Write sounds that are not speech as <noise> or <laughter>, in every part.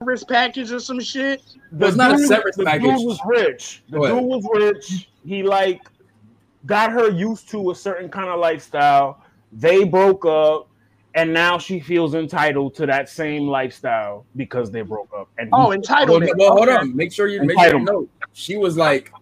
severance package or some shit. The it's not a severance the package. dude was rich. The dude was rich. He like got her used to a certain kind of lifestyle. They broke up, and now she feels entitled to that same lifestyle because they broke up. And oh, entitled. Well, well, hold on. Make sure you make sure you know. She was like,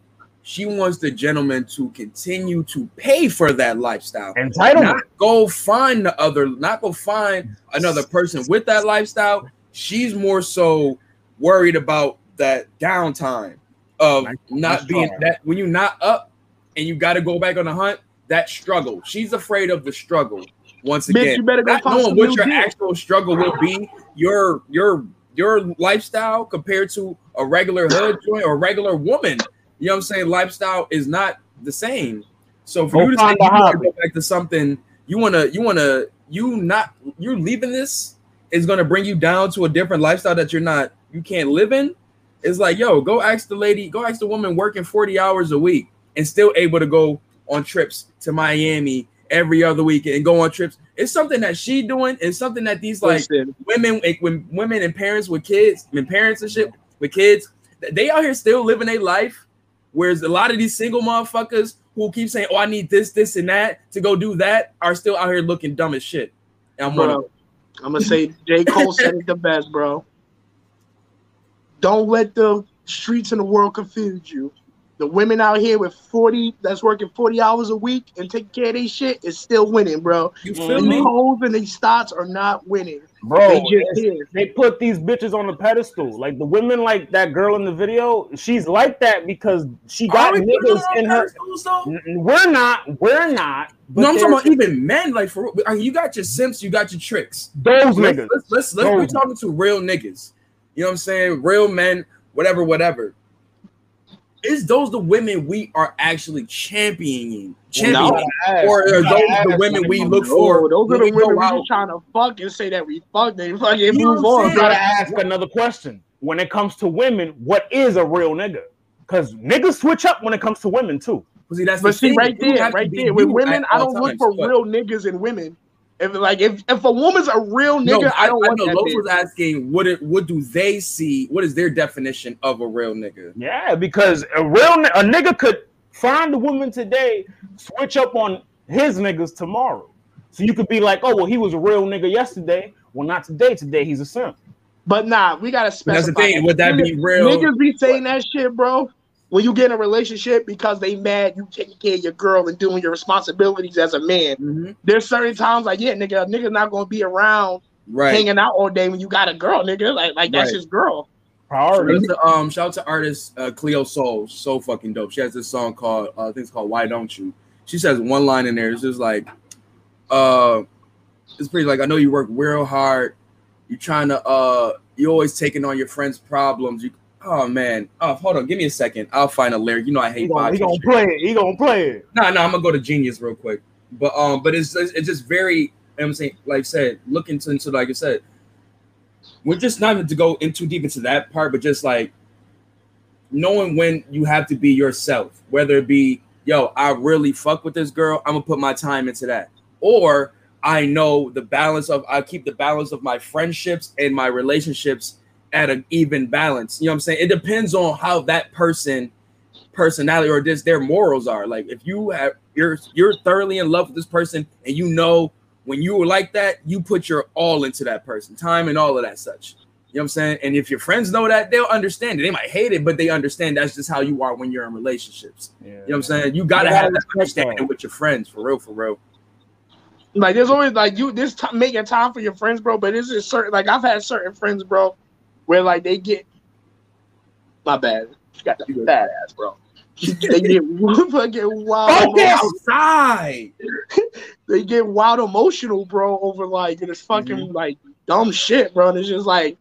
she wants the gentleman to continue to pay for that lifestyle. Entitlement. Not go find the other, not go find another person with that lifestyle. She's more so worried about that downtime of not being that when you're not up and you got to go back on the hunt. That struggle. She's afraid of the struggle. Once again, Bitch, you better go not knowing what your deal. actual struggle will be, your your your lifestyle compared to a regular hood <coughs> joint or regular woman. You know what I'm saying? Lifestyle is not the same. So for go you to say you want to go back to something, you wanna you wanna you not you're leaving this is gonna bring you down to a different lifestyle that you're not you can't live in. It's like, yo, go ask the lady, go ask the woman working 40 hours a week and still able to go on trips to Miami every other week and go on trips. It's something that she doing. It's something that these like Listen. women, like, when women and parents with kids, and parents and shit with kids, they out here still living a life. Whereas a lot of these single motherfuckers who keep saying, "Oh, I need this, this, and that to go do that," are still out here looking dumb as shit. And I'm bro, I'm gonna say J. Cole said it the best, bro. Don't let the streets in the world confuse you the women out here with 40 that's working 40 hours a week and taking care of their shit is still winning, bro. You feel me? hoes and these starts are not winning. Bro, they, they, put these bitches on the pedestal. Like the women like that girl in the video, she's like that because she got niggas in her. We're not, we're not. No, I'm talking about even men. Like for you got your simps, you got your tricks. Those let's, niggas. Let's let's, let's, let's we're talking to real niggas. You know what I'm saying? Real men, whatever, whatever is those the women we are actually championing? Championing or those are those the women we look for? Oh, those are the women we trying to fuck and say that we fuck. They fucking you move on. Gotta ask another question. When it comes to women, what is a real nigga? Because niggas switch up when it comes to women too. See, that's but see, right there, right there. With women, I don't look for real niggas in women. If like if, if a woman's a real nigga, no, I, I don't I want know. that. Los was asking what it, what do they see? What is their definition of a real nigga? Yeah, because a real a nigga could find a woman today, switch up on his niggas tomorrow. So you could be like, oh well, he was a real nigga yesterday. Well, not today. Today he's a simp. But nah, we gotta specify. That's the thing. Would that be real? Niggas be saying that shit, bro when you get in a relationship because they mad you taking care of your girl and doing your responsibilities as a man. Mm-hmm. There's certain times like, yeah, nigga, nigga not gonna be around right. hanging out all day when you got a girl, nigga. Like, like that's right. his girl. Priority. Shout out to, um, shout out to artist uh, Cleo Sol, so fucking dope. She has this song called uh, I think it's called Why Don't You. She says one line in there. It's just like, uh, it's pretty like I know you work real hard. You're trying to uh, you always taking on your friends' problems. You Oh man. Oh, hold on. Give me a second. I'll find a lyric. You know I hate. He gonna, he gonna play it. He gonna play it. No, nah, no. Nah, I'm gonna go to Genius real quick. But um, but it's it's just very. You know I'm saying, like I said, look into, into like I said, we're just not to go in too deep into that part, but just like knowing when you have to be yourself, whether it be, yo, I really fuck with this girl, I'm gonna put my time into that, or I know the balance of I keep the balance of my friendships and my relationships at an even balance. You know what I'm saying? It depends on how that person personality or just their morals are. Like if you have you're you're thoroughly in love with this person and you know when you were like that, you put your all into that person, time and all of that such. You know what I'm saying? And if your friends know that, they'll understand it. They might hate it, but they understand that's just how you are when you're in relationships. Yeah. You know what I'm saying? You gotta have that understanding with your friends for real, for real. Like there's always like you this t- making time for your friends, bro. But it's just certain like I've had certain friends, bro where like they get my bad. Got the fat ass, they get <laughs> fucking wild outside. <laughs> they get wild emotional, bro, over like this fucking mm-hmm. like dumb shit, bro. And it's just like,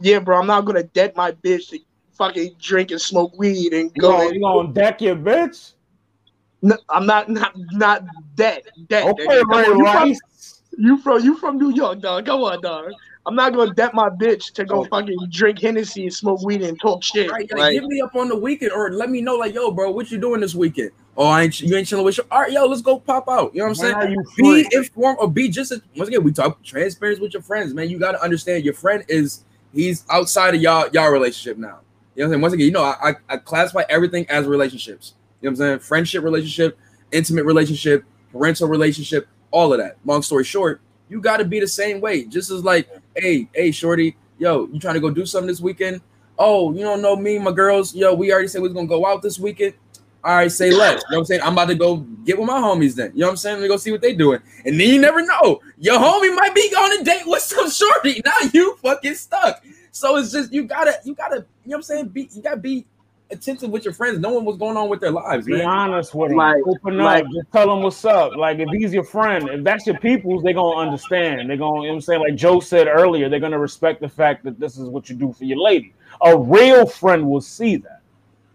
yeah, bro, I'm not gonna debt my bitch to fucking drink and smoke weed and go. You gonna, you gonna deck your bitch? No, I'm not not not dead. Dead. Okay, right, you. From, you from you from New York, dog. Come on, dog. I'm not gonna debt my bitch to go oh. fucking drink Hennessy and smoke weed and talk shit. Right, like, give me up on the weekend or let me know, like, yo, bro, what you doing this weekend? Oh, I ain't you ain't chilling with your all right, yo, let's go pop out. You know what I'm saying? Be informed or be just a, once again, we talk transparency with your friends, man. You gotta understand your friend is He's outside of y'all y'all relationship now. You know what I'm saying? Once again, you know, I, I classify everything as relationships. You know what I'm saying? Friendship relationship, intimate relationship, parental relationship, all of that. Long story short, you got to be the same way. Just as like, hey, hey, shorty, yo, you trying to go do something this weekend? Oh, you don't know me, my girls. Yo, we already said we are gonna go out this weekend. All right, say less. You know what I'm saying? I'm about to go get with my homies then. You know what I'm saying? Let me go see what they doing. And then you never know. Your homie might be on a date with some shorty. <laughs> Now you fucking stuck. So it's just you gotta, you gotta, you know what I'm saying? Be you gotta be attentive with your friends, knowing what's going on with their lives. Be man. honest with them. Like, Open like, up. Just tell them what's up. Like if he's your friend, if that's your people's, they're gonna understand. They're gonna, you know what I'm saying? Like Joe said earlier, they're gonna respect the fact that this is what you do for your lady. A real friend will see that.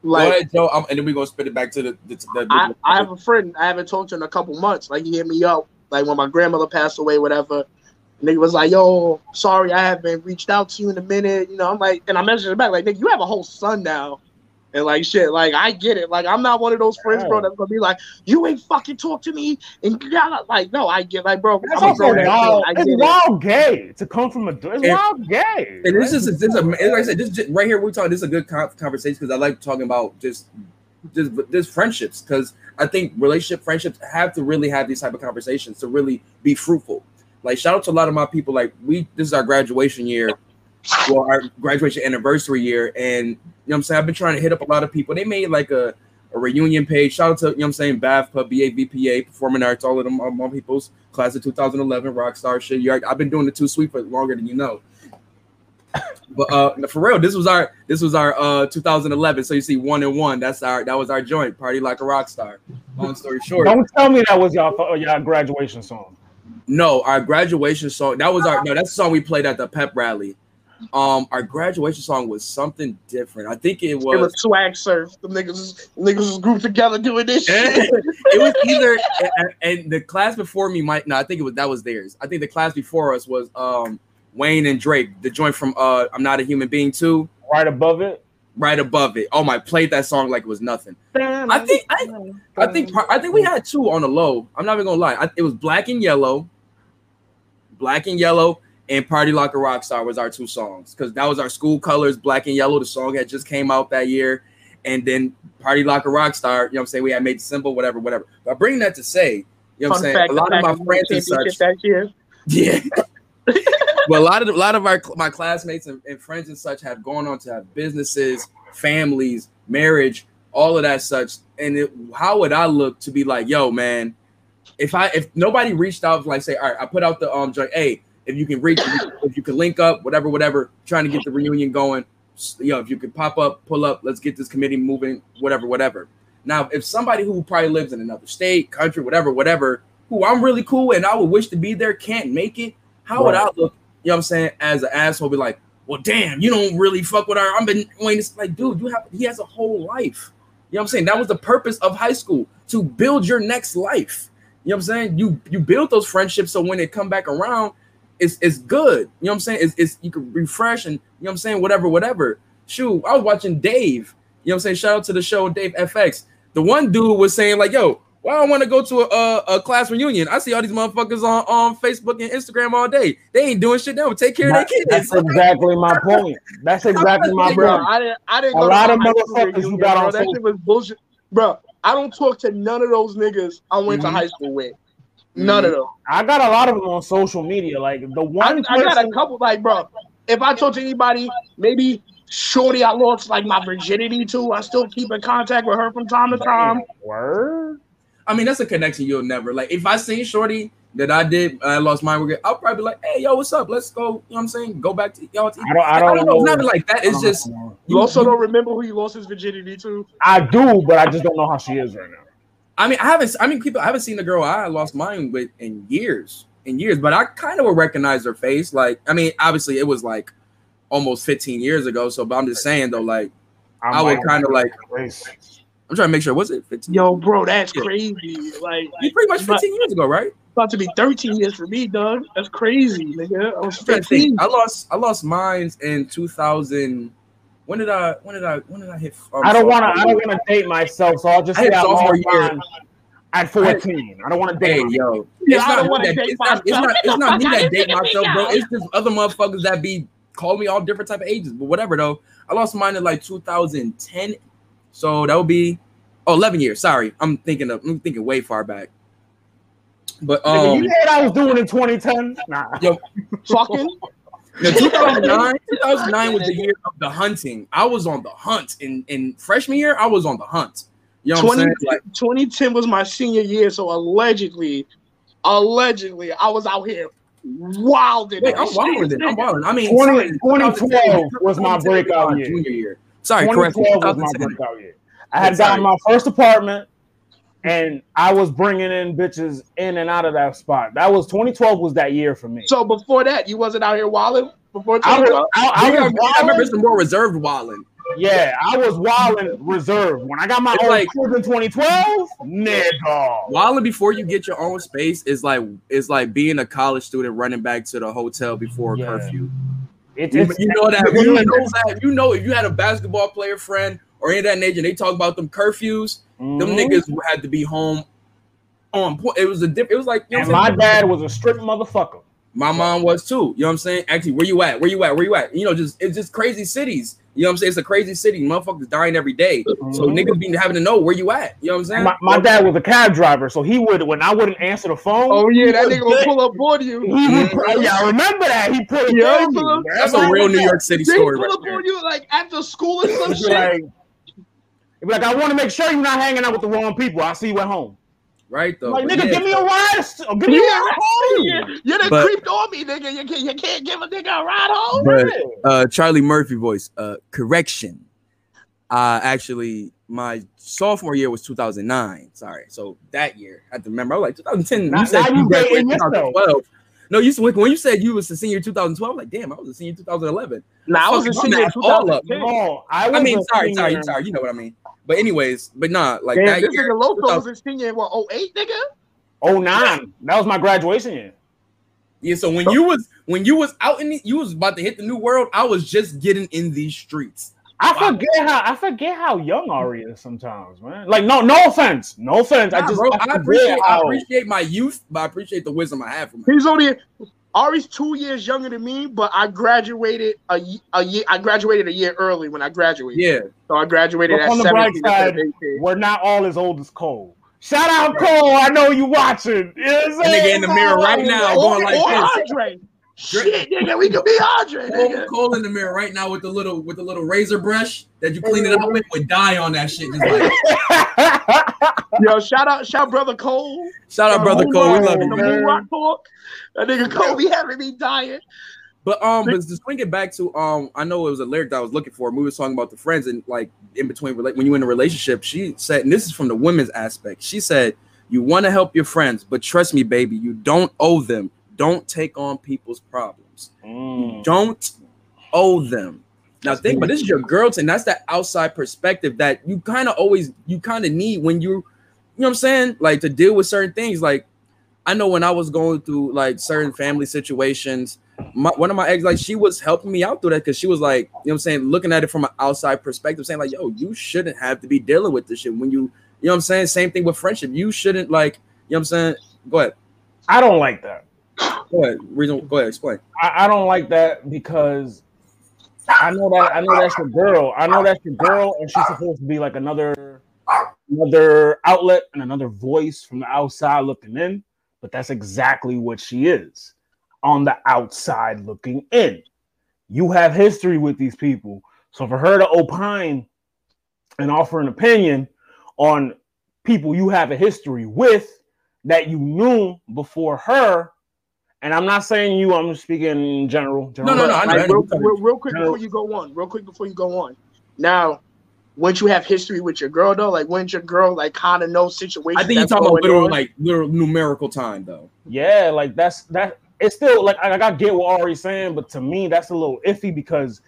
Like, ahead, Joe, um, and then we're gonna spit it back to the. the, the, I, I, have a <laughs> friend I haven't talked to in a couple months. Like he hit me up, like when my grandmother passed away, whatever. Nigga was like, "Yo, sorry, I haven't reached out to you in a minute." You know, I'm like, and I messaged back like, "Nigga, you have a whole son now." And like shit, like I get it. Like I'm not one of those friends, bro, that's gonna be like, you ain't fucking talk to me. And you gotta like, no, I get like, bro, that's I'm also wild. It's wild gay to come from a it's and, wild gay. And this is this is a, like I said, this just, right here we're talking. This is a good conversation because I like talking about just just just friendships because I think relationship friendships have to really have these type of conversations to really be fruitful. Like shout out to a lot of my people. Like we, this is our graduation year, well, our graduation anniversary year, and you know what I'm saying? I've been trying to hit up a lot of people. They made like a, a reunion page. Shout out to, you know what I'm saying, BAVPA, BAVPA, Performing Arts, all of them, all my people's class of 2011, Rockstar shit. you I've been doing the two sweet for longer than you know. but uh for real, this was our this was our uh 2011. So you see one and one. That's our that was our joint party like a rock star. Long story short. Don't tell me that was y'all y'all graduation song. No, our graduation song. That was our no. That's the song we played at the pep rally. Um, our graduation song was something different. I think it was. It was swag surf. The niggas, the niggas was grouped together doing this shit. <laughs> it was either, and, and, the class before me might. No, I think it was that was theirs. I think the class before us was um Wayne and Drake, the joint from uh I'm Not a Human Being too. Right above it. Right above it. Oh my, played that song like it was nothing. I think I, I think I think we had two on the low. I'm not even gonna lie. I, it was black and yellow. Black and yellow and Party Like a Rockstar was our two songs because that was our school colors, black and yellow. The song had just came out that year. And then Party Like a Rockstar, you know what I'm saying? We had made simple, whatever, whatever. But I bring that to say, you know what I'm saying? A lot of my friends and such. That year. <laughs> Yeah. well, a lot of a lot of our my classmates and, and friends and such have gone on to have businesses, families, marriage, all of that such. And it, how would I look to be like, yo, man, if I if nobody reached out, like say, all right, I put out the um joint, hey, if you can reach, if you can link up, whatever, whatever, trying to get the reunion going. You know, if you could pop up, pull up, let's get this committee moving, whatever, whatever. Now, if somebody who probably lives in another state, country, whatever, whatever, who I'm really cool and I would wish to be there can't make it, how right. would I look, you know what I'm saying, as an asshole, be like, well, damn, you don't really fuck with our, I've been waiting. Like, dude, you have, he has a whole life. You know what I'm saying? That was the purpose of high school to build your next life. You know what I'm saying? You you build those friendships so when they come back around, it's it's good. You know what I'm saying? It's, it's you can refresh and you know what I'm saying, whatever, whatever. Shoot, I was watching Dave. You know what I'm saying? Shout out to the show, Dave FX. The one dude was saying, like, yo, why well, I want to go to a, a, a, class reunion? I see all these motherfuckers on, on Facebook and Instagram all day. They ain't doing shit now. Take care of their kids. That's exactly my point. That's <laughs> exactly my point. I didn't, I didn't a lot of motherfuckers who got on that shit was bullshit. Bro, I don't talk to none of those niggas I went mm-hmm. to high school with. None mm-hmm. of them. I got a lot of them on social media. Like the one, I, I got a couple. Like, bro, if I talk to anybody, maybe Shorty, I lost like my virginity to. I still keep in contact with her from time to time. Word. I mean, that's a connection you'll never like. If I seen Shorty that I did, I lost mine. I'll probably be like, "Hey, yo, what's up? Let's go." You know what I'm saying? Go back to y'all. I don't. I don't, I don't know. It's not like that. It's just you also you, don't remember who you lost his virginity to. I do, but I just don't know how she is right now. I mean, I haven't. I mean, people. I haven't seen the girl I lost mine with in years, in years. But I kind of would recognize her face. Like, I mean, obviously, it was like almost 15 years ago. So, but I'm just saying though, like, I, I would kind of like. I'm trying to make sure. Was it 15? Yo, bro, that's crazy. Like, you pretty much 15 years ago, right? About to be 13 years for me, dog. That's crazy, nigga. I was 15. I lost. I lost mine in 2000. When did I? When did I? When did I hit? Um, I don't want to. I don't want to date myself, so I'll just say I sophomore year. At 14, I don't want to date. Hey, yo, yeah, it's not, don't date it's not, it's not, it's not me that date myself, bro. It's just other motherfuckers that be called me all different type of ages, but whatever though. I lost mine in like 2010, so that would be oh 11 years. Sorry, I'm thinking of I'm thinking way far back. But um, you said I was doing in 2010. Nah, yo, fucking. <laughs> No, <laughs> 2009, 2009 was the year of the hunting. I was on the hunt in in freshman year. I was on the hunt. You know 20, like, 2010 was my senior year, so allegedly, allegedly, I was out here wilding. Wait, I'm wilding. I'm wilding. I mean, 20, 2012 was my breakout year. Junior year. Sorry, 2012 correct. was my breakout year. I had gotten my first apartment, and I was bringing in bitches in and out of that spot. That was 2012 was that year for me. So before that, you wasn't out here wilding. Before I, was, I, I, I, remember some more reserved wilding. Yeah, I was wilding reserved. When I got my it's own like, in 2012, nigga. Wilding before you get your own space is like is like being a college student running back to the hotel before yeah. curfew. It, you, you, know that you know that you know if you had a basketball player friend or any of that nature, they talk about them curfews. Mm-hmm. Them niggas had to be home on point. It was a different. It was like you know and my dad was a strict motherfucker. My mom was too. You know what I'm saying? Actually, where you at? Where you at? Where you at? You know, just it's just crazy cities. You know what I'm saying? It's a crazy city. Motherfuckers dying every day. Mm-hmm. So niggas be having to know where you at. You know what I'm saying? My, my, dad was a cab driver, so he would when I wouldn't answer the phone. Oh yeah, that nigga would <laughs> pull up on you. He would, mm-hmm. yeah, I remember that. He pulled yeah, he pull up, That's a real New York City story. He pull right up on you like after school or some <laughs> shit. Like, like, I want to make sure you're not hanging out with the wrong people. I'll see you at home. Right though. Like, nigga, yeah, give me a ride. Give me yeah, a ride home. Yeah, you done but, creeped on me, nigga. You can't, you can't give a nigga a ride home. But uh, Charlie Murphy voice. Uh, correction. Uh, actually, my sophomore year was 2009. Sorry, so that year I had to remember. I was like 2010. Not, you said you graduated 2012. No, you when you said you was a senior 2012, like damn, I was a senior 2011. No, I was a senior 2010. No, I, I mean, sorry, senior. sorry, sorry. You know what I mean. But anyways, but not nah, like damn, that this year. Nigga Loco was a senior what 08, nigga. 09. That was my graduation year. Yeah, so when you was when you was out in the, you was about to hit the new world, I was just getting in these streets. I wow. forget how I forget how young Ari is sometimes, man. Like, no, no offense, no offense. Nah, I just bro, I, I appreciate how... I appreciate my youth, but I appreciate the wisdom I have from him. He's only Ari's two years younger than me, but I graduated a, a year. I graduated a year early when I graduated. Yeah, so I graduated at on the bright side. We're not all as old as Cole. Shout out Cole, I know you watching. You know what I'm saying? Nigga in the mirror right now, going like or this. Andre. Shit, nigga, we could be Andre. Nigga. Cole in the mirror right now with the little with the little razor brush that you clean it up with would die on that shit. Just like, <laughs> yo, shout out, shout brother Cole. Shout out, brother Cole. We love you, man. That nigga Cole be having me dying. But um, but to swing it back to um, I know it was a lyric that I was looking for. We was talking about the friends and like in between when you in a relationship. She said, and this is from the women's aspect. She said, "You want to help your friends, but trust me, baby, you don't owe them don't take on people's problems. Mm. Don't owe them. Now that's think, but this is your girl, and that's that outside perspective that you kind of always you kind of need when you, you know what I'm saying, like to deal with certain things. Like I know when I was going through like certain family situations, my, one of my ex, like she was helping me out through that because she was like, you know what I'm saying, looking at it from an outside perspective, saying like, yo, you shouldn't have to be dealing with this shit when you, you know what I'm saying. Same thing with friendship. You shouldn't like, you know what I'm saying. Go ahead. I don't like that. Go ahead. Reason. Go ahead. Explain. I, I don't like that because I know that I know that's your girl. I know that's your girl, and she's supposed to be like another another outlet and another voice from the outside looking in. But that's exactly what she is on the outside looking in. You have history with these people, so for her to opine and offer an opinion on people you have a history with that you knew before her and I'm not saying you, I'm speaking in general. general no, no, no. I know, real, real, real, quick general. before you go on, real quick before you go on. Now, once you have history with your girl, though, like once your girl like kind of knows situation. I think you're talking about literal, on. like literal numerical time, though. Yeah, like that's that. It's still like I, I get what Ari's saying, but to me, that's a little iffy because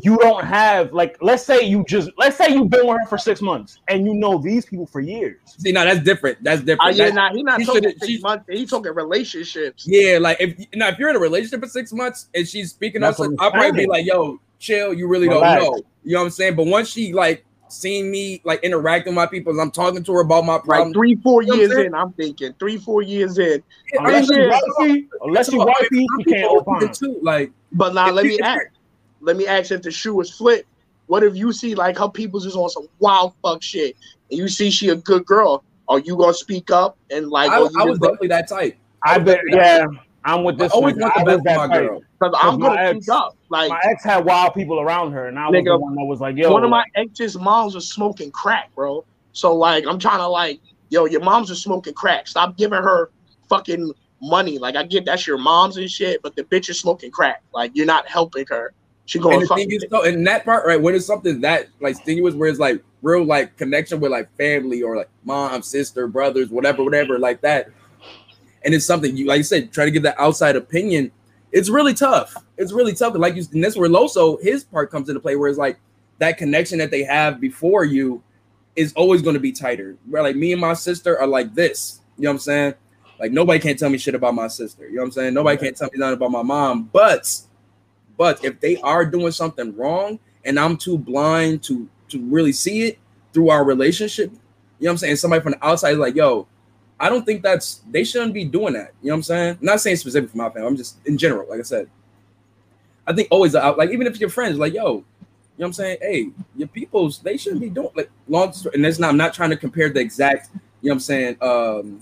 you don't have like let's say you just let's say you've been with her for six months and you know these people for years. See, now that's different. That's different. Uh, yeah, that's, nah, he not he talking six months. He's talking relationships. Yeah, like if now if you're in a relationship for six months and she's speaking up, I'll probably be like, "Yo, chill. You really Relax. don't know." You know what I'm saying? But once she like seeing me like interacting with my people, I'm talking to her about my problems. Like three, four you years in, I'm thinking three, four years in. Unless you wifey, unless you wifey, you can't open too. Like, but now let me ask, let me ask if the shoe was flipped. What if you see like her people's just on some wild fuck shit, and you see she a good girl? Are you gonna speak up and like? I, oh, I was definitely that type. I bet, yeah. I'm with this. I always want the best for my girl. Because I'm gonna ex, speak up. Like my ex had wild people around her, and I was nigga, the one that was like, "Yo." One of my ex's moms was smoking crack, bro. So like, I'm trying to like, yo, your mom's are smoking crack. Stop giving her fucking money. Like, I get that's your mom's and shit, but the bitch is smoking crack. Like, you're not helping her. She going. And the thing is, though, in that part, right, when it's something that like strenuous, where it's like real like connection with like family or like mom, sister, brothers, whatever, whatever, like that and it's something you like you said, try to give that outside opinion. It's really tough. It's really tough. Like you, and that's where Loso his part comes into play, where it's like that connection that they have before you is always going to be tighter. Where like me and my sister are like this. You know what I'm saying? Like nobody can't tell me shit about my sister. You know what I'm saying? Nobody can't tell me nothing about my mom. But but if they are doing something wrong and I'm too blind to to really see it through our relationship, you know what I'm saying? Somebody from the outside is like, yo, I don't think that's they shouldn't be doing that. You know what I'm saying? I'm not saying specific for my family. I'm just in general, like I said. I think always out like even if your friends like yo, you know what I'm saying? Hey, your peoples they shouldn't be doing like long and that's not I'm not trying to compare the exact, you know what I'm saying, um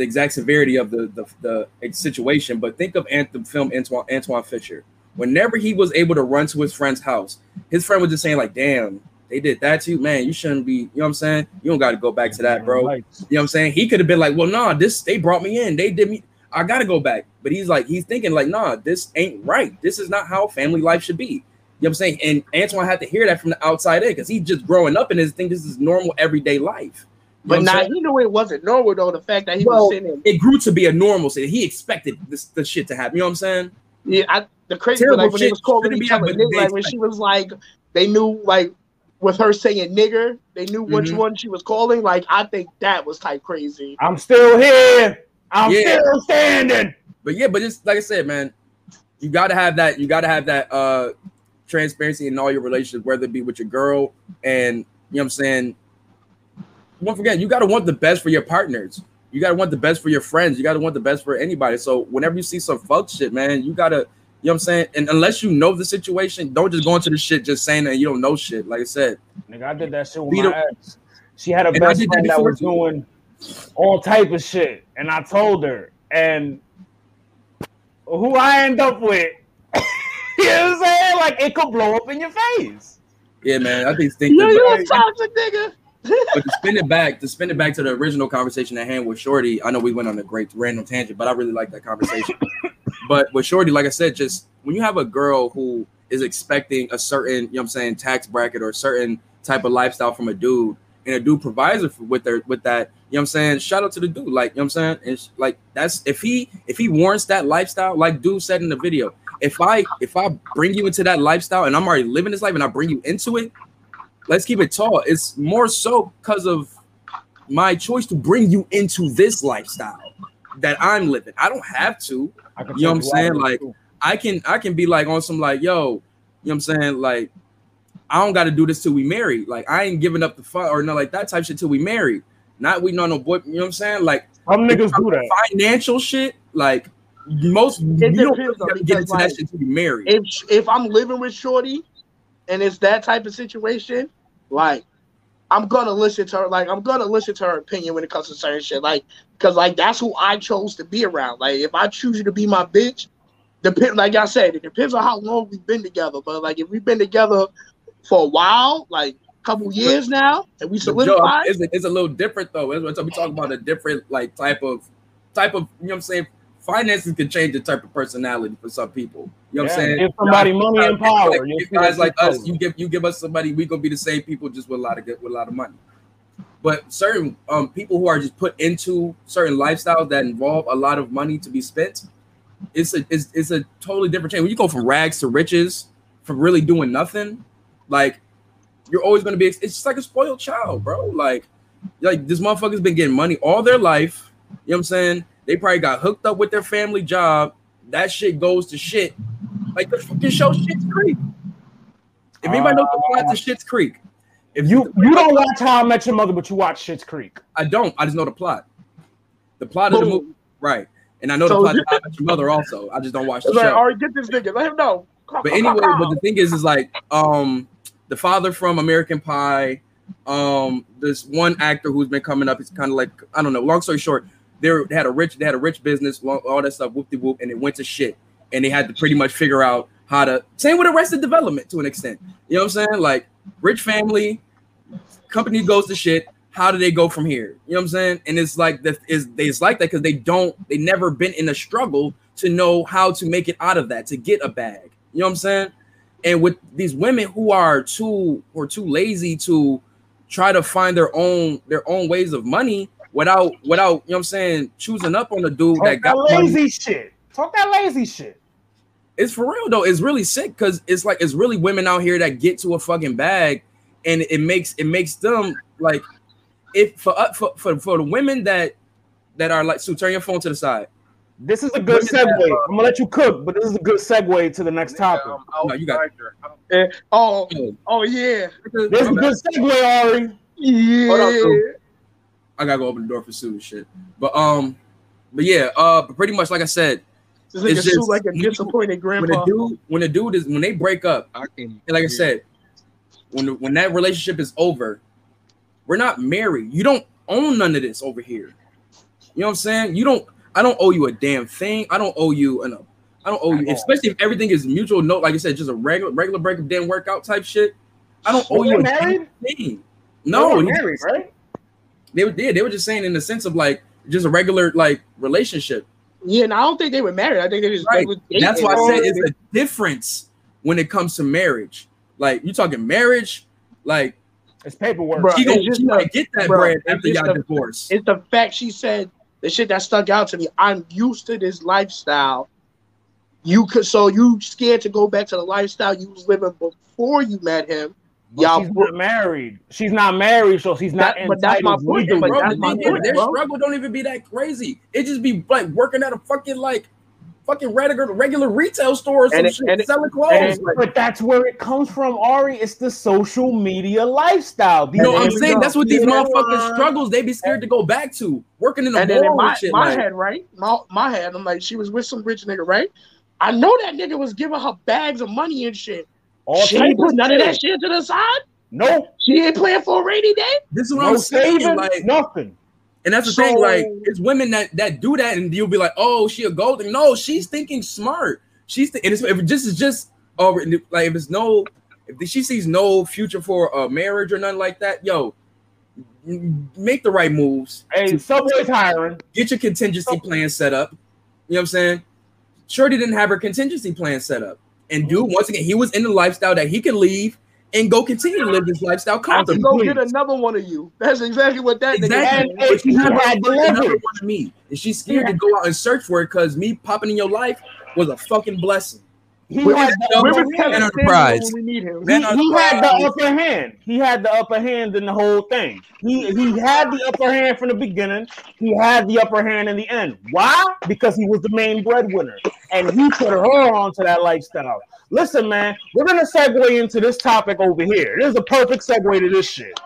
the exact severity of the the, the situation, but think of the film Antoine, Antwone Fisher. Whenever he was able to run to his friend's house, his friend was just saying like, "Damn, they did that to you, man. You shouldn't be, you know what I'm saying? You don't got to go back to that, bro. You know what I'm saying? He could have been like, well, nah, this they brought me in, they did me. I gotta go back. But he's like, he's thinking, like, nah, this ain't right. This is not how family life should be. You know what I'm saying? And Antwone had to hear that from the outside in because he's just growing up and his think this is normal everyday life. You but now he knew it wasn't normal though. The fact that he well, was sitting, it grew to be a normal. So he expected this the shit to happen. You know what I'm saying? Yeah, I, the crazy like when they was calling each other, like when she was like, they knew like with her saying nigger, they knew which mm-hmm. one she was calling. Like, I think that was type crazy. I'm still here. I'm yeah. still standing. But yeah, but just like I said, man, you gotta have that, you gotta have that uh transparency in all your relationships, whether it be with your girl and you know what I'm saying. Don't forget, you gotta want the best for your partners. You gotta want the best for your friends. You gotta want the best for anybody. So whenever you see some fuck shit, man, you gotta you know what I'm saying? And unless you know the situation, don't just go into the shit just saying that you don't know shit. Like I said, nigga, I did that shit with my ex. She had a best friend that, that was doing all type of shit, and I told her, and who I end up with, <laughs> you know what I'm saying? Like it could blow up in your face. Yeah, man. I think think. Yo, you a toxic nigga. But to spin it back, to spin it back to the original conversation at hand with Shorty, I know we went on a great random tangent, but I really like that conversation. But with Shorty, like I said, just when you have a girl who is expecting a certain, you know I'm saying, tax bracket or a certain type of lifestyle from a dude, and a dude provides her with their with that, you know I'm saying? Shout out to the dude. Like, you know I'm saying? It's like that's if he if he warrants that lifestyle, like dude said in the video, if I if I bring you into that lifestyle and I'm already living this life and I bring you into it, let's keep it tall. It's more so because of my choice to bring you into this lifestyle that I'm living. I don't have to. You know what I'm saying? Like I can I can be like on some like, yo, you know what I'm saying? Like, I don't gotta do this till we marry. Like, I ain't giving up the fun or no like that type shit till we marry. Not we know no boy, you know what I'm saying? Like some niggas do that. Financial shit, like most it you don't really get into like, that shit till we marry. If if I'm living with Shorty and it's that type of situation, like I'm gonna listen to her. Like I'm gonna listen to her opinion when it comes to certain shit. Like, cause like that's who I chose to be around. Like if I choose you to be my bitch, depend. Like I said, it depends on how long we've been together. But like if we've been together for a while, like a couple years now, and we solidified, it's, it's, a little different though. we talking about a different like type of type of you know what I'm saying finances can change the type of personality for some people. You know what I'm saying? Give somebody money and power. Like, guys like us, you give you give us somebody, we gonna be the same people just with a lot of good with a lot of money. But certain um, people who are just put into certain lifestyles that involve a lot of money to be spent, it's a it's, it's a totally different change. When you go from rags to riches, from really doing nothing, like you're always gonna be. It's just like a spoiled child, bro. Like like this motherfucker's been getting money all their life. You know what I'm saying? They probably got hooked up with their family job. That shit goes to shit. Like the fucking show Schitt's Creek. If anybody knows the plot to Schitt's Creek, if if you you don't watch How I Met Your Mother, but you watch Schitt's Creek. I don't. I just know the plot. The plot Boom. of the movie, right? And I know so, the plot of How I Met Your Mother also. I just don't watch the like, show. All right, get this nigga. Let him know. Come, but anyway, but the thing is, is like um the father from American Pie, um this one actor who's been coming up. It's kind of like I don't know. Long story short, they, they had a rich they had a rich business, all that stuff, whoop de whoop, and it went to shit. And they had to pretty much figure out how to same with Arrested Development to an extent. You know what I'm saying? Like rich family, company goes to shit. How do they go from here? You know what I'm saying? And it's like that is it's like that because they don't they never been in a struggle to know how to make it out of that to get a bag. You know what I'm saying? And with these women who are too or too lazy to try to find their own their own ways of money without without you know what I'm saying choosing up on the dude Talk that got lazy money. shit. Talk that lazy shit. It's for real though. It's really sick because it's like it's really women out here that get to a fucking bag, and it makes it makes them like if for uh, for, for for the women that that are like so turn your phone to the side. This is a good segue. That, uh, I'm gonna let you cook, but this is a good segue to the next topic. Um, no, you got. Uh, oh, oh yeah. This is a good segue, Ari. Yeah. On, I gotta go open the door for Sue and shit. But um, but yeah, uh, pretty much like I said, this it's just like a disappointed grandpa. When a dude, when a dude is when they break up, I can, like I said, when when that relationship is over, we're not married. You don't own none of this over here. You know what I'm saying? You don't. I don't owe you a damn thing. I don't owe you an. I don't owe you, especially if everything is mutual. Note, like I said, just a regular regular breakup didn't work out type shit. I don't owe you a married? thing. No, married, right? They were yeah, they were just saying in the sense of like just a regular like relationship. Yeah, and I don't think they were married. I think they just right. That's why I said it's a difference when it comes to marriage. Like you're talking marriage, like it's paperwork. Bro, she, gonna, she might get that bro, bread after y'all divorce. It's the fact she said the shit that stuck out to me. I'm used to this lifestyle. You could so you scared to go back to the lifestyle you was living before you met him. But Y'all she's not married. She's not married, so she's not. That, but that's my point. But that's my point. Their struggle don't even be that crazy. It just be like working at a fucking like fucking regular regular retail store or some and shit, and selling clothes. And, but that's where it comes from, Ari. It's the social media lifestyle. You know, I'm saying that's what these motherfuckers struggles. They be scared to go back to working in the and mall. my, shit, my like. head, right? My, my head. I'm like, she was with some rich nigga, right? I know that nigga was giving her bags of money and shit. All she ain't put none of that shit to the side. No, she ain't playing for a rainy day. This is what no I'm saying. Saving, like nothing. And that's the so, thing, like it's women that that do that, and you'll be like, "Oh, she a golden." No, she's thinking smart. She's th- and it's, if it just is just oh, like if it's no, if she sees no future for a marriage or nothing like that, yo, make the right moves. Hey, Subway's hiring. Get your contingency plan set up. You know what I'm saying? Shorty didn't have her contingency plan set up. And mm-hmm. dude, once again, he was in the lifestyle that he could leave and go continue to live this lifestyle comfortably. Go get another one of you. That's exactly what that exactly. nigga. But she's not another one of me. And she's scared yeah. to go out and search for it because me popping in your life was a fucking blessing. He had the enterprise. He, he had the upper hand. He had the upper hand in the whole thing. He he had the upper hand from the beginning. He had the upper hand in the end. Why? Because he was the main breadwinner, and he put her onto that lifestyle. Listen, man, we're gonna segue into this topic over here. This is a perfect segue to this shit.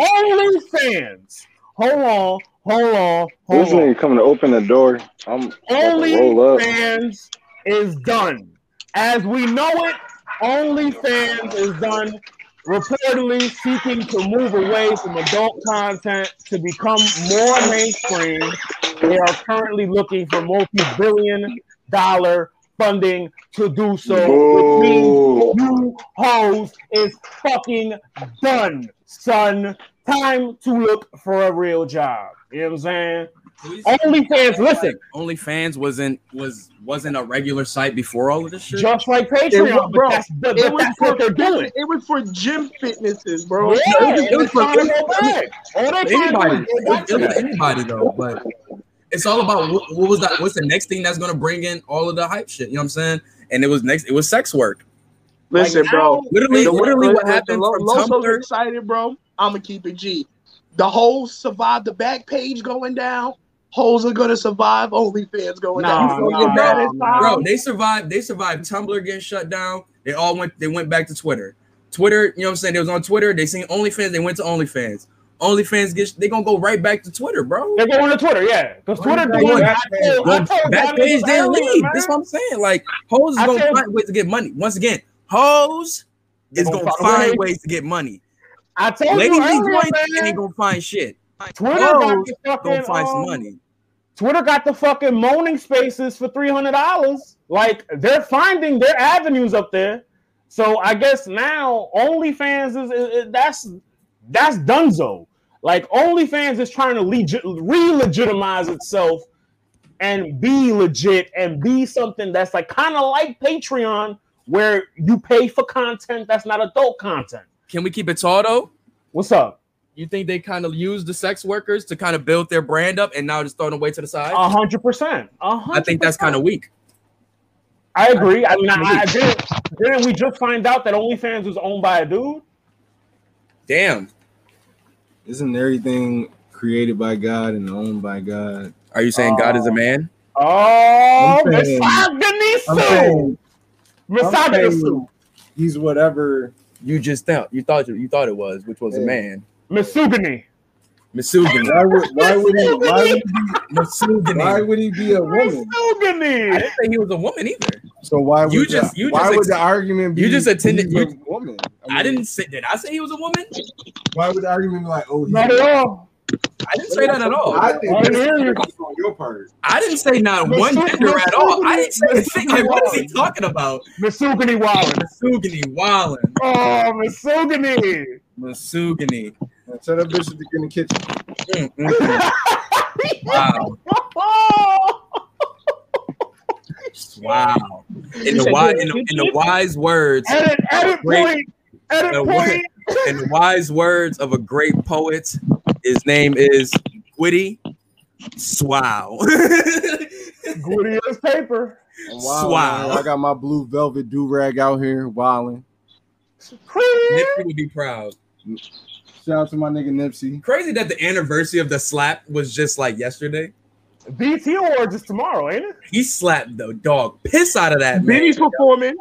Only fans. Hold on, hold on, hold this on. coming to open the door. I'm Only fans is done. As we know it, OnlyFans is done reportedly seeking to move away from adult content to become more mainstream. They are currently looking for multi-billion dollar funding to do so, which means you hoes is fucking done, son. Time to look for a real job. You know what I'm saying? OnlyFans, listen. OnlyFans wasn't was wasn't a regular site before all of this shit. Just like Patreon, was, bro. That's, but, it was that's for, what they're doing. It was for gym fitnesses, bro. Yeah, it was, it was for anybody. It was anybody though, but it's all about what, what was that? What's the next thing that's gonna bring in all of the hype shit? You know what I'm saying? And it was next. It was sex work. Listen, like, bro. Literally, literally, what happened from Tumblr? Excited, bro. I'm gonna keep it G. The whole survive the Backpage going down hoes are gonna survive. OnlyFans going nah, down. Nah, nah, bro, they survived. They survived. Tumblr getting shut down. They all went. They went back to Twitter. Twitter, you know what I'm saying? They was on Twitter. They seen OnlyFans. They went to OnlyFans. OnlyFans get they gonna go right back to Twitter, bro. They're going to Twitter, yeah. Because Twitter doing back, Backpage, they leave. That's what I'm saying. Like hoes is I gonna find ways to get money. Once again, hoes is gonna, gonna find ways to get money. I told Ladies you earlier, man. ain't gonna find shit. Twitter got gonna find um, some money. Twitter got the fucking moaning spaces for three hundred dollars. Like they're finding their avenues up there. So I guess now OnlyFans is, is, is that's that's Dunzo. Like OnlyFans is trying to legit, re-legitimize itself and be legit and be something that's like kind of like Patreon, where you pay for content that's not adult content. Can we keep it tall though? What's up? You think they kind of use the sex workers to kind of build their brand up and now just throwing away to the side? A hundred percent. I think that's kind of weak. I agree. I mean, I, I didn't. Didn't we just find out that OnlyFans was owned by a dude? Damn. Isn't everything created by God and owned by God? Are you saying uh, God is a man? Oh, misogyny Misogyny He's whatever you just thought you thought you thought it was, which was yeah. a man. Misogyny. Misogyny. Why would, why would he? Why would he be? Why would he be a woman? Misogyny. I didn't say he was a woman either. So why would you just you why just would the argument be? You just attended you, a woman. I, mean, I, didn't say. Did I say he was a woman? Why would the argument be like, oh, not at all? I didn't say that at all. I think that's on your part. I didn't say not one gender at all. I didn't say a thing. Like, what is he talking about? Misogyny Wallen. Misogyny Wallen. Oh, misogyny. Misogyny. Tell that bitch to get in the kitchen. Mm-hmm. wow. <laughs> wow. In the wise, in the, in the wise words, edit, edit great, point, edit the, point. In the wise words of a great poet, his name is Gwitty Swow. <laughs> Gwitty is paper. Wow, wow. I got my blue velvet do rag out here, wilding. Nipsey would be proud. Shout out to my nigga Nipsey. Crazy that the anniversary of the slap was just like yesterday. BET Awards is tomorrow, ain't it? He slapped the dog piss out of that man. Benny's performing.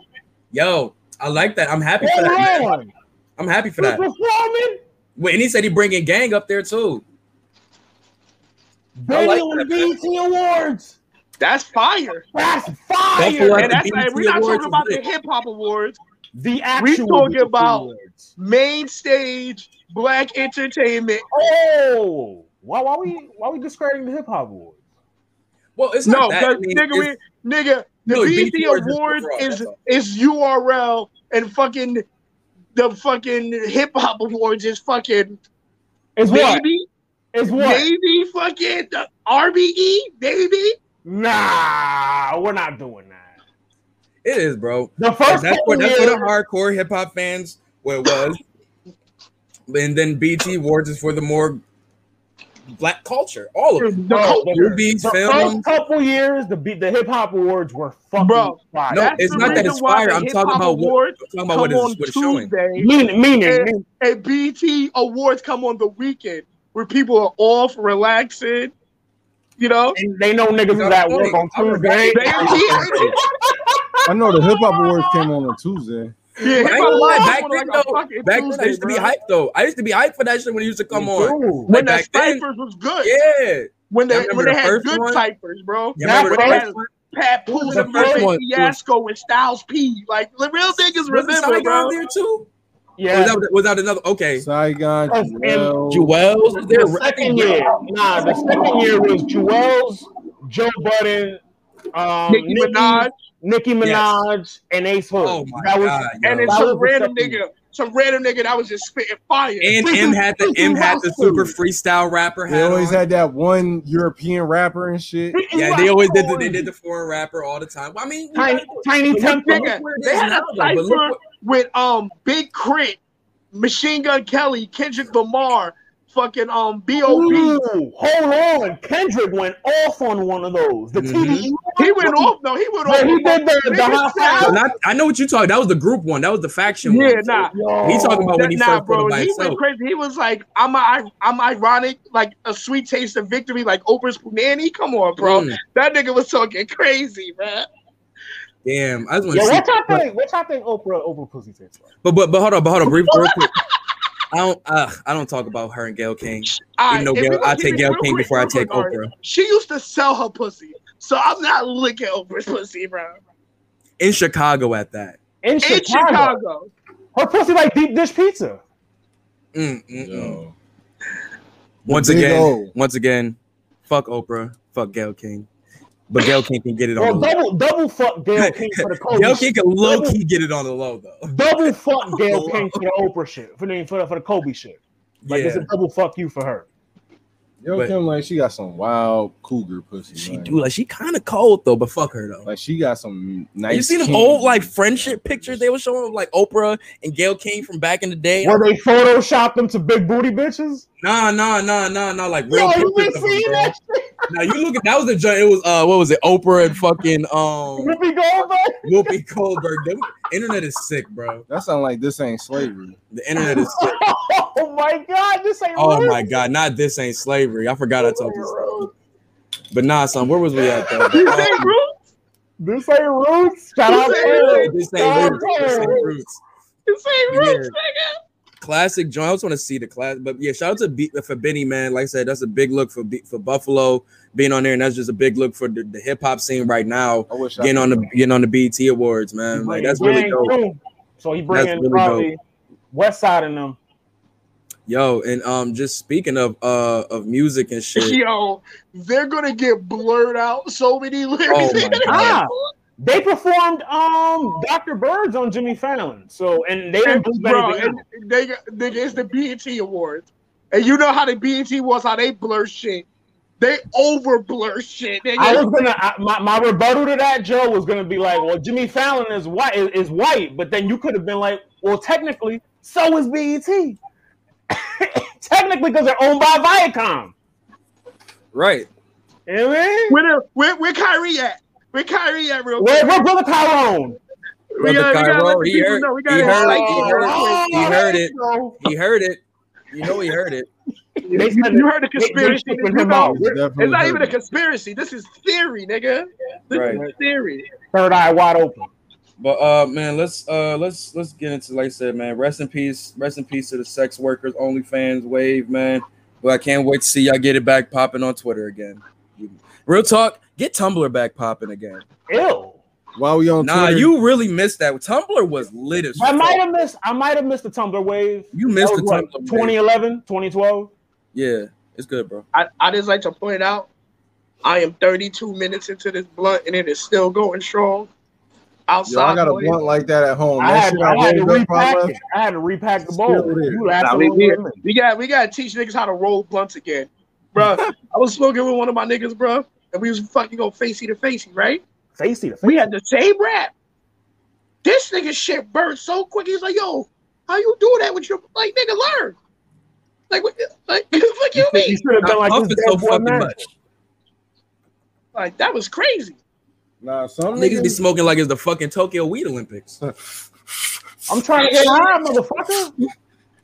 Yo, I like that. I'm happy for that. Man. I'm happy for He's that. Performing. Wait, and he said he bringing gang up there too. Benny like on the BET Awards. That's fire. That's fire. And that's like, we're not talking about the hip hop awards. The actual. We're talking about awards. main stage black entertainment. Oh, why? Why we? Why we discrediting the hip hop awards? Well, it's no, because nigga, we, nigga, the no, BET Awards is is URL and fucking the fucking hip hop awards is fucking is maybe what? Is what? Maybe fucking the RBE, baby. Nah, we're not doing that. It is, bro. The first that's for that's for the hardcore hip hop fans. What it was, and then BET Awards is for the more black culture. All of it. The oh, movies, the films. First couple years, the the hip hop awards were fucking Bro, fire. No, it's not that it's fire. I'm talking about what, I'm talking about what it's, what it's showing. Meaning, meaning, and, and BET awards come on the weekend where people are off, relaxing. You know, and they know niggas is at work on Tuesday. <laughs> I know the hip hop awards came on on Tuesday. Yeah, I ain't lie. Back then, though, back then I used to be hyped though. I used to be hyped for that shit when it used to come on. When the ciphers was good. Yeah. When they when they had good one? ciphers, bro. Yeah, when they had Papoose the first one fiasco with Styles P. Like the real niggas remember, bro. there too. Yeah, was that, was that another? Okay, Saigon, Juelz. Juelz was there. The second year, nah, the second year was Juelz, Joe Budden, um, Nicki Minaj. Nicki Minaj yes. and Ace Hood. Oh my that was, god! And then some random nigga, some random nigga that was just spitting fire. And M had the M had the super freestyle rapper. They always on. had that one European rapper and shit. Yeah, they always did. The, they did the foreign rapper all the time. Well, I mean, tiny, Tinie Tempah. They had a cipher with um Big K.R.I.T., Machine Gun Kelly, Kendrick Lamar, fucking um B.O.B. hold on. Kendrick went off on one of those. The mm-hmm. TDE. He went off. No, he went off. He did the, the well, not, I know what you talking. That was the group one. That was the faction yeah, one. nah. So he talking about when he nah, first bro. he himself. went crazy. He was like, I'm a, I'm ironic, like a sweet taste of victory, like Oprah's Punani. Come on, bro. Mm. That nigga was talking crazy, man. Damn, I just want to yeah, see. What y'all think? What y'all think Oprah Oprah pussy tastes like? But but but hold on, but hold on, brief, real quick. I don't uh, I don't talk about her and Gayle King. Right, know, Gayle, I take Gayle King before I take Oprah. She used to sell her pussy, so I'm not licking Oprah's pussy, bro. In Chicago, at that. In, In Chicago. Chicago. Her pussy like deep dish pizza. Mm, mm, mm. Once again, once again, fuck Oprah, fuck Gayle King. But Gayle King can get it on well, double, double fuck <laughs> Gayle King for the Kobe. Gayle King can low key get it on the low though. Double fuck <laughs> Gayle King for the Oprah shit, for the for the, for the Kobe shit. Like yeah. it's a double fuck you for her. Yo, but, Kim, like she got some wild cougar pussy. She like. do like she kind of cold though, but fuck her though. Like she got some nice. You seen the old like friendship pictures they were showing of, like Oprah and Gayle King from back in the day? Where they photoshopped them to big booty bitches? Nah, nah, nah, nah, nah. Like real. Yo, you seen that? Now you look at that was the joint. It was uh, what was it? Oprah and fucking um. Whoopi Goldberg. Whoopi Goldberg. The internet is sick, bro. That sounds like this ain't slavery. The internet is sick. <laughs> oh my god, this ain't. Oh my god, not this ain't slavery. I forgot I told you. But nah, son, where was we at though? This ain't roots. This ain't roots. Shout out to This ain't roots. This ain't roots. This ain't roots, nigga. Classic joint. I just want to see the class, but yeah, shout out to B- for Benny, man. Like I said, that's a big look for B- for Buffalo being on there, and that's just a big look for the, the hip hop scene right now. getting on the getting on the BET Awards, man. Like that's really dope. So he bringing really probably dope. West Side in them. Yo, and um, just speaking of uh of music and shit. Yo, they're gonna get blurred out so many lyrics. Oh my <laughs> God. They performed um Dr. Birds on Jimmy Fallon. So and they didn't do bro, and they they it's the BET Awards. And you know how the BET was, how they blur shit. They over blur shit. Nigga. I was gonna I, my, my rebuttal to that, Joe, was gonna be like, well, Jimmy Fallon is white is, is white, but then you could have been like, well, technically, so is BET. <coughs> Technically, because they're owned by Viacom. Right. You know I mean? Where, where, where Kyrie at? Where Kyrie at, real quick? Where, brother Tyrone? Brother Kyrie, he heard, he heard, he heard, he heard it. He heard it. You know he heard it. you, you heard the conspiracy. You know, it's not even a conspiracy. This is theory, nigga. This right. is theory. Third eye wide open. But uh man, let's uh let's let's get into like I said, man. Rest in peace, rest in peace to the sex workers, OnlyFans wave, man. But I can't wait to see y'all get it back popping on Twitter again. Real talk, get Tumblr back popping again. Ew. While we on Nah, Twitter, you really missed that. Tumblr was lit as I might have missed I might have missed the Tumblr wave. You missed the Tumblr 2011, 2012. Yeah, it's good, bro. I, I just like to point out I am 32 minutes into this blunt and it is still going strong outside. Yo, I got a blunt like that at home. I, had, I, had, to repack it. I had to repack the bowl. Nah, we, we, we, got we got to teach niggas how to roll blunts again, bro. I was smoking with one of my niggas, bro, and we was fucking go facey to facey, right? Facey to facey. We had the same rap. This nigga shit burned so quick. He's like, "Yo, how you do that with your like nigga learn?" Like, what, like, <laughs> what you mean? You should have been like this so fucking much. Like that was crazy. Nah, some niggas, niggas be smoking like it's the fucking Tokyo Weed Olympics. I'm trying to get high, motherfucker.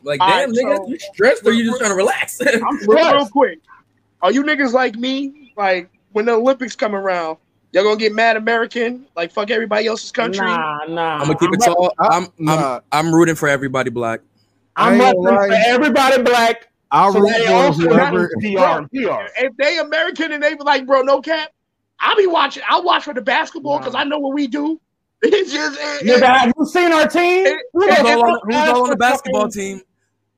Like, damn, right, nigga, so, you stressed or you just trying to relax? <laughs> I'm real quick. Are you niggas like me? Like, when the Olympics come around, y'all gonna get mad American? Like, fuck everybody else's country? Nah, nah. I'm gonna keep I'm it tall. I'm, I'm, I'm, rooting for everybody black. I'm rooting for everybody black. I'll so root for whoever. PR, PR. If they American and they be like, bro, no cap, I'll be watching. I'll watch for the basketball because I know what we do. <laughs> It's just. It, yeah, have you seen our team? It, who's, all on, who's all on the basketball team?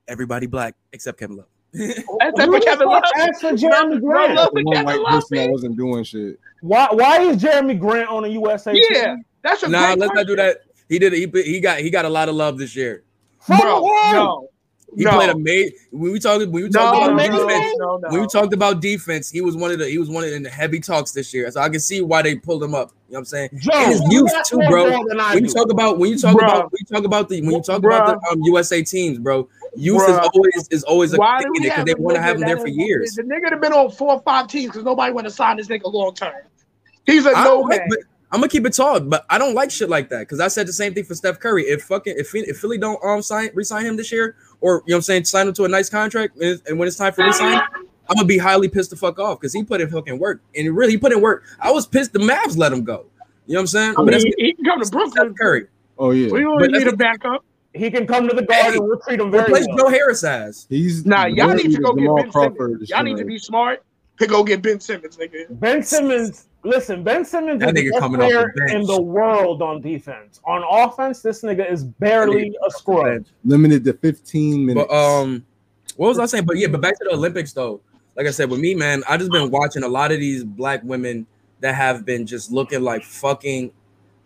Everybody black except Kevin Love. Except for Kevin Love. Ask for Jerami Grant. Love for Kevin like Love, I wasn't doing shit. Why? Why is Jerami Grant on the USA? Yeah, team? that's a nah. Let's question. not do that. He did. He he got he got a lot of love this year. From Bro, no. He no. played a mate. When we talked, when we talked no, about no, defense, no, when we talked about defense, he was one of the he was one of the, in the heavy talks this year. So I can see why they pulled him up. You know what I'm saying? Joe, and his youth too, bro. When you talk about when you talk bro. about when you talk about the when you talk bro. about the um, USA teams, bro. Youth bro. is always is always a why thing because they want to have him there for years. The nigga have been on four or five teams because nobody want to sign this nigga long term. He's a no man. I'm gonna keep it tall, but I don't like shit like that because I said the same thing for Seth Curry. If fucking if, if Philly don't um sign resign him this year, or you know what I'm saying, sign him to a nice contract, and, and when it's time for resign, I'm gonna be highly pissed the fuck off because he put in fucking work and really he put in work. I was pissed the Mavs let him go. You know what I'm saying? I mean, he, he, can come to Brooklyn. Curry. Oh yeah. We don't need a backup. He can come to the Garden. Hey, we'll treat him very well. Joe Harris as. He's nah. Y'all need to go get Ben Simmons. Y'all need to be smart to go get Ben Simmons, nigga. Ben Simmons. Listen, Ben Simmons that is the best player the in the world on defense. On offense, this nigga is barely a scrub. Limited to 15 minutes. But um, what was I saying? But yeah, but back to the Olympics though. Like I said, with me, man, I just been watching a lot of these black women that have been just looking like fucking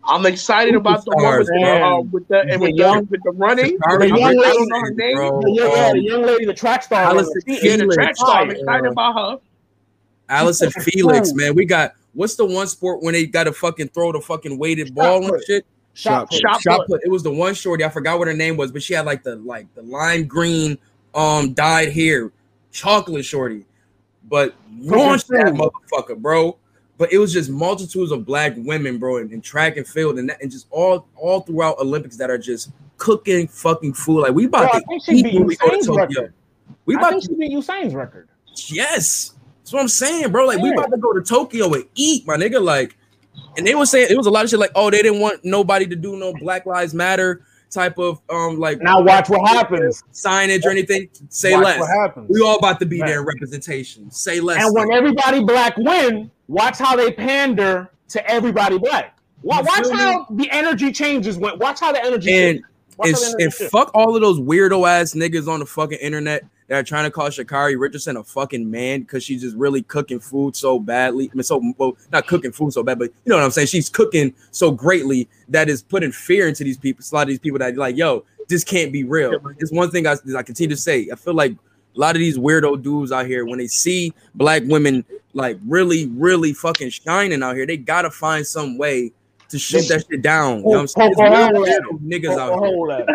I'm excited about the one with the, uh, with the, and with, the, with the running. The young lady, I don't know her name. The young, yeah, the young lady, the track star. Allyson yeah, the track star. I'm excited about her. Allyson <laughs> Felix, man. We got what's the one sport when they got to fucking throw the fucking weighted ball and shit? Shot put. Shot, Shot put. It was the one shorty. I forgot what her name was, but she had like the like the lime green um dyed hair, chocolate shorty. But launched that motherfucker, bro but it was just multitudes of black women, bro, in, in track and field, and, that, and just all all throughout Olympics that are just cooking fucking food. Like we about bro, to eat when we go to Tokyo. Record. We about I think to beat Usain's record. Yes, that's what I'm saying, bro. Like yeah. we about to go to Tokyo and eat, my nigga. Like, and they were saying it was a lot of shit. Like, oh, they didn't want nobody to do no Black Lives Matter type of um like now watch what happens. signage or anything say watch less. what happens. we all about to be right. there representation. Say less. And when everybody black win watch how they pander to everybody black. Watch, watch how the energy changes when watch how the energy and, and, and fuck all of those weirdo ass niggas on the fucking internet that are trying to call Sha'Carri Richardson a fucking man because she's just really cooking food so badly. I mean, so well, not cooking food so bad, but you know what I'm saying. She's cooking so greatly that is putting fear into these people. A lot of these people that like, yo, this can't be real. It's one thing I, I continue to say. I feel like a lot of these weirdo dudes out here, when they see black women like really, really fucking shining out here, they gotta find some way to shoot that shit down. You know what I'm saying? It's niggas out here.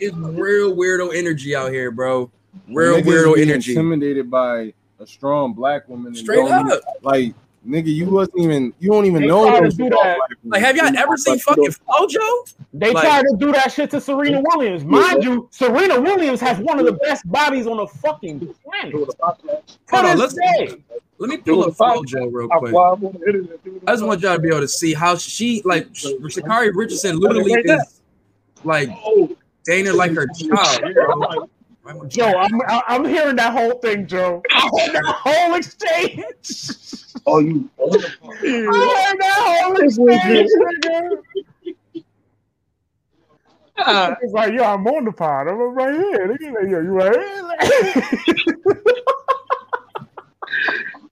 It's real weirdo energy out here, bro. Real weirdo energy. Intimidated by a strong black woman. Straight up. Like nigga, you wasn't even you don't even they know to do that. Like, have y'all ever seen fucking FloJo? They like, tried to do that shit to Serena Williams. Mind yeah. you, Serena Williams has one of the best bodies on the fucking planet. Hold on, let's say. Let me pull up FloJo real quick. I just want y'all to be able to see how she like Sha'Carri Richardson literally is like Dana like her child. Joe, I'm I'm hearing that whole thing, Joe. <laughs> I heard that whole exchange. Oh, you! I heard that whole exchange, nigga. Uh, it's like, yo, I'm on the pod. I'm right here. Nigga, yo, you right here. <laughs> <laughs>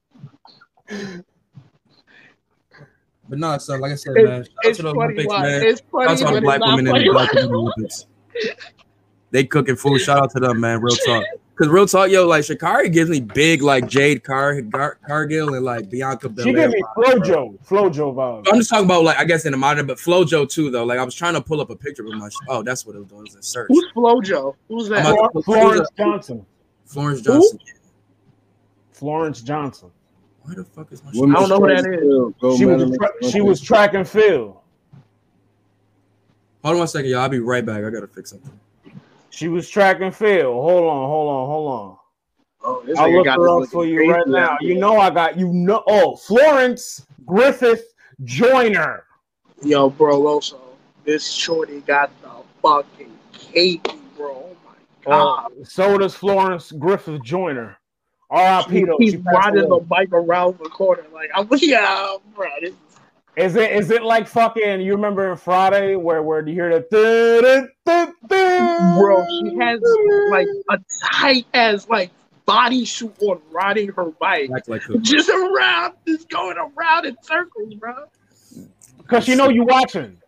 but no, so like I said, man, shout out to the Olympics, man. It's funny, shout out to black women in the Black Olympics. They cooking food. Shout out to them, man. Real talk. Cause real talk, yo, like Sha'Carri gives me big like Jade Car, Car Cargill and like Bianca Belair. She gives me FloJo, FloJo vibes. I'm just talking about like I guess in the modern, but FloJo too though. Like I was trying to pull up a picture of my. Oh, that's what it was doing. Was a search. Who's FloJo? Who's that? Florence, Florence Johnson. Florence Johnson. Who? Florence Johnson. Where the fuck is my? I don't know who that is. She was tra- she was track and field. Hold on one second, y'all. I'll be right back. I gotta fix something. She was track and field. Hold on, hold on, hold on. Oh, I'll look her up for you right now. You know I got you know. Oh, Florence Griffith Joyner. Yo, bro, also this shorty got the fucking cake, bro. Oh my uh, god. Uh, so does Florence Griffith Joyner. R.I.P. He's riding the bike around the corner like I'm <laughs> yeah, bro. This is it is it like fucking you remember Friday where where you hear the bro she has like a tight as like bodysuit on riding her bike like, like just around just going around in circles bro because you know you watching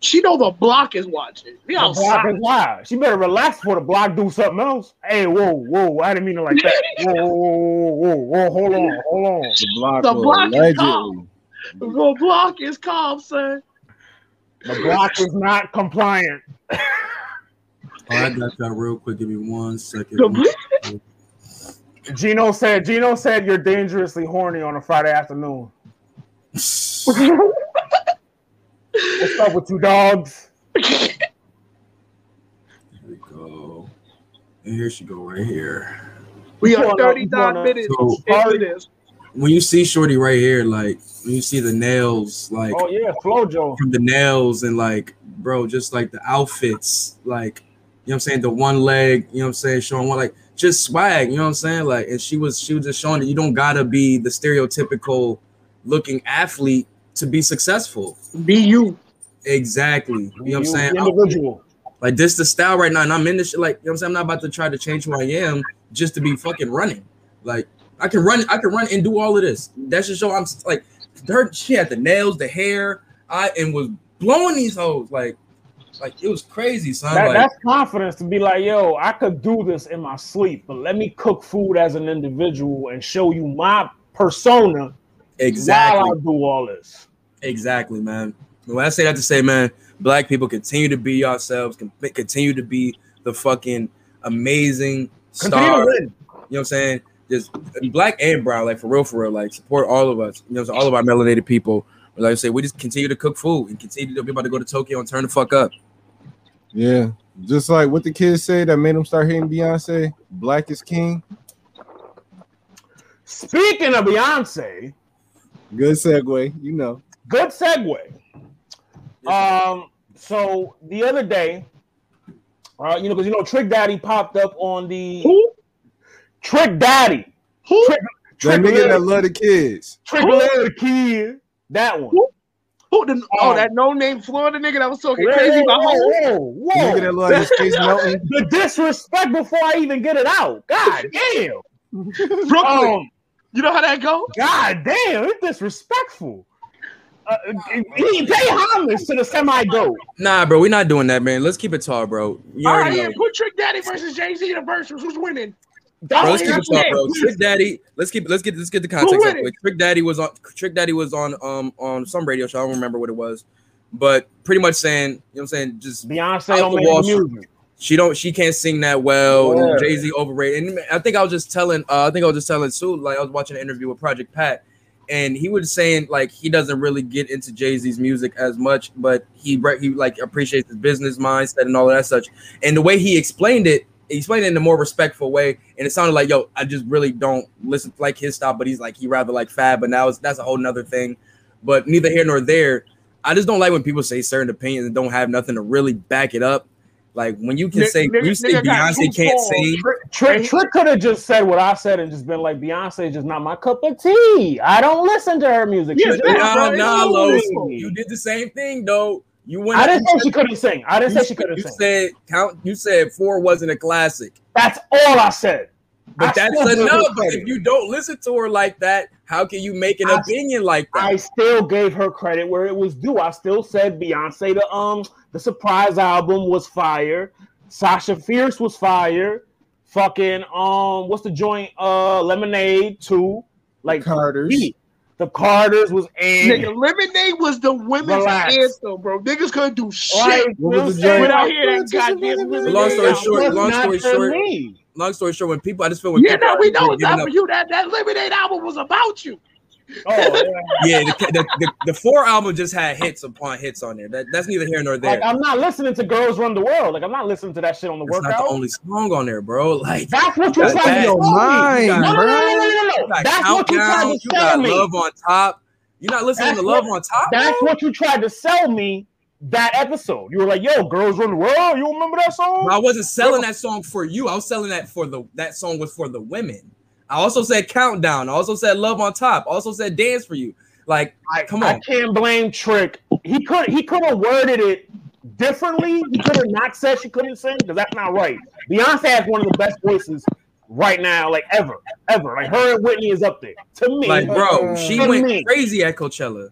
she know the block is watching. the block is live. She better relax before the block do something else. Hey, whoa, whoa! I didn't mean it like that. <laughs> whoa, whoa, whoa, whoa, whoa! Hold on, hold on. The block, the block is calm. The block is calm, sir. The block is not compliant. oh, I got that real quick. Give me one second. Gino said. Gino said you're dangerously horny on a Friday afternoon. <laughs> <laughs> What's up with you dogs? Here we go. And here she go right here. We are 39 minutes so, into this. when you see Shorty right here, like when you see the nails, like oh yeah, Flojo from the nails and like bro, just like the outfits, like you know what I'm saying, the one leg, you know what I'm saying, showing one like just swag, you know what I'm saying? Like, and she was she was just showing that you don't gotta be the stereotypical looking athlete to be successful. Be you. Exactly. You know what I'm saying? Individual. Like this the style right now, and I'm in this shit. Like, you know what I'm saying? I'm not about to try to change who I am just to be fucking running. Like, I can run, I can run and do all of this. That's just show I'm like her she had the nails, the hair, I and was blowing these hoes. Like, like it was crazy, son. That, like, that's confidence to be like, yo, I could do this in my sleep, but let me cook food as an individual and show you my persona. Exactly. While I do all this. Exactly, man. When I say that to say, man, black people continue to be yourselves, continue to be the fucking amazing star. You know what I'm saying? Just black and brown, like for real, for real, like support all of us. You know, all of our melanated people. Like I say, we just continue to cook food and continue to be about to go to Tokyo and turn the fuck up. Yeah, just like what the kids say that made them start hating Beyonce. Black is king. Speaking of Beyonce, good segue. You know, good segue. Um, so the other day, uh, you know, because you know, Trick Daddy popped up on the Who? Trick Daddy. Who? Trick, Trick that nigga that love the kids. Trick love the kid. That one. Who? Who the, oh, um, that no name Florida nigga that was talking whoa, crazy about whoa, whoa, whoa. Nigga that love his face melting. The disrespect before I even get it out. God <laughs> damn. Brooklyn. Um, you know how that go? God damn, it's disrespectful. Uh, he pay homage to the semi goat. Nah, bro, we're not doing that, man. Let's keep it tall, bro. You All right, yeah, put Trick Daddy versus Jay Z in the versus. Who's winning? Bro, let's keep it tall, bro. Trick Daddy. Let's keep. Let's get. Let's get the context. Up. Trick Daddy was on. Trick Daddy was on. Um, on some radio show. I don't remember what it was, but pretty much saying, you know, what I'm saying, just Beyonce don't make wall, music. She don't. She can't sing that well. Yeah. Jay Z overrated. And I think I was just telling. Uh, I think I was just telling Sue. Like I was watching an interview with Project Pat, and he was saying like he doesn't really get into Jay Z's music as much, but he he like appreciates his business mindset and all that such. And the way he explained it, he explained it in a more respectful way, and it sounded like yo, I just really don't listen like his style, but he's like he rather like Fab, but now it's that's a whole nother thing. But neither here nor there. I just don't like when people say certain opinions and don't have nothing to really back it up. Like when you can say you say Beyonce can't sing. Trick, Trick could have just said what I said and just been like, Beyonce is just not my cup of tea. I don't listen to her music. Yeah, nah, nah, Los, you did the same thing though. You went. I didn't say she couldn't sing. I didn't say she couldn't you sing. Said count. You said four wasn't a classic. That's all I said. But I that's enough. If you don't listen to her like that, how can you make an I, opinion like that? I still gave her credit where it was due. I still said Beyonce the um the surprise album was fire. Sasha Fierce was fire. Fucking um, what's the joint? Uh, Lemonade two. Like Carter's. The Carters was and nigga, Lemonade was the women's Relax. anthem, bro. Niggas couldn't do shit right, what was the joint? without hearing that goddamn Long story short, long story short, long story short, when people, I just feel when yeah, no, we know it's not for you. That that Lemonade album was about you. Oh yeah, the, the, the, the, four album just had hits upon hits on there. That, that's neither here nor there. Like, I'm not listening to "Girls Run the World." Like I'm not listening to that shit on the that's workout. Not the only song on there, bro. Like that's what you're trying to your mind, no, no, no, no, no, no. That's what you tried to sell me. Love on top. You're not listening that's to Love on Top. That's bro? what you tried to sell me that episode. You were like, "Yo, girls run the world." You remember that song? I wasn't selling that song for you. I was selling that for the that song was for the women. I also said countdown. I also said love on top. I also said dance for you. Like, I, come on. I can't blame Trick. He could he could have worded it differently. He could have not said she couldn't sing because that's not right. Beyonce has one of the best voices right now, like ever, ever. Like her and Whitney is up there to me. Like, bro, she went me. crazy at Coachella.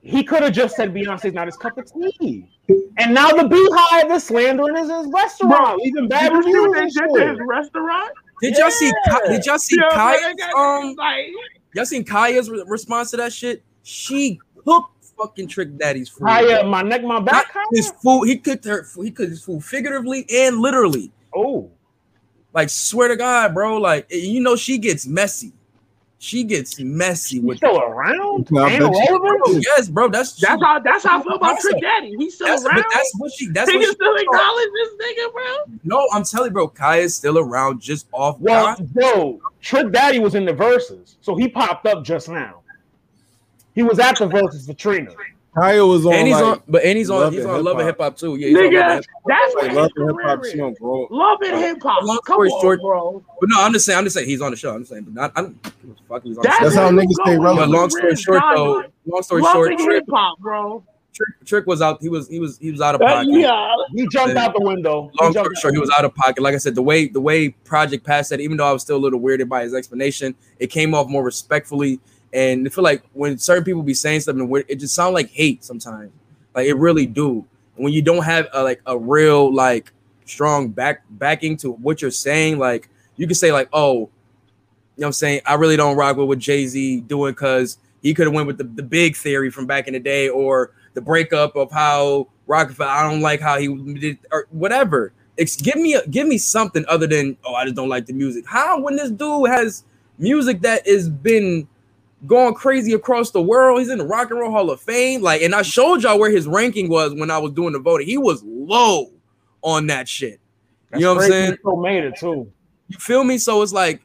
He could have just said Beyonce's not his cup of tea. And now the BeyHive is slandering his, his restaurant. Bro, Even bad reviews. They did to his restaurant. Did y'all see? Did y'all see yeah? Um, y'all seen Khia's re- response to that shit? She cooked fucking Trick Daddy's food. Kaya, my neck, my back. his food. He cooked her. He cooked his food figuratively and literally. Oh, like swear to God, bro. Like you know, she gets messy. She gets messy with still around. yes, bro. That's that's how that's how I feel about Trick Daddy. He's still that's, around. That's what she. That's what she still acknowledge this nigga, bro. No, I'm telling you, bro. Kai is still around, just off. Well, bro, Trick Daddy was in the verses, so he popped up just now. He was at the verses for Trina. Kyle was on, and he's like, on, but and he's on, he's on Love and Hip Hop too. Yeah, nigga, that's what Love and Hip Hop song, bro. Love and Hip Hop. Long story short, bro. But no, I'm just saying, I'm just saying he's on the show. I'm just saying, but not, I'm fuck. He's on that's, that's how niggas stay relevant. But long story short, though, long story Love short, Hip Hop, bro. Trick, Trick was out. He was he was he was out of pocket. Uh, yeah, he jumped and out the window. Long story short, he was out of pocket. Like I said, the way the way Project Pat said, even though I was still a little weirded by his explanation, it came off more respectfully. And I feel like when certain people be saying something, it just sounds like hate sometimes. Like it really do. When you don't have a, like a real like strong back backing to what you're saying, like you can say like, oh, you know what I'm saying? I really don't rock with what Jay-Z doing because he could have went with the, the big theory from back in the day or the breakup of how Rockefeller, I don't like how he did or whatever. It's, give me a, give me something other than oh I just don't like the music. How when this dude has music that has been going crazy across the world. He's in the Rock and Roll Hall of Fame. Like, and I showed y'all where his ranking was when I was doing the voting. He was low on that shit. That's you know what I'm saying? So made it too. You feel me? So it's like,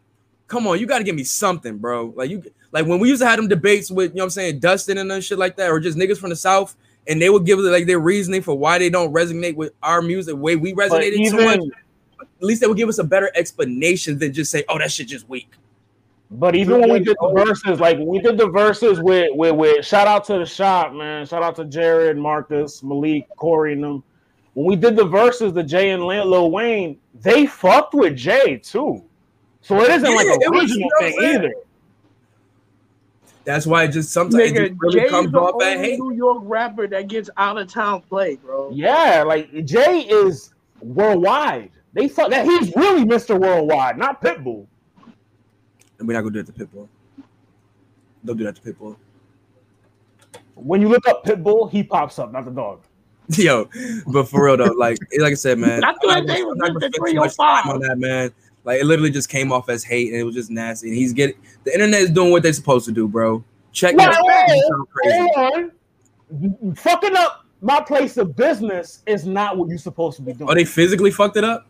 come on, you got to give me something, bro. Like you, like when we used to have them debates with, you know what I'm saying, Dustin and shit like that, or just niggas from the South, and they would give it like their reasoning for why they don't resonate with our music the way we resonated even, so much. At least they would give us a better explanation than just say, "Oh, that shit just weak." But even when we did the verses, like we did the verses with with with shout out to the shop, man. Shout out to Jared, Marcus, Malik, Corey, and them. When we did the verses, the Jay and Lil Wayne, they fucked with Jay too. So it isn't yeah, like a original thing either. That's why it just sometimes Nigga, it just really Jay's comes off at hate. New York rapper that gets out of town play, bro. Yeah, like Jay is worldwide. They thought that he's really Mr. Worldwide, not Pitbull and we're not gonna do it to Pitbull. Don't do that to Pitbull. When you look up Pitbull, he pops up, not the dog. <laughs> Yo, but for real though, like like I said, man, <laughs> I thought they was not three or five on that, man. Like it literally just came off as hate, and it was just nasty. And he's getting the internet is doing what they're supposed to do, bro. Check no, that. Fucking up my place of business is not what you're supposed to be doing. Are they physically fucked it up?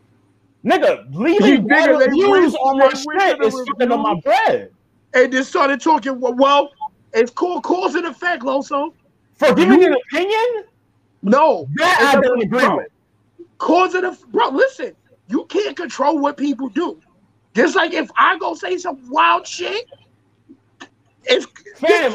Nigga, leaving bad reviews on my shit is fucking on my bread. And then started talking, well, it's called cause and effect, Loso. For giving an opinion? No. That I don't agree with. Cause and effect. Bro, listen, you can't control what people do. Just like if I go say some wild shit, it's Fam,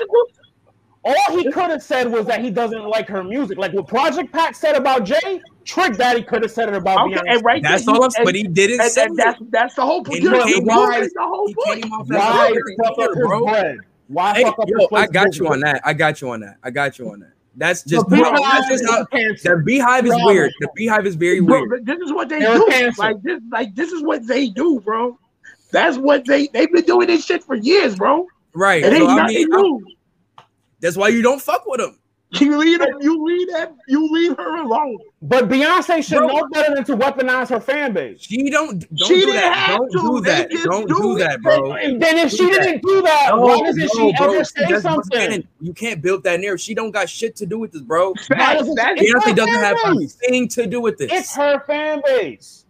all he could have said was that he doesn't like her music. Like what Project Pat said about Jay, Trick Daddy could have said it about okay, Beyonce. And right that's all I'm but he didn't and, say and that's, that's the whole point. Why, the whole point. Why fuck up his bread? Why hey, fuck up yo, I got you on that. I got you on that. I got you on that. That's just, bro, that's just how, the BeyHive is weird. The BeyHive is very bro, weird. This is what they They're do. Cancer. Like this, like this is what they do, bro. That's what they they've been doing this shit for years, bro. Right. It ain't so, nothing I mean, new. That's why you don't fuck with him. You leave them, you leave that, you leave her alone. But Beyonce should Bro, know better than to weaponize her fan base. She don't, don't she do that. Don't to. do that. Don't do, do that, bro. And then if do she that. didn't do that, no, why doesn't no, she bro, ever say something? You can't build that narrative. She don't got shit to do with this, bro. Facts, Beyonce doesn't have a thing to do with this. It's her fan base.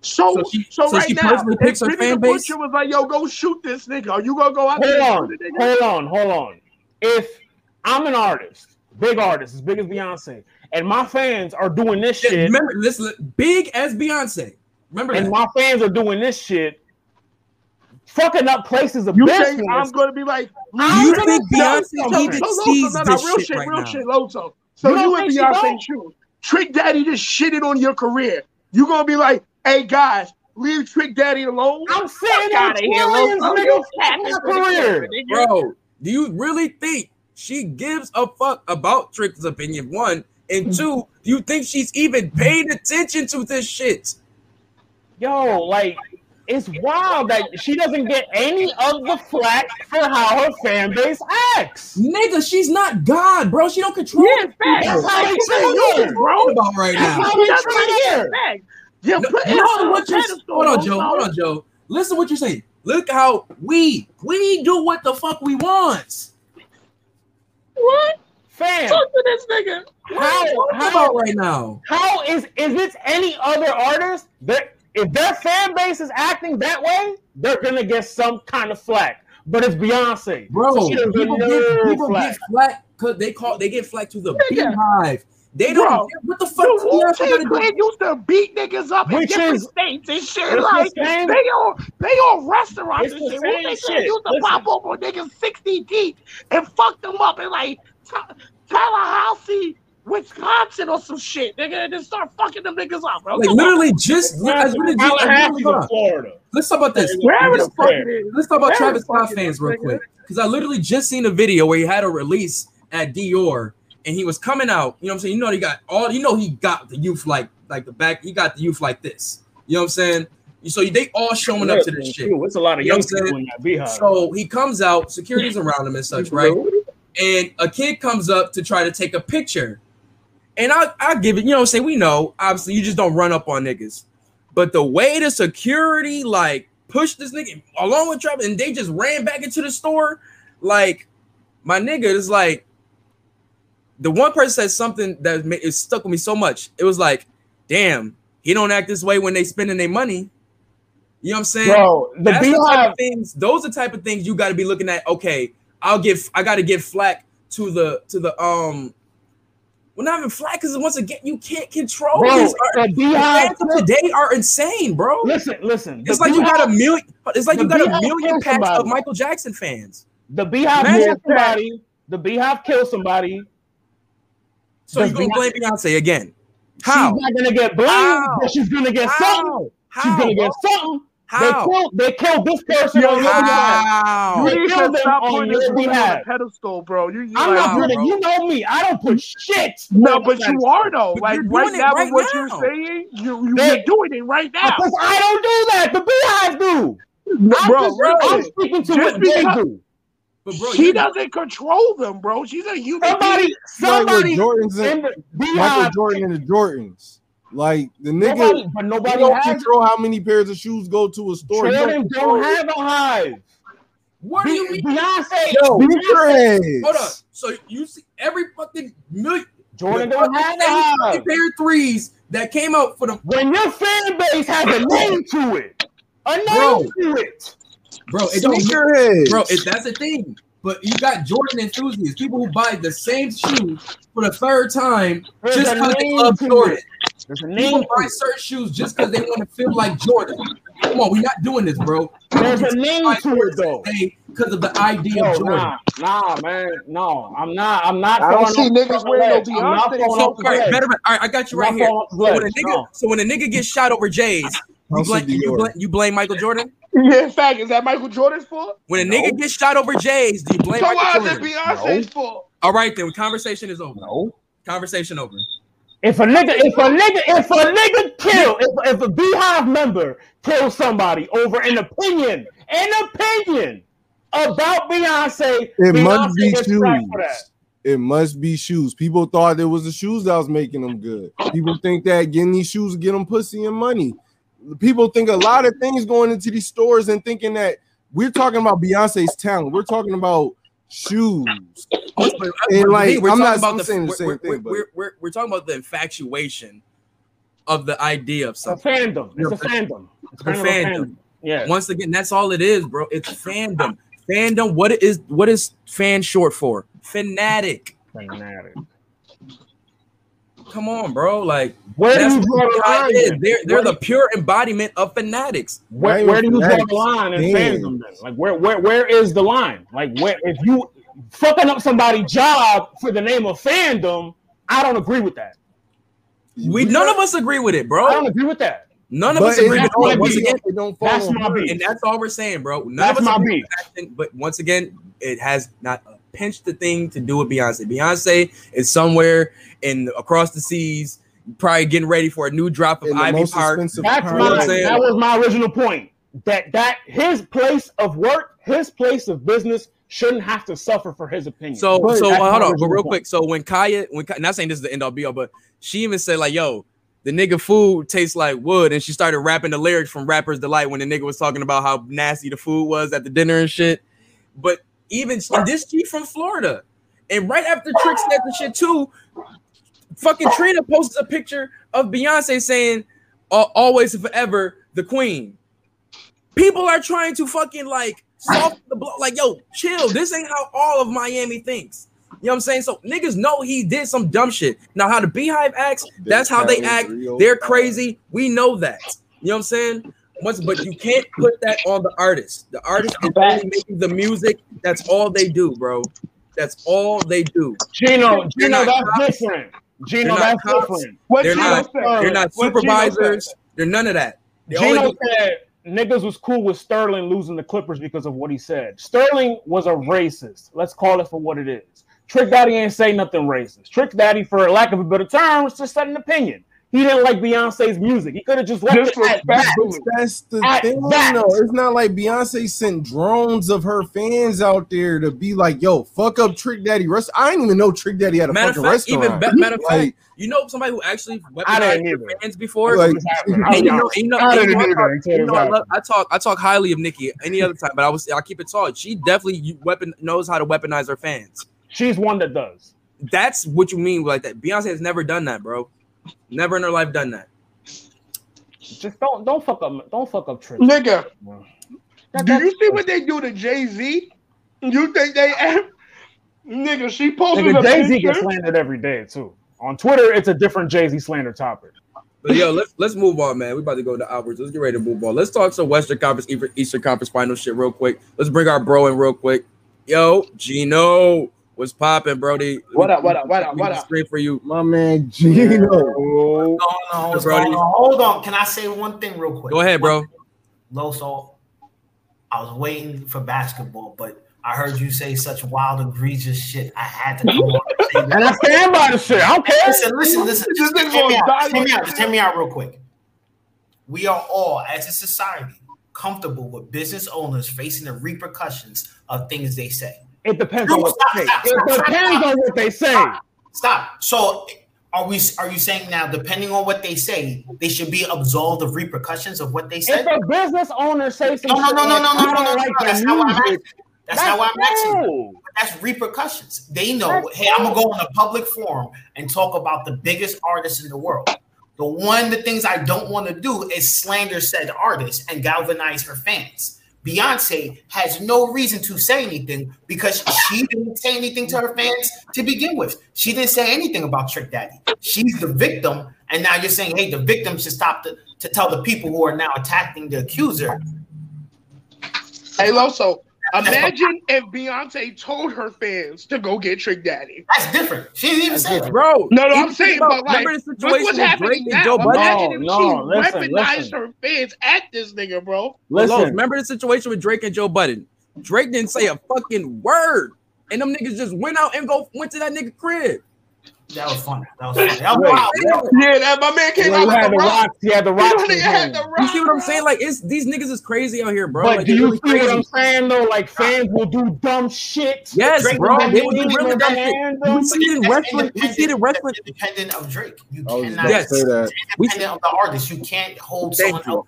So, so, she, so, so right she now, picks her fan base. was like, "Yo, go shoot this nigga. Are you gonna go out hold there?" On, hold on, hold on. If I'm an artist, big artist, as big as Beyonce, and my fans are doing this shit. Remember, listen, big as Beyonce. Remember, and that. my fans are doing this shit, fucking up places of you business. Think I'm going to be like, you think Beyonce even sees this real shit, right real now. shit, Loso. So you, you and Beyonce shoot. Trick Daddy just shitted on your career. You gonna be like, hey guys, leave Trick Daddy alone. I'm saying out of here, Loso. career, bro. Do you really think she gives a fuck about Trick's opinion. One and mm. two, do you think she's even paying attention to this shit? Yo, like it's wild that she doesn't get any of the flack for how her fan base acts. Nigga, she's not God, bro. She don't control. Yeah, facts. That's how they treat bro. About right now. That's how they treat Yeah, no, what you're. Hold on, Joe. Hold on, Joe. Listen what you're saying. Look how we we do what the fuck we want. What? Fam, Talk to this nigga. how, How right now? how is is this any other artist that if their fan base is acting that way, they're gonna get some kind of flack. But it's Beyonce, Bro, So people, get, people flack. get flat because they call they get flack to the Nigga. BeyHive. They don't. Bro, what the fuck? The is Beyonce Wu-Tang gonna do? Clan used to beat niggas up in different is- states and shit. it's the Like they same- on they on restaurants and shit. same Wu-Tang Clan used to Listen. pop up on niggas sixty deep and fuck them up in like Ta- Tallahassee, Wisconsin or some shit, nigga, and then start fucking them niggas up, bro. Like Come on. literally just. I literally just- Tallahassee's in Florida. Let's talk about this. Wherever the fuck fair. it is. Let's talk about Where Travis Scott fans real quick. Because I literally just seen a video where he had a release at Dior and he was coming out. You know what I'm saying? You know, he got all, you know, he got the youth like, like the back, he got the youth like this. You know what I'm saying? So they all showing up to this shit. It's a lot of You young what I'm saying? people in that BeyHive. So he comes out, security's around him and such, right? And a kid comes up to try to take a picture. And I I give it, you know what I'm saying? We know, obviously, you just don't run up on niggas. But the way the security like pushed this nigga along with Travis, and they just ran back into the store, like my nigga is like the one person said something that ma- it stuck with me so much. It was like, damn, he don't act this way when they spending their money. You know what I'm saying? Bro, the That's the type of things. Those are the type of things you got to be looking at. Okay, I'll give. I got to give flack to the to the um. Well, not even flack because once again you can't control Bro, these. Art, the BeyHive. fans of today are insane, bro. Listen, listen. It's like you got a million. It's like you got a million packs of. Michael Jackson fans. The BeyHive Imagine killed somebody. The BeyHive killed somebody. So Does you gonna blame Beyonce again? She's How? not gonna get blamed, How? but she's gonna get something. How? She's gonna get something. They killed. They killed this person Yo, on your behalf. You They need killed them on your this on behalf. a pedestal, bro. You, you I'm like, not Wow, gonna. bro. You know me. I don't put shit. No, but that you are though. But Like you're right it now, right with what now. you're saying, you, you They- you're doing it right now, Because I don't do that. The BeyHive do. No, I'm, bro. I'm speaking to just what they do. But bro, she doesn't control them, bro. She's a human. Somebody, being. Somebody Jordans in and the Michael. Jordan and the Jordans. Like the nigga, Nobody, but nobody don't has. control how many pairs of shoes go to a store. He Jordan control don't have a hive. What do you Be- mean? Beyonce, Yo, Beat your ass. Hold on. So you see every fucking million Jordan don't have a hive. pair of threes that came out for the When your fan base has a name to it, a name Bro. to it. Bro. It don't Sneakerheads. bro. It, that's the thing. But you got Jordan enthusiasts, people who buy the same shoe for the third time There's just because they love Jordan. it. There's a People name to buy certain shoes just because they want to feel like Jordan. Come on, we're not doing this, bro. There's a name to it though. because of the idea Yo, of Jordan. nah, nah, man, no, I'm not. I'm not. I don't see niggas wearing no. I'm not Beyonce throwing So, off all the right, ledge. better, all right, I got you I'm right here. throwing off the So when a nigga, no. so when a nigga gets shot over J's, you House blame, you Dior. blame, you blame Michael Jordan. Yeah, in fact, is that Michael Jordan's fault? When a nigga gets shot over J's, do you blame So why Michael is it Jordan? Beyonce's fault? All right, then conversation is over. No. Conversation over. If a nigga, if a nigga, if a nigga kill, if, if a BeyHive member kills somebody over an opinion, an opinion about Beyonce, It Beyonce must be shoes. cracked for that. It must be shoes. People thought it was the shoes that was making them good. People think that getting these shoes get them pussy and money. People think a lot of things going into these stores and thinking that we're talking about Beyonce's talent. We're talking about shoes. And, like, we're I'm talking not- about I'm the saying the same we're, thing, we're, but- we're, we're, we're talking about the infatuation of the idea of something. a fandom. It's a fandom. It's kind of a fandom. fandom. Yeah. Once again, that's all it is, bro. It's fandom. Fandom. What it is? What is fan short for? Fanatic. Fanatic. Come on, bro. Like Where do you draw the what line? it is. They're they're Where- the pure embodiment of fanatics. Where, where do you draw the line in fandom then? Like where where where is the line? Like where if you fucking up somebody's job for the name of fandom, I don't agree with that. We none of us agree with it, bro. I don't agree with that. None of But us agree with my it. Once again, don't fall That's my her. beef. and that's all we're saying, bro. None That's of us my agree beef. with that, but once again, it has not a pinch the thing to do with Beyonce. Beyonce is somewhere in across the seas, probably getting ready for a new drop of In Ivy Park. That's car. what I'm my that was my original point. That that his place of work, his place of business shouldn't have to suffer for his opinion. So, But so that's uh, hold on, but real point. quick. So when Khia, when Ka- not saying this is the end all be all, but she even said like, "Yo, the nigga food tastes like wood, and she started rapping the lyrics from Rapper's Delight when the nigga was talking about how nasty the food was at the dinner and shit. But even and this G from Florida, and right after Trick said the shit too, fucking Trina posts a picture of Beyonce saying, "Always and forever, the queen." People are trying to fucking like soften the blow. Like, yo, chill. This ain't how all of Miami thinks. You know what I'm saying? So niggas know he did some dumb shit. Now, how the BeyHive acts, that's how they act. They're crazy. We know that. You know what I'm saying? Once, but you can't put that on the artist. The artist is only making the music. That's all they do, bro. That's all they do. Gino, Gino, that's cops. different. Gino, that's cops. different. What they're not. They're not supervisors. They're none of that. They Gino said niggas was cool with Sterling losing the Clippers because of what he said. Sterling was a racist. Let's call it for what it is. Trick Daddy ain't say nothing racist. Trick Daddy, for lack of a better term, was just said an opinion. He didn't like Beyonce's music. He could have just left it at that. That's the at thing, that. though. It's not like Beyonce sent drones of her fans out there to be like, "Yo, fuck up Trick Daddy." Rest. I didn't even know Trick Daddy had a matter fucking fact, restaurant. Even be- matter of fact, you know somebody who actually weaponized their fans before. Like, you know, you know, you know, you know I, love, I, talk, I talk highly of Nicki any other time, but I was, I keep it tall. She definitely weapon knows how to weaponize her fans. She's one that does. That's what you mean like that. Beyonce has never done that, bro. Never in her life done that. Just don't don't fuck up don't fuck up Trick. Nigga. That, do you see what they do to Jay Z? You think they <laughs> nigga? She posted Jay Z gets slandered every day too. On Twitter, it's a different Jay Z slander topic. But yo, let's let's move on, man. We about to go to hours. Let's get ready to move on. Let's talk some Western Conference, Eastern Conference final shit real quick. Let's bring our bro in real quick. Yo, Gino. What's popping, Brody? What up? What up? What up? What up? Straight for you, my man Gino. What's going on? What's going on? Hold on. Can I say one thing real quick? Go ahead, bro. Loso, I was waiting for basketball, but I heard you say such wild, egregious shit. I had to come on. And, <laughs> I stand by the shit. I don't care. Listen, listen, listen. Just, just, hear me out. Just hear me out. Just hear me out real quick. We are all, as a society, comfortable with business owners facing the repercussions of things they say. It depends no, on what stop, they say. Stop, stop, it depends on what they say. Stop. So are we are you saying now depending on what they say they should be absolved of repercussions of what they said? if a business owner says no no no no no no no, no, like no. that's not what i'm asking. That's, that's not i'm asking. that's repercussions. They know that's hey i'm gonna go on a public forum and talk about the biggest artist in the world. The one of the things i don't want to do is slander said artist and galvanize her fans. Beyonce has no reason to say anything because she didn't say anything to her fans to begin with. She didn't say anything about Trick Daddy. She's the victim, and now you're saying, hey, the victim should stop to, to tell the people who are now attacking the accuser. Hey, Loso, Imagine if Beyonce told her fans to go get Trick Daddy. That's different. She didn't even say that. Bro, no, no, I'm saying, but like, remember the situation what's happening now? Joe Imagine if no, she listen, weaponized listen. her fans at this nigga, bro. Listen, remember the situation with Drake and Joe Budden? Drake didn't say a fucking word, and them niggas just went out and go went to that nigga crib. That was funny. That was funny. That was Yeah, that my man came out with the, the rocks. He had the rocks. Had the rocks. You see what I'm saying? Like, it's these niggas is crazy out here, bro. But like, do you really see crazy. what I'm saying though? Like, fans will do dumb shit. Yes, Drake bro. They will do really dumb shit. We see it in wrestling. We see it in wrestling. Independent of Drake, you cannot. Yes, say that. Independent of the artist, you can't hold someone else.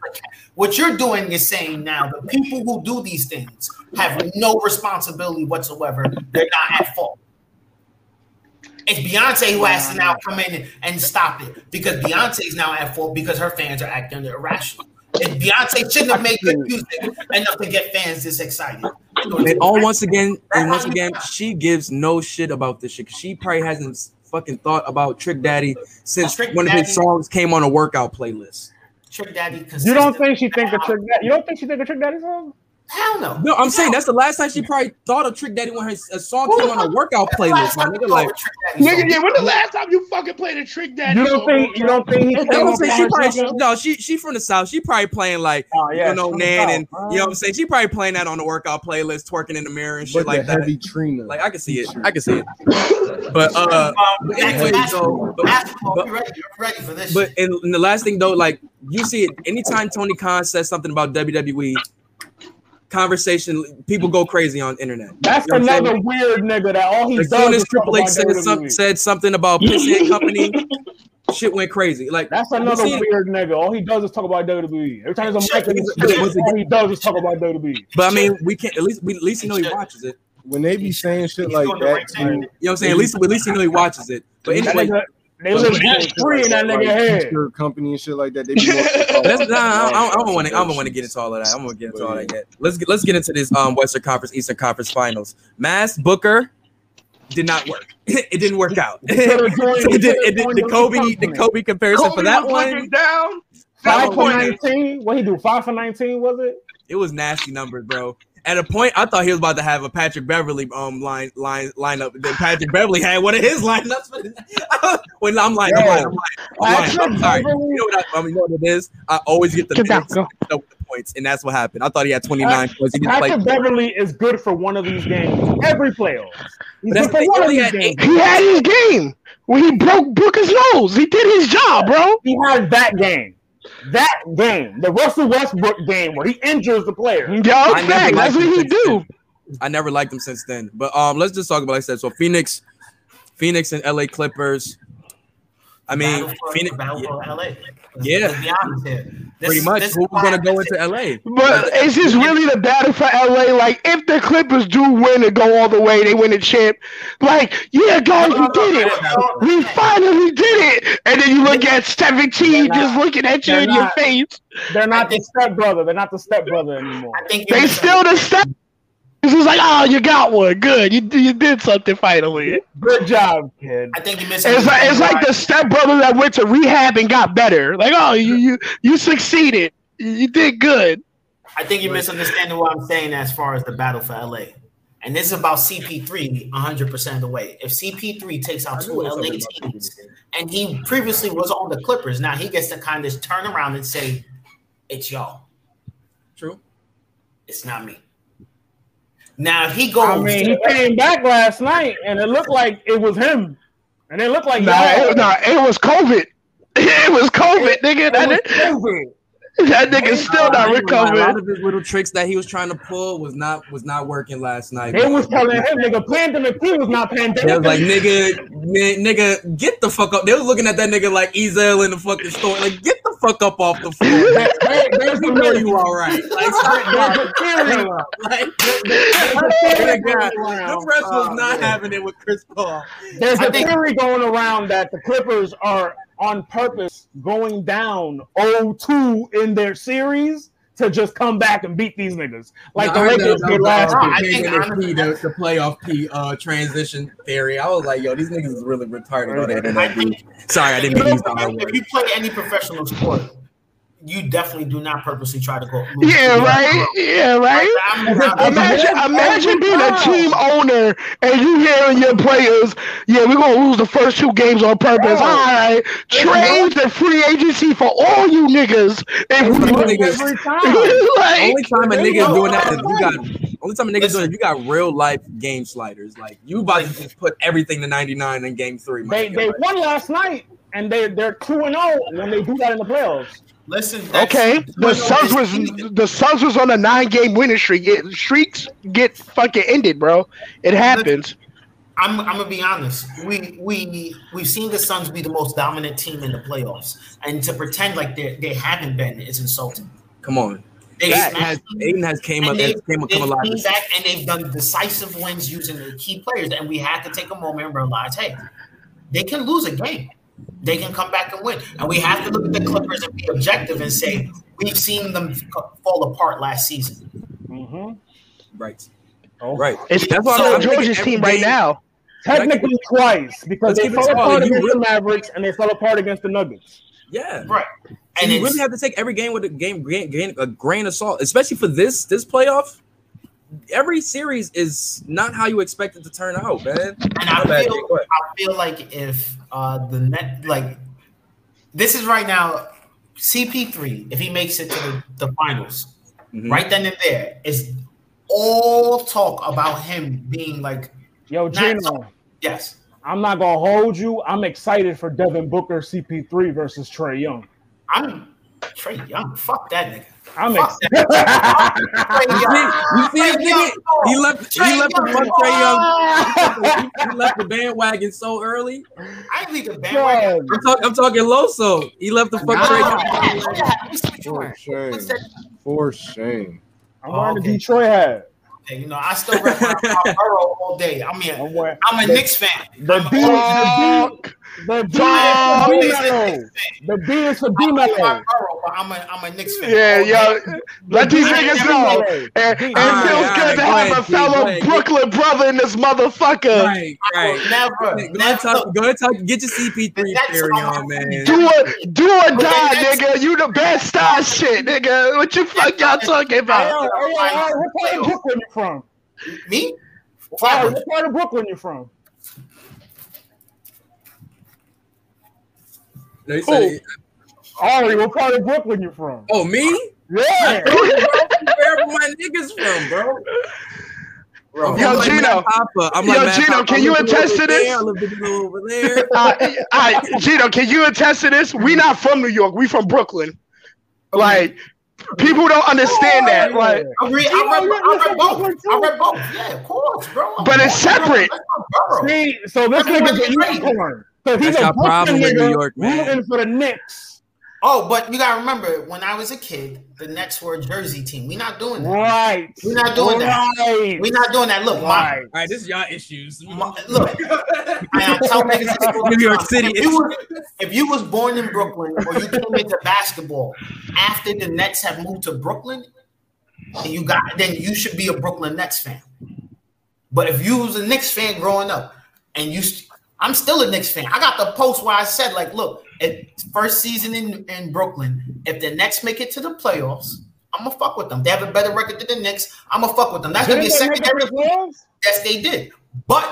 What you're doing is saying now the people who do these things have no responsibility whatsoever. They're not at fault. It's Beyonce who has to now come in and stop it because Beyonce is now at fault because her fans are acting irrational. And Beyonce shouldn't have made good music enough to get fans this excited. And all once again, and once again, she gives no shit about this shit. She probably hasn't fucking thought about Trick Daddy since Trick one Daddy. of his songs came on a workout playlist. Trick Daddy, you don't think she think of Trick Daddy? You don't think she think of Trick Daddy song? Hell no. No, I'm saying that's the last time she probably thought of Trick Daddy when her a song came on a workout playlist. My nigga, like, nigga, yeah, when the last time you fucking played a Trick Daddy? You don't think? You don't think? He don't say she probably no. She she from the south. She probably playing like oh, yeah, you know Nan and you know what I'm saying. She probably playing that on the workout playlist, twerking in the mirror and shit but like that. Heavy Trina. Like I can see it. I can see it. But uh, but anyway, so but, but, ready for this. But and, and the last thing though, like you see it anytime Tony Khan says something about WWE conversation. People go crazy on internet. That's you know another weird nigga that all he as does. Soon as Triple H said, some, said something about Piss Company, <laughs> shit went crazy. Like that's another weird nigga. All he does is talk about WWE. Every time there's a mic in his all he does is talk about WWE. But I mean, we can't at least we at least you know he watches it. When they be saying shit like that, you know what I'm saying? At least at least you know he watches it. But anyway. They live free in that nigga head. Company and shit like that. They be let's, <laughs> nah, I, don't want to. I don't want to get into all of that. I'm gonna get into all that yet. Let's get let's get into this um Western Conference Eastern Conference Finals. Mass Booker did not work. <laughs> it didn't work out. <laughs> it did, it did, the Kobe the Kobe comparison Kobe for that one down. Five for nineteen. What he do? Five for nineteen was it? It was nasty numbers, bro. At a point, I thought he was about to have a Patrick Beverley um line line lineup. Then Patrick Beverley had one of his <laughs> lineups. <laughs> when I'm like, I'm like, I'm like, I'm, I'm sorry. You know what I, I mean, you know what it is? I always get the, get down, the points, and that's what happened. I thought he had 29 points. He Patrick Beverley is good for one of these games every playoff. He's good for one of these games. He had his game when he broke Booker's nose. He did his job, bro. He had that game. That game, the Russell Westbrook game where he injures the player. Yo, fact, that's what he do. I never liked him since then. But um, let's just talk about like I said. So Phoenix, Phoenix and LA Clippers. I mean, Phoenix. Yeah. Yeah, pretty much. Who's gonna go into LA? But is this really the battle for LA? Like, if the Clippers do win and go all the way, they win the champ. Like, yeah, guys, we did it. We finally did it. And then you look at 17 just looking at you in your face. They're not the stepbrother. They're not the stepbrother anymore. I think they still the step. He's like, oh, you got one. Good. You you did something finally. Good job, kid. I think you missed. It's like it's like the stepbrother that went to rehab and got better. Like, oh, you you you succeeded. You did good. I think you're misunderstanding what I'm saying as far as the battle for LA. And this is about CP3 100% of the way. If CP3 takes out two LA teams, and he previously was on the Clippers, now he gets to kind of turn around and say, it's y'all. True. It's not me. Now he goes. I mean, he came back last night, and it looked like it was him, and it looked like nah, it, nah, it was COVID. <laughs> It was COVID, nigga. That was COVID. That nigga's still not recovering. A lot of his little tricks that he was trying to pull was not was not working last night. They was telling him, nigga, pandemic He was not pandemic. They was like, nigga, man, nigga, get the fuck up. They was looking at that nigga like Ezal in the fucking store. Like, get the fuck up off the floor. there, there's the know you all right. <laughs> Like, <laughs> there's a. Like, the press was uh, not having it with Chris Paul. There's a theory going around that the Clippers are on purpose going down 0-2 in their series to just come back and beat these niggas like no, the Lakers did last year. I think honestly, the, the playoff P uh, transition theory. I was like, yo, these niggas is really retarded on that. Sorry, I didn't mean to use the R word. If you play any professional sport, you definitely do not purposely try to go. Yeah, right. Yeah, right. imagine, imagine being a team owner and you hearing your players, "Yeah, we're gonna lose the first two games on purpose." All right, trade the free agency for all you niggas. If we niggas, <laughs> like, only time a nigga is doing that is you got. Only time a nigga's doing it, you got real life game sliders. Like you about to just put everything to ninety nine in game three. They they won last night, and they they're two and zero oh when they do that in the playoffs. Listen. Okay, the Suns was the Suns was on a nine game winning streak. It, streaks get fucking ended, bro. It happens. I'm, I'm gonna be honest. We we we've seen the Suns be the most dominant team in the playoffs, and to pretend like they they haven't been is insulting. Come on. They has, Ayton has came up, they, came, come alive. Back and they've done decisive wins using the key players, and we have to take a moment and realize, hey, they can lose a game they can come back and win. And we have to look at the Clippers and be objective and say we've seen them fall apart last season. Mm-hmm. Right. Oh. Right. It's that's why so, Georgia's team right now. Technically twice because Let's they fell apart against really, the Mavericks and they fell apart against the Nuggets. Yeah. Right. And you really have to take every game with a game grain, a grain of salt, especially for this this playoff every series is not how you expect it to turn out, man. And I feel, I feel like if uh, the net, like this is right now, CP3, if he makes it to the, the finals, mm-hmm. right then and there, is all talk about him being like, yo, Gino. Yes. I'm not gonna hold you. I'm excited for Devin Booker CP3 versus Trae Young. I'm Trae Young. Fuck that nigga. I'm excited. <laughs> you see, you see He left. He left the fuck Trae Young. <laughs> He left the bandwagon so early. I leave the bandwagon. I'm, talk, I'm talking Loso. He left the fuck Trae Young. For shame. For shame. I'm wearing okay. the Detroit hat. Yeah, you know, I still rep my, <laughs> my all day. I mean, I'm, wearing, I'm a the, Knicks fan. The B, the B, the B is The B is for B Mello. I'm a I'm a Knicks fan. Yeah, oh, yo, let these niggas know. And, and it feels good to have a fellow Brooklyn brother in this motherfucker. Right, right. Never. Go ahead, talk, go ahead, talk. Get your CP3 theory on, man. Do a do or die, nigga. You the best star shit, nigga. What you fuck y'all talking about? What part of Brooklyn you from? Me? What part of Brooklyn you from? No, he said, Ari, what part of Brooklyn you from? Oh, me? Yeah. Wherever my niggas from, bro. Bro, yo, I'm Gino. Like I'm yo, Gino, Papa. can you attest to this? over there. <laughs> uh, uh, Gino, can you attest to this? We not from New York. We from Brooklyn. Like, people don't understand oh, that. Like, I read, I read, I read both. I read both. Yeah, of course, bro. But it's separate. See, so this nigga's a unicorn. So he's That's a problem in New York, man. Rooting for the Knicks. Oh, but you gotta remember, when I was a kid, the Nets were a Jersey team. We're not doing that. Right. We're not doing right. that. We're not doing that. Look, right. My, All right, this is y'all issues. My, look, I tell niggas <laughs> New York City. If you, was, if you was born in Brooklyn or you came into basketball after the Nets have moved to Brooklyn, and you got then you should be a Brooklyn Nets fan. But if you was a Knicks fan growing up and you I'm still a Knicks fan. I got the post where I said, like, look, first season in, in Brooklyn, if the Knicks make it to the playoffs, I'm gonna fuck with them. They have a better record than the Knicks. I'm gonna fuck with them. That's gonna be a secondary. Yes, they did. But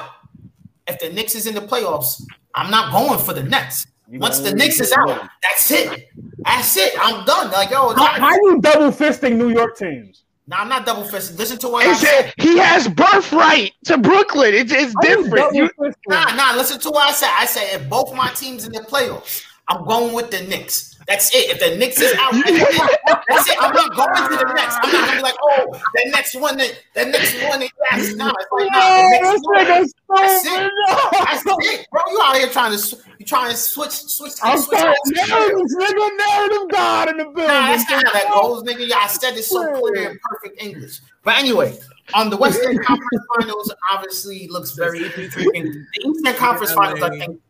if the Knicks is in the playoffs, I'm not going for the Nets. Once the Knicks is out, that's it. That's it. I'm done. Like, yo, how, how you double fisting New York teams? No, I'm not double fisting. Listen to what I said. He has birthright to Brooklyn. It's, it's different. You, nah, nah. Listen to what I said. I said if both my teams in the playoffs, I'm going with the Knicks. That's it. If the Knicks is out, <laughs> that's it. That's it. I'm not going to the Knicks. I'm not gonna be like, oh, the next one, the, the next one, yes, no, it's like, no, the next one. That's it. That's it, bro. You out here trying to you trying to switch, switch, I'm switch. sorry, narrative, nigga, narrative God in the building. Nah, that's not how that goes, nigga. Y'all said this so clear in perfect English. But anyway, on um, the Western <laughs> Conference Finals, obviously looks very intriguing. The Eastern Conference Finals, I think,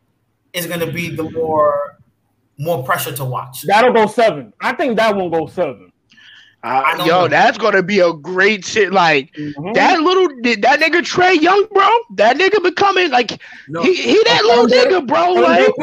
is going to be the more more pressure to watch. That'll go seven. I think that one goes seven. Uh, yo, know. that's gonna be a great shit. Like mm-hmm. that little that nigga Trae Young, bro. That nigga becoming like no. he, he that little nigga, bro. Like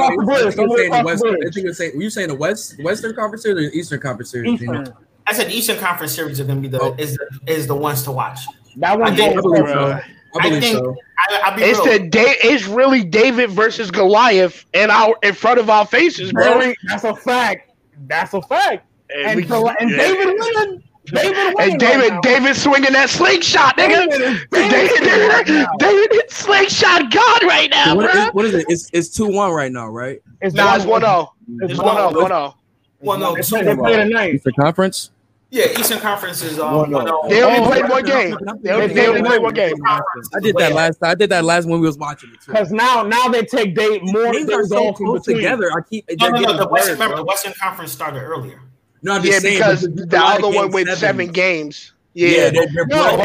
were you saying the West Western Conference Series or the Eastern Conference Series? Eastern. I said the Eastern Conference Series are gonna be the oh. is is the ones to watch. That one goes. I, I think so. I, it's real. the day. It's really David versus Goliath in our in front of our faces, bro. That's a fact. That's a fact. And, and, we, and yeah. David winning. David and David, right David swinging that slingshot, nigga. David, <laughs> David, David, David slingshot God right now, so what, bro. Is, what is it? It's it's two one right now, right? It's nah, it's one zero. Oh. It's one zero. One zero. One zero. It's the conference. Yeah, Eastern Conference is um, no, no. they only played one game. They only, they only played one game. I did that last. Time. I did that last when we was watching it too. Because now, now they take day more games are so close together. I keep no, no, no. The Western, remember, the Western Conference started earlier. No, I'm yeah, saying, because the other one went seven, seven games. Yeah, yeah they're, they're no,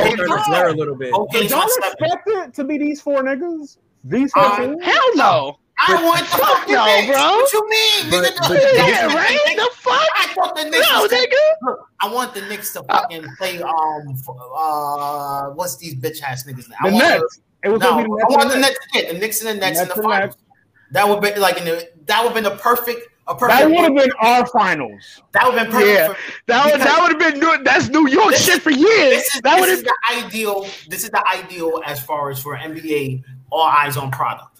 blur a little bit. Okay, don't expect it to be these four niggas. These four uh, Hell no. I want the fuck no, Knicks. bro. What you mean? But, nigga, but, yeah, right? The fuck? I thought the Knicks. No, nigga. Look, I want the Knicks to fucking play. Um, uh, what's these bitch ass niggas? I the Nets. The, it was no, I want the Nets. Yeah, the Knicks and the Nets, Nets in the finals. That would be like in the. That would have been a perfect. A perfect that would have been our finals. That would have been perfect. Yeah, that would that would have been new, that's New York shit for years. This is, that would have the ideal. This is the ideal as far as for NBA all eyes on product.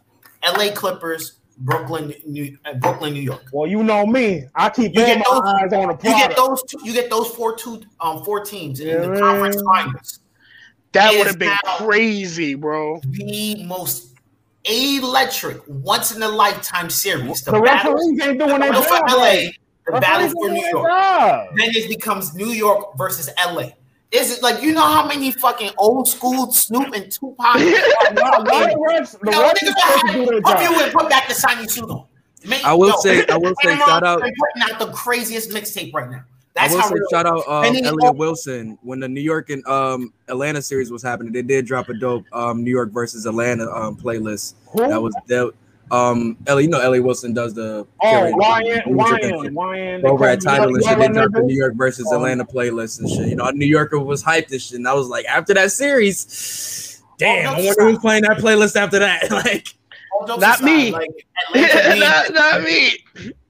LA Clippers Brooklyn, New, uh, Brooklyn, New York. Well, you know me. I keep you get those, eyes on the product. You get those. Two, you get those four two um four teams in yeah. the conference finals. That would have been crazy, bro. The most electric, once in a lifetime series. The, the referees ain't doing their job LA. the battle for New York. Then it becomes New York versus LA. Is it like you know how many fucking old school Snoop and Tupac? <laughs> Pop you and put back the shiny suit on. I will yo, say, I will say, shout out. putting out the craziest mixtape right now. That's I will say, shout out um, Elliott Wilson when the New York and um, Atlanta series was happening. They did drop a dope um, New York versus Atlanta um, playlist. Who? That was dope. Um, Ellie, you know Ellie Wilson does the oh Ryan Ryan Ryan over at Title and shit. They dropped the New York versus oh. Atlanta playlist and shit. You know, New Yorker was hyped and shit. And I was like, after that series, damn, I wonder who's playing that playlist after that. <laughs> like, not me. Like, <laughs> not, not me.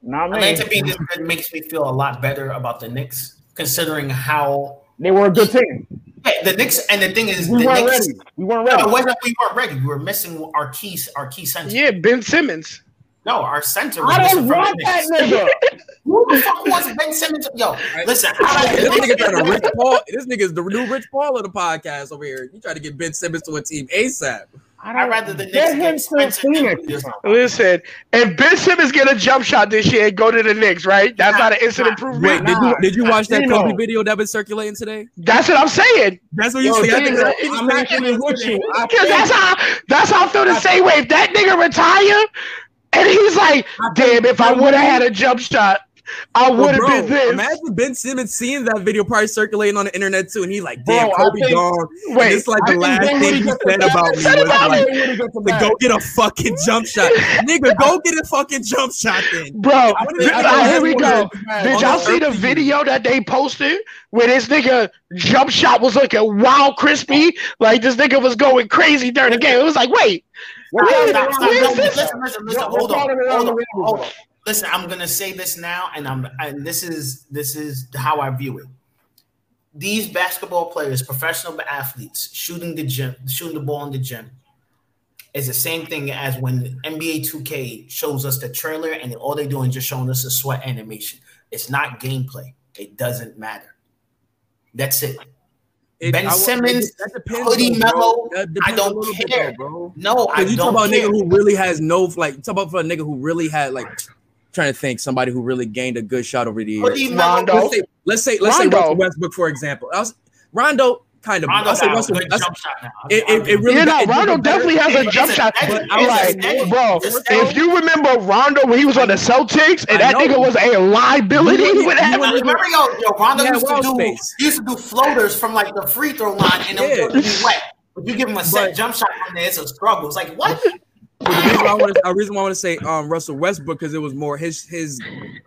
Not me. Atlanta being this makes me feel a lot better about the Knicks, considering how they were a good team. Yeah, the Knicks, and the thing is, we the weren't Knicks, ready. We weren't ready. No, we weren't ready. We were missing our key, our key center. Yeah, Ben Simmons. No, our center. I don't want that nigga. <laughs> Who the fuck wants Ben Simmons? Yo, listen. this nigga trying to Rich Paul. This nigga is the new Rich Paul of the podcast over here. You try to get Ben Simmons to a team ASAP. I'd rather the Knicks get Phoenix. Listen, if Ben Simmons get a jump shot this year and go to the Knicks, right? That's not an instant improvement. Wait, did you did you watch that Kobe video that was circulating today? That's what I'm saying. That's what you say. I'm actually with you. Because that's how that's how I feel the same way. If that nigga retire, and he's like, damn, if I would have had a jump shot. I would have been this. Imagine Ben Simmons seeing that video probably circulating on the internet too, and he's like, "Damn, bro, Kobe think, gone." Wait, it's like the last thing he said about <laughs> me was like, "To go get a fucking jump shot, nigga. Go get a fucking jump shot, then, bro." here we go. Did y'all see the video that they posted where this nigga jump shot was looking wild crispy? Like this nigga was going crazy during the game. It was like, wait. Hold on, hold on, hold on listen, I'm gonna say this now, and I'm and this is this is how I view it. These basketball players, professional athletes, shooting the gym, shooting the ball in the gym, is the same thing as when NBA 2K shows us the trailer and all they're doing is just showing us a sweat animation. It's not gameplay. It doesn't matter. That's it. It, ben I, Simmons, Hoodie Melo, I don't care, bit, bro. No, I you don't talk about care. a nigga who really has no like. Talk about for a nigga who really had like trying to think somebody who really gained a good shot over the years. Rondo. Let's say let's say, let's say Russell Westbrook for example. I was, Rondo kind of. Rondo I say Russell. That's, it, it, it, really. Yeah, no, Rondo definitely has a jump shot. But I'm like, bro, if you remember Rondo when he was on the Celtics and that nigga was a liability with that. Remember, yo, yo, Rondo used to do used to do floaters from like the free throw line and it would be wet. But you give him a set jump shot from there, it's a struggle. It's like what? The reason why I want to, reason why I want to say um, Russell Westbrook because it was more his his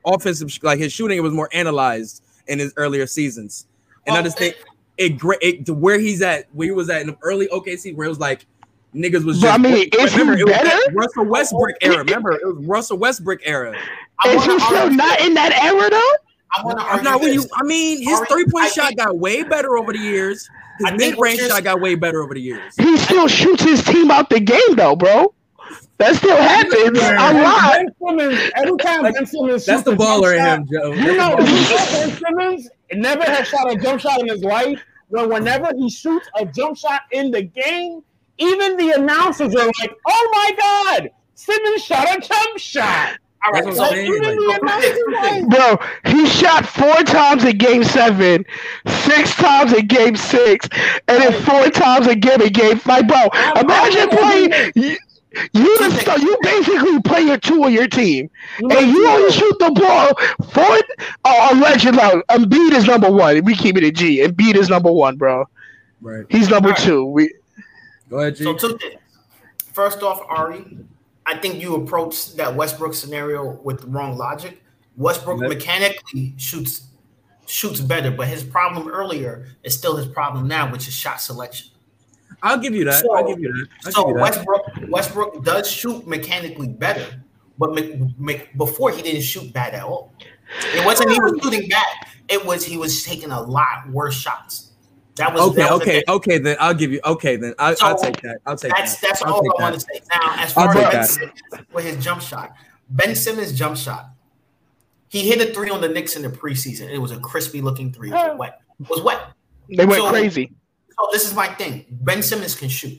offensive like his shooting it was more analyzed in his earlier seasons, and oh, I just think it great it, to where he's at where he was at in the early OKC where it was like niggas was just. I mean, is remember, he better? Russell Westbrook era. <laughs> Remember, it was Russell Westbrook era. Is he still not in that era though? I want to not you. I mean, his three point shot got way better over the years. His mid range shot got way better over the years. He still shoots his team out the game though, bro. That still happens a lot. Ben Simmons, every time Ben Simmons that's the baller in him, Joe. You know, Ben Simmons never has shot a jump shot in his life. But whenever he shoots a jump shot in the game, even the announcers are like, "Oh my God, Simmons shot a jump shot." All right, so like, bro, he shot four times in game seven, six times in game six, and then four times in game in game five. Bro, imagine playing. You the you basically play your two of your team, and you only shoot the ball for uh, alleged. Like, Embiid is number one. We keep it a G. Embiid is number one, bro. Right. He's number right. two. We go ahead. G. So two things. First off, Ari, I think you approached that Westbrook scenario with the wrong logic. Westbrook yep. mechanically shoots shoots better, but his problem earlier is still his problem now, which is shot selection. I'll give you that. So, I'll give you that. I'll so you that. Westbrook Westbrook does shoot mechanically better, but me, me, before he didn't shoot bad at all. It wasn't he was shooting bad. It was he was taking a lot worse shots. That was okay. That was okay. Okay. Then I'll give you. Okay. Then I'll, so I'll take that. I'll take that's, that. That's I'll all I want to say. Now, as far as Ben Simmons with his jump shot, Ben Simmons jump shot. He hit a three on the Knicks in the preseason. It was a crispy looking three. It was oh. wet. It was wet. They went so, crazy. So this is my thing. Ben Simmons can shoot,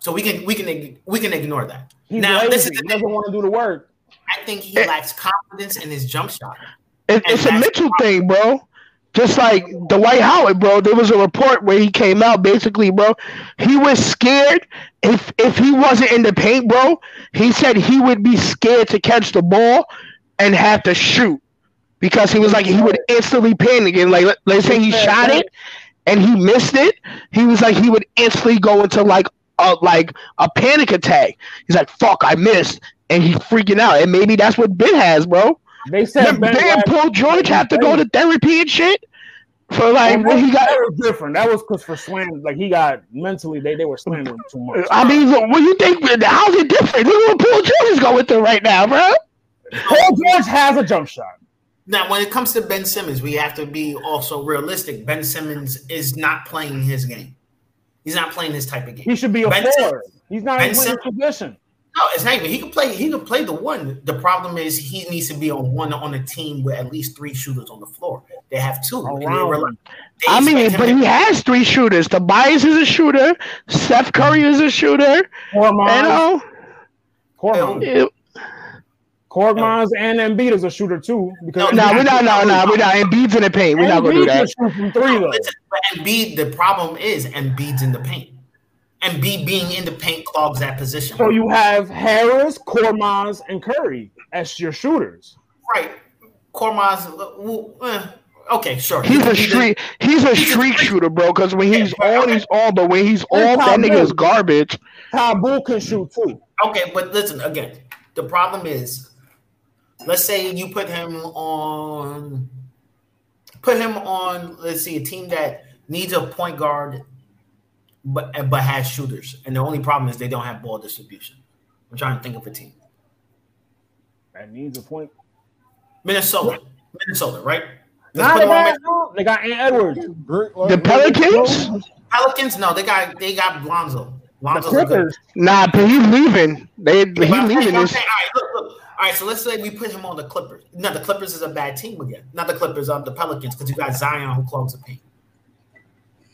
so we can we can we can ignore that. He's now lazy. this is the he doesn't want to do the work. I think he lacks confidence in his jump shot. It, it's a Mitchell thing, bro. Just like Dwight Howard, bro. There was a report where he came out basically, bro. He was scared if if he wasn't in the paint, bro. He said he would be scared to catch the ball and have to shoot because he was like he would instantly panic and like let, let's say he shot it and he missed it. He was like he would instantly go into like a like a panic attack. He's like, "Fuck, I missed," and he's freaking out. And maybe that's what Ben has, bro. They said Ben, ben Paul George have to go to therapy and shit for like what he got. That was different. That was because for slam, like he got mentally, they, they were slamming too much. I mean, what do you think? How's it different? Look what Paul George is going through right now, bro. Paul George has a jump shot. Now, when it comes to Ben Simmons, we have to be also realistic. Ben Simmons is not playing his game. He's not playing this type of game. He should be a ben forward. He's not ben in Simmons, position. No, it's not even. He can play. He can play the one. The problem is he needs to be on one on a team with at least three shooters on the floor. They have two. They I mean, but he has three shooters. Tobias is a shooter. Steph Curry is a shooter. Korkmaz. You know, Korkmaz. Korkmaz and Embiid is a shooter too. Because no, we're not. No, no, we're not. Embiid's in the paint. We're not going to do that. Shoot from three though. Listen, but Embiid, the problem is Embiid's in the paint. Embiid being in the paint clogs that position. So you have Harris, Korkmaz, and Curry as your shooters. Right. Korkmaz, uh, eh, okay, sure. He's a streak. He's a streak shooter, bro. Because when he's on, he's on. But when he's off, that nigga is garbage. Thybulle can shoot too. Okay, but listen again. The problem is, let's say you put him on, put him on. Let's see, a team that needs a point guard but but has shooters. And the only problem is they don't have ball distribution. I'm trying to think of a team. That needs a point. Minnesota. Minnesota, right? Nah, they, got, they got Ant Edwards. The Pelicans? Pelicans, no, they got they got Lonzo. Lonzo's the Nah, but he's leaving. They he's leaving this. All right, look, look. All right, so let's say we put him on the Clippers. No, the Clippers is a bad team again. Not the Clippers, um, the Pelicans, because you got Zion who clogs the paint.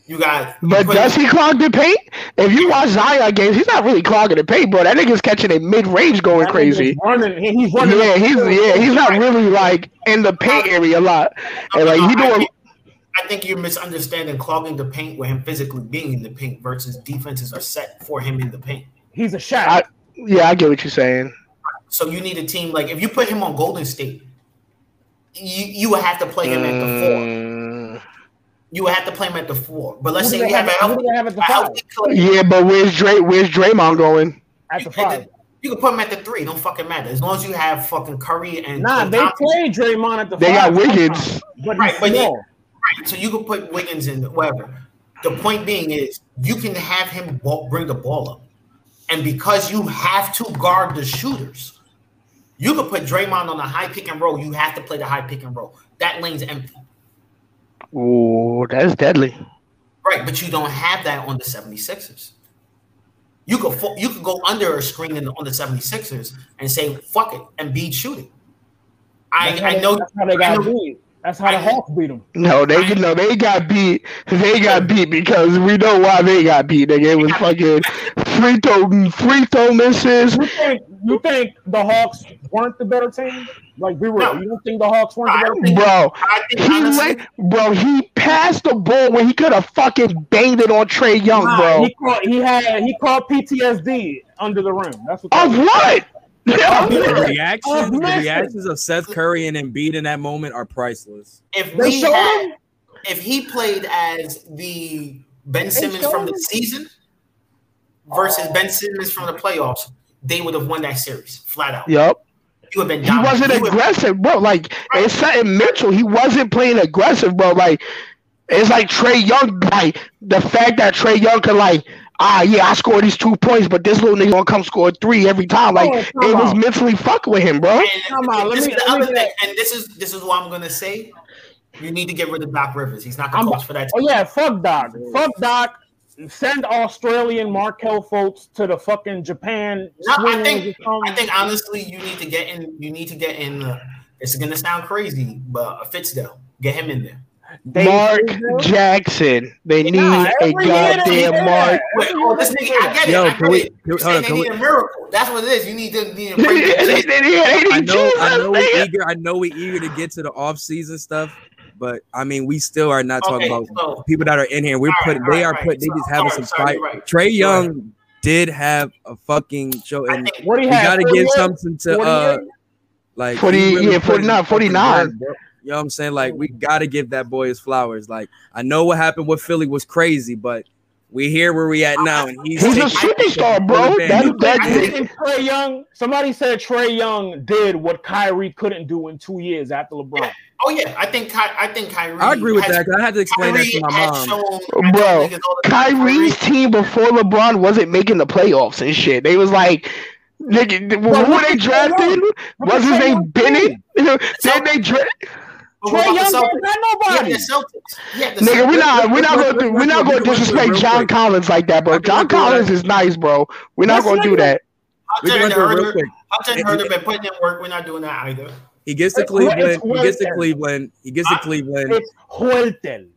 You got. But does he clog the paint? If you watch Zion games, he's not really clogging the paint, bro. That nigga's catching a mid range going that crazy. Running, he's running. Yeah, he's yeah, he's not really like in the paint area a lot. And like he doing. I think you're misunderstanding clogging the paint with him physically being in the paint versus defenses are set for him in the paint. He's a shot. yeah, I get what you're saying. So you need a team like if you put him on Golden State, you you would have to play him mm. at the four. Mm you would have to play him at the four. But let's say you have, have, a, have a healthy Yeah, but where's Dray? Where's Draymond going? At the five. The, you can put him at the three. Don't fucking matter as long as you have fucking Curry and. Nah, and they play Draymond at the. They five. got Wiggins. But right, but right. So you can put Wiggins in whatever. The point being is you can have him ball, bring the ball up, and because you have to guard the shooters, you could put Draymond on a high pick and roll. You have to play the high pick and roll. That lane's empty. Oh, that's deadly. Right, but you don't have that on the 76ers. You could you could go under a screen the, on the 76ers and say fuck it and beat shooting. I, I know that's how they got beat. That's how the Hawks beat them. No, they no, they got beat. They got beat because we know why they got beat. Nigga. It was fucking free throw free throw misses. You think you think the Hawks weren't the better team? Like we were. No. You don't think the Hawks weren't the better team? Bro, he went, bro. He passed the ball when he could have fucking banged it on Trae Young, nah, bro. He, caught, he had he caught PTSD under the rim. That's what. Of what? The reactions, oh, the reactions of Seth Curry and Embiid in that moment are priceless. If we had, if he played as the Ben Simmons from the season versus Ben Simmons from the playoffs, they would have won that series flat out. Yep. He, been he wasn't he aggressive, bro. Like right. it's something mental. He wasn't playing aggressive, bro. Like it's like Trae Young. Like the fact that Trae Young could like ah, yeah, I scored these two points, but this little nigga gonna come score three every time. Like oh, it was mentally fuck with him, bro. And, come on, this me, is the other thing, and this is this is what I'm gonna say. You need to get rid of Doc Rivers. He's not the I'm, coach for that. Oh yeah, fuck Doc. Fuck Doc. Send Australian Markelle Fultz to the fucking Japan. No, I think I think honestly, you need to get in. You need to get in. Uh, it's gonna sound crazy, but Fizdale, get him in there. Mark Jackson. They need nah, a goddamn Mark. Wait, oh, this nigga, I get it. Yo, I get we, it. You're they need a miracle. That's what it is. You need to need a <laughs> I know, I know we eager. I know we eager to get to the off season stuff. But I mean, we still are not talking okay, about so, people that are in here. We're putting, right, they are right, put, they just having some fight. Right. Trae Young did have a fucking show, and what we got to give something to uh, like 40, yeah, 49, 49. You know what I'm saying? Like we got to give that boy his flowers. Like I know what happened with Philly was crazy, but we here where we at now, and he's, he's a superstar, bro. That, that, Trae Young. Somebody said Trae Young did what Kyrie couldn't do in two years after LeBron. Yeah. Oh yeah, I think I think Kyrie. I agree with has, that. I had to explain Kyrie that to my mom, bro. Kyrie's team before LeBron wasn't making the playoffs and shit. They was like, nigga, who they drafted? Was his name Bennett? <laughs> Then they drafted. Trae Young got nobody. Yeah, yeah, Nigga, we're not we're not gonna we're not gonna disrespect John Collins like that, bro. John Collins is nice, bro. We're not gonna do that. I'll tell you Herder, I'll tell you Herder been putting in work. We're not doing that either. He gets to Cleveland. He gets to Cleveland. He gets to Cleveland. It's Huerter.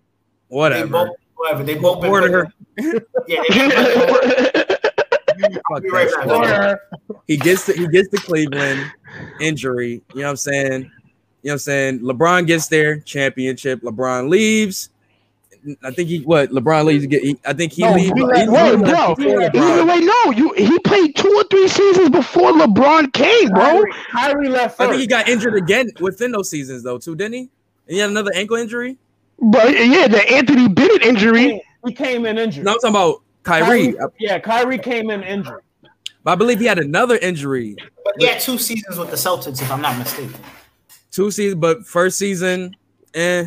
Whatever. They both, whatever. They both been Porter. yeah. Right he gets to he gets to Cleveland injury. You know what I'm saying? You know what I'm saying? LeBron gets there, championship. LeBron leaves. I think he what LeBron leaves. He, I think he no, leaves. Wait, bro. Either way, no. You he played two or three seasons before LeBron came, bro. Kyrie, Kyrie left. First. I think he got injured again within those seasons, though, too, didn't he? And he had another ankle injury. But yeah, the Anthony Bennett injury. He came in injured. No, I'm talking about Kyrie. Kyrie yeah, Kyrie came in injured. But I believe he had another injury. But he had two seasons with the Celtics, if I'm not mistaken two seasons, but first season, eh,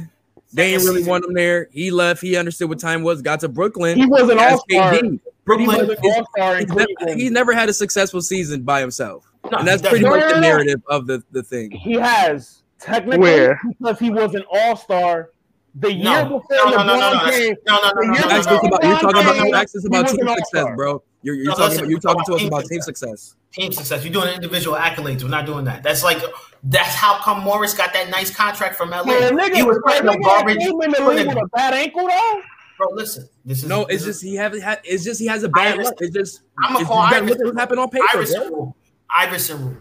they didn't really want him there. He left. He understood what time was. Got to Brooklyn. He was an all star. Brooklyn. He, never, he never had a successful season by himself, no, and that's pretty much the narrative of the, the thing. He has technically Where? because he was an all star. The year no. before no, no, no, no, no, came, no, no, no, no, no, no, about, You're talking about you asked us about team success, bro. You're, you're talking about, you're talking to us about team success. Team success. You're doing individual accolades. We're not doing that. That's like that's how come Morris got that nice contract from LA. Yeah, nigga, he was playing the garbage. Came in the league with a bad ankle though. Bro, listen. This is no. It's just he have it's just he has a bad luck. It's just I'm gonna call Iverson. What happened on paper? Iverson rule. Iverson rule.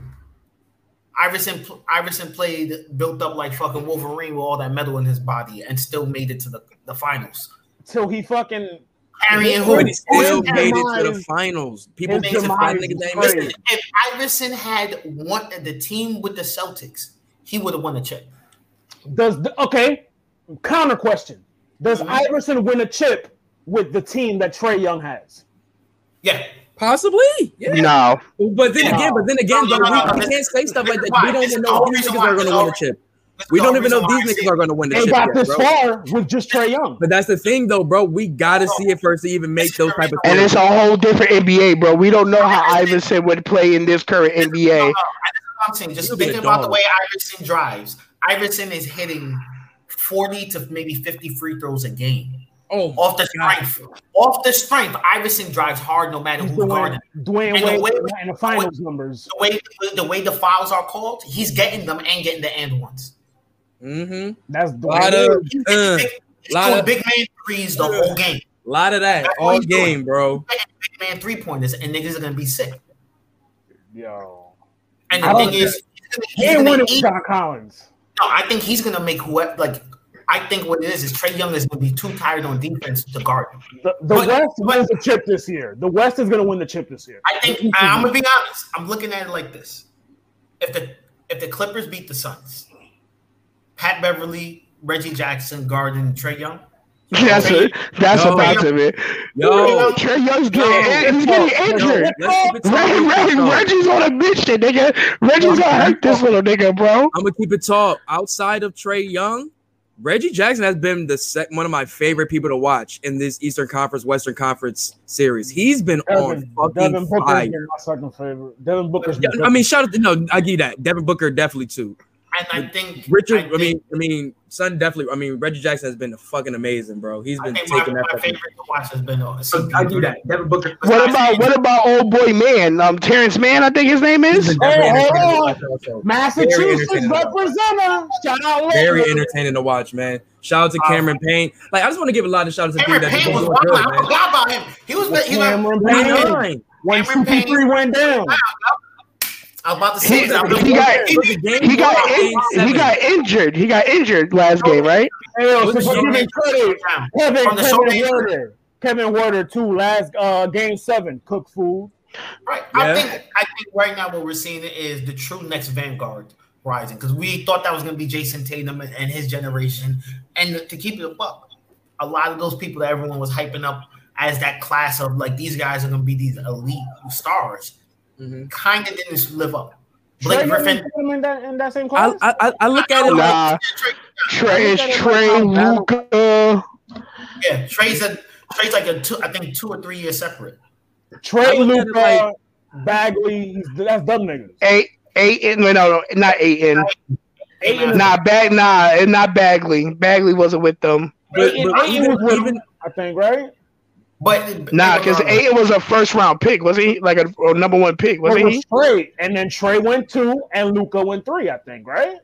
Iverson Iverson played built up like fucking Wolverine with all that metal in his body and still made it to the, the finals. So he fucking Harriet Hood he still made it to the finals. People made it five niggas If Iverson had won the team with the Celtics, he would have won a chip. Does the, okay? Counter question: Does mm-hmm. Iverson win a chip with the team that Trae Young has? Yeah. Possibly, yeah. No, but then no. again, but then again, no, no, we, we, can't say stuff like that. We don't even know if these niggas are going to win a chip. We don't even know these niggas are going to win the they got this far with just Trae Young. But that's the thing, though, bro. We got to see it first to even make those type of. And it's a whole different NBA, bro. We don't know how Iverson would play in this current NBA. I'm saying, just thinking about the way Iverson drives. Iverson is hitting forty to maybe fifty free throws a game. Oh, off the strength, God. off the strength, Iverson drives hard no matter who guarding. Dwyane and Wade the way, in the finals the way, numbers. The way the way the fouls are called, he's getting them and getting the end ones. Mm-hmm. That's a lot of, uh, lot of big man threes the whole game. A lot of that That's all game, bro. Big man three pointers, and niggas are gonna be sick. Yo, and the thing is, he ain't winning with John Collins. No, I think he's gonna make whoever like. I think what it is is Trae Young is going to be too tired on defense to guard him. The, the but, West but, wins the chip this year. The West is going to win the chip this year. I think I'm going to be honest. I'm looking at it like this: if the if the Clippers beat the Suns, Pat Beverley, Reggie Jackson, Garden, Trae Young. <laughs> That's Trey, it. That's yo, about to be. Yo, Trae Young's getting, he's getting injured. Reggie, Reggie, Reggie's on a mission, nigga. Reggie's gonna hurt this little nigga, bro. I'm gonna keep it tall. Outside of Trae Young, Reggie Jackson has been the sec- one of my favorite people to watch in this Eastern Conference, Western Conference series. He's been Devin, on fucking Devin fire. my second favorite. Devin Booker's. I mean, shout out. To, no, I give you that. Devin Booker definitely too. And I think Richard. I, think, I, mean, I mean, son definitely. I mean, Reggie Jackson has been fucking amazing, bro. He's been taking my, that. My favorite to watch has been. Uh, I do that. Devin Booker. What about what about old boy man? Um, Terance Mann, I think his name is. Hey, Massachusetts representative. Shout out. Very entertaining to watch, man. Shout out to Cameron uh, Payne. Like I just want to give a lot of shout outs to Cameron Payne was good, I forgot about him. He was. He Cameron Payne. When CP3 went down. I was about to say he, he, got, he, he, got in, he got injured. He got injured last game, right? Hey, Kevin, Kevin, Huerter, Kevin Huerter too. Last uh, game seven, cook food. Right. Yeah. I think I think right now what we're seeing is the true next vanguard rising because we thought that was going to be Jayson Tatum and his generation, and to keep it up, a lot of those people that everyone was hyping up as that class of like these guys are going to be these elite stars mm-hmm. kind of didn't live up. Blake Griffin in that, in that same class. I, I, I look at it nah. like Trey is Trey Luka. Yeah, Trey's a Trey's like a two. I think two or three years separate. Trey Luka, like, Bagley. That's dumb niggas. Eight, eight. No, no, not eight in. Eight, nah, bag, nah, not Bagley. Bagley wasn't with them. But, but even, even, I think right. But nah, because Ayton was a first round pick, was he? Like a, a number one pick, wasn't was he? Trey, and then Trey went two, and Luka went three. I think, right?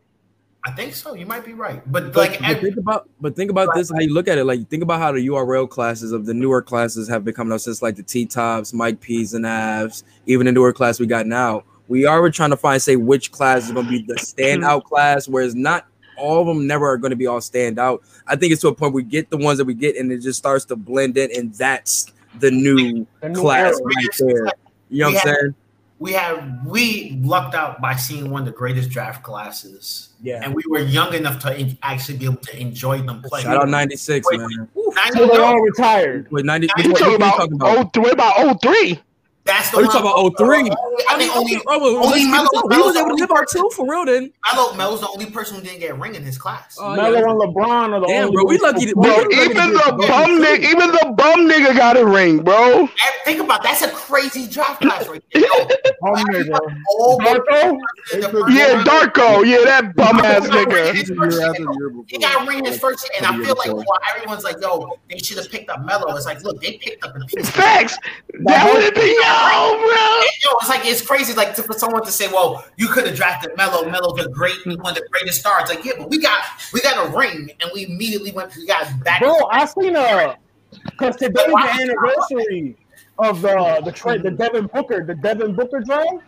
I think so. You might be right, but, but like, but think about, but think about this: how you look at it. Like, think about how the URL classes of the newer classes have become up since like the T tops, Mike P's, and Avs. Even the newer class we got now, we are trying to find say which class is going to be the hmm. standout class, where it's not all of them never are going to be all stand out. I think it's to a point we get the ones that we get, and it just starts to blend in, and that's the new, the new class right there. You know what I'm saying? We have we lucked out by seeing one of the greatest draft classes. Yeah, and we were young enough to actually be able to enjoy them play. Shout out '96, man. So they all retired. With 90, what, what, what, talking about? Oh, what about 03? That's the oh, you talking about 03. I, mean, only, oh, oh only oh, Melo, he was able to live out two for real then. Melo, Melo's the only person who didn't get a ring in his class. Oh, Melo yeah. and LeBron are the Damn, only bro, we lucky. To, bro, even the bum nigga, even the bum nigga got a ring, bro. And think about that's a crazy draft class right there. <laughs> bum nigga. Darko? Yeah, Darko. Yeah, that bum ass nigga. He got a ring his first year, and I feel like well, everyone's like, yo, they should have picked up Melo. It's like, look, they picked up a piece. Facts. That would have bro yo, it's like it's crazy, like to, for someone to say, "Well, you could have drafted Melo. Melo's a great mm. one of the greatest stars." Like, yeah, but we got we got a ring, and we immediately went. We got back. Bro, I seen a because today's the anniversary of the the trade, the mm. Devin Booker, the Devin Booker trade.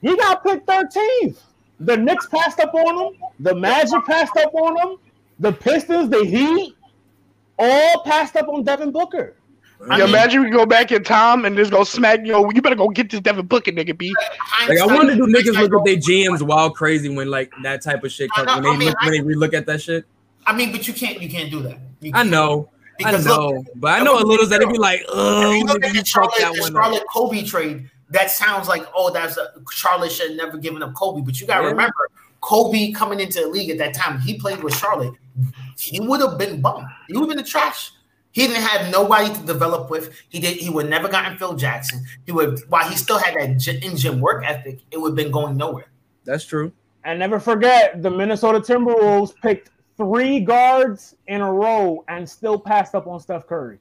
He got picked 13th. The Knicks passed up on him. The Magic passed up on him. The Pistons, the Heat, all passed up on Devin Booker. I mean, imagine we go back in time and just go smack. Yo, you better go get this Devin Booker nigga, B. Like I wonder do niggas look at their GMs wild crazy when like that type of shit comes when they I mean, look, when they relook at that shit. I mean, but you can't you can't do that. Can't. I know. Because I know, look, but I know a little that it'd be like, oh, you look at the Charlotte, the Charlotte Kobe trade. That sounds like, oh, that's a, Charlotte should have never given up Kobe. But you got to yeah. remember, Kobe coming into the league at that time, he played with Charlotte. He would have been bummed. He would have been the trash. He didn't have nobody to develop with. He did. He would never gotten Phil Jackson. He would while he still had that in gym work ethic. It would have been going nowhere. That's true. And never forget, the Minnesota Timberwolves picked three guards in a row and still passed up on Steph Curry.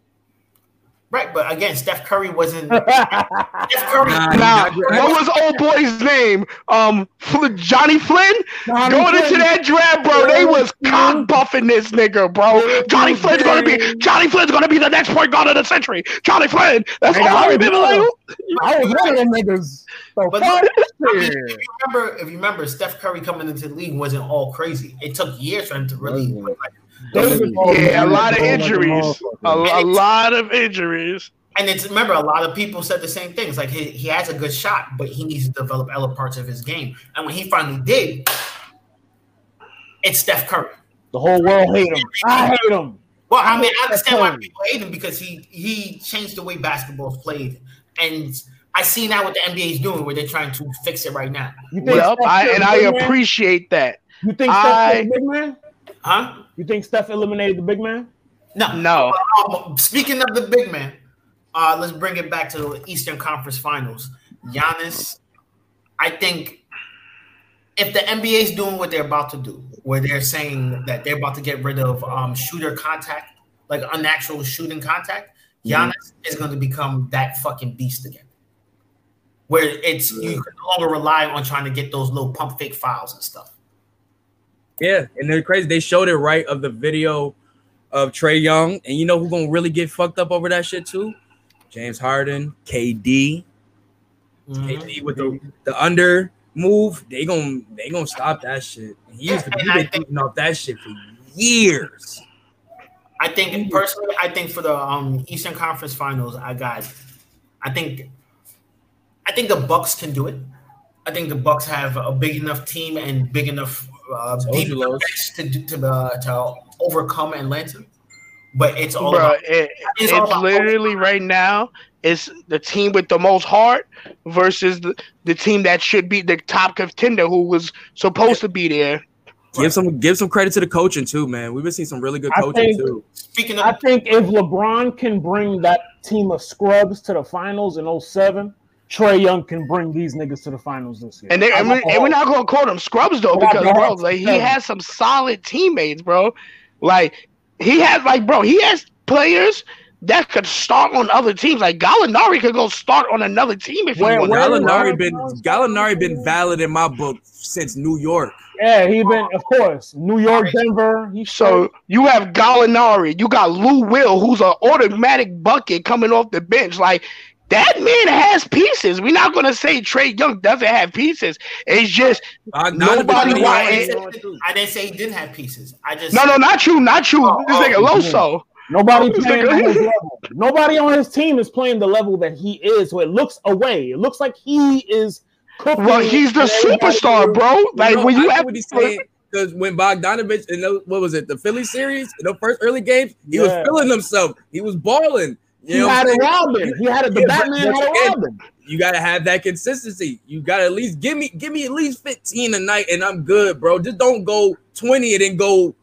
Right, but again, Steph Curry wasn't. <laughs> Steph Curry. Nah, what was old boy's name? Um, Johnny Flynn. Johnny Going Flynn. into that draft, bro, they was cock buffing this nigga, bro. Johnny Flynn's gonna be Johnny Flynn's gonna be the next point guard of the century. Johnny Flynn. That's all I remember. Like, I was one of them niggas. So but look, I mean, if you remember, if you remember, Steph Curry coming into the league wasn't all crazy. It took years for him to really. Like, yeah, a lot of injuries. A, a lot of injuries. And it's remember a lot of people said the same things. Like he, he has a good shot, but he needs to develop other parts of his game. And when he finally did, it's Steph Curry. The whole world hate him. I hate him. Well, I mean, I understand why people hate him because he he changed the way basketball is played, and I see now what the NBA is doing, where they're trying to fix it right now. Well, I, and I appreciate that. You think I, big man? Huh? You think Steph eliminated the big man? No, no. Um, speaking of the big man, uh, let's bring it back to the Eastern Conference Finals. Giannis, I think if the NBA is doing what they're about to do, where they're saying that they're about to get rid of um, shooter contact, like unnatural shooting contact, mm-hmm. Giannis mm-hmm. is going to become that fucking beast again. Where it's you can no longer rely on trying to get those little pump fake files and stuff. Yeah, and they're crazy. They showed it right of the video of Trae Young, and you know who's gonna really get fucked up over that shit too? James Harden, KD, mm-hmm. KD with the the under move. They gonna they gonna stop that shit. He used to be thinking off that shit for years. I think personally, I think for the um, Eastern Conference Finals, I got. I think, I think the Bucks can do it. I think the Bucks have a big enough team and big enough uh, deep to to uh, to overcome Atlanta. But it's all Bro, about, it, it's, it's all literally right now. It's the team with the most heart versus the, the team that should be the top contender who was supposed to be there. Give some give some credit to the coaching too, man. We've been seeing some really good coaching think, too. Speaking of, I think if LeBron can bring that team of scrubs to the finals in 07, Trae Young can bring these niggas to the finals this year. And, they, and, we, and we're not gonna call them scrubs though, because bro, like he has some solid teammates, bro. Like he has, like, bro, he has players that could start on other teams. Like Gallinari could go start on another team if where, he Gallinari been Gallinari been valid in my book since New York. Yeah, he been of course New York, Denver. He so you have Gallinari, you got Lou Will, who's an automatic bucket coming off the bench. Like that man has pieces. We're not gonna say Trae Young doesn't have pieces. It's just uh, nobody. Why, I, didn't I didn't say he didn't have pieces. I just no, no, not you, not you. Oh, this nigga oh, Loso. Nobody playing on his level. Nobody on his team is playing the level that he is. So it looks away. It looks like he is. Well, he's the superstar, bro. Like you know, when you have because when Bogdanovich in the, what was it, the Philly series, in the first early games, he yeah. was feeling himself. He was balling. You he had a Robin. He had a, the yeah, Batman had a Robin. You gotta have that consistency. You gotta at least give me give me at least 15 a night, and I'm good, bro. Just don't go 20 and then go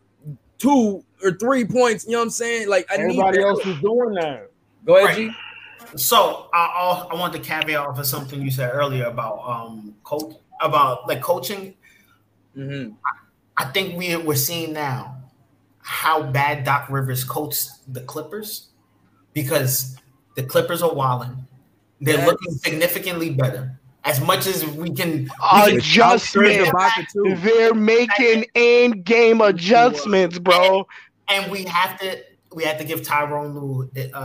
two or three points. You know what I'm saying? Like I everybody else is doing that. Go ahead, right. G. So I, I want to caveat off of something you said earlier about um coach about like coaching. Mm-hmm. I, I think we we're seeing now how bad Doc Rivers coached the Clippers because the Clippers are walling. They're yes. looking significantly better. As much as we can, adjustment. They're making end game adjustments, bro. And, and, we have to we have to give Tyronn Lue uh,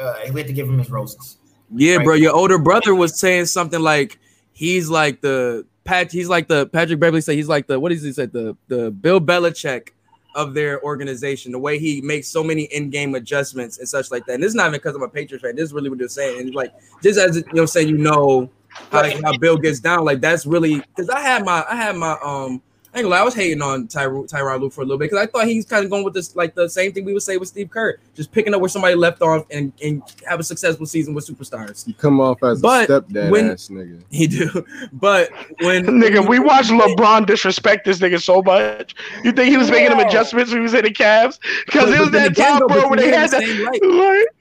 uh, we have to give him his roses. Yeah, right? bro. Your older brother was saying something like he's like the Pat. He's like the Patrick Beverley said. He's like the what does he said? The the Bill Belichick of their organization, the way he makes so many in-game adjustments and such like that. And this is not even because I'm a Patriots fan. This is really what they're saying. And like just as you know, saying you know how, how Bill gets down, like that's really because I had my I had my um I ain't lie, I was hating on Tyron Tyronn Lue for a little bit because I thought he's kind of going with this like the same thing we would say with Steve Kerr, just picking up where somebody left off and, and have a successful season with superstars. You come off as but a stepdad when, ass nigga. He do, <laughs> but when <laughs> nigga, we watched LeBron disrespect this nigga so much. You think he was making them adjustments when he was in the Cavs because it was that time, bro, where they had that. <laughs>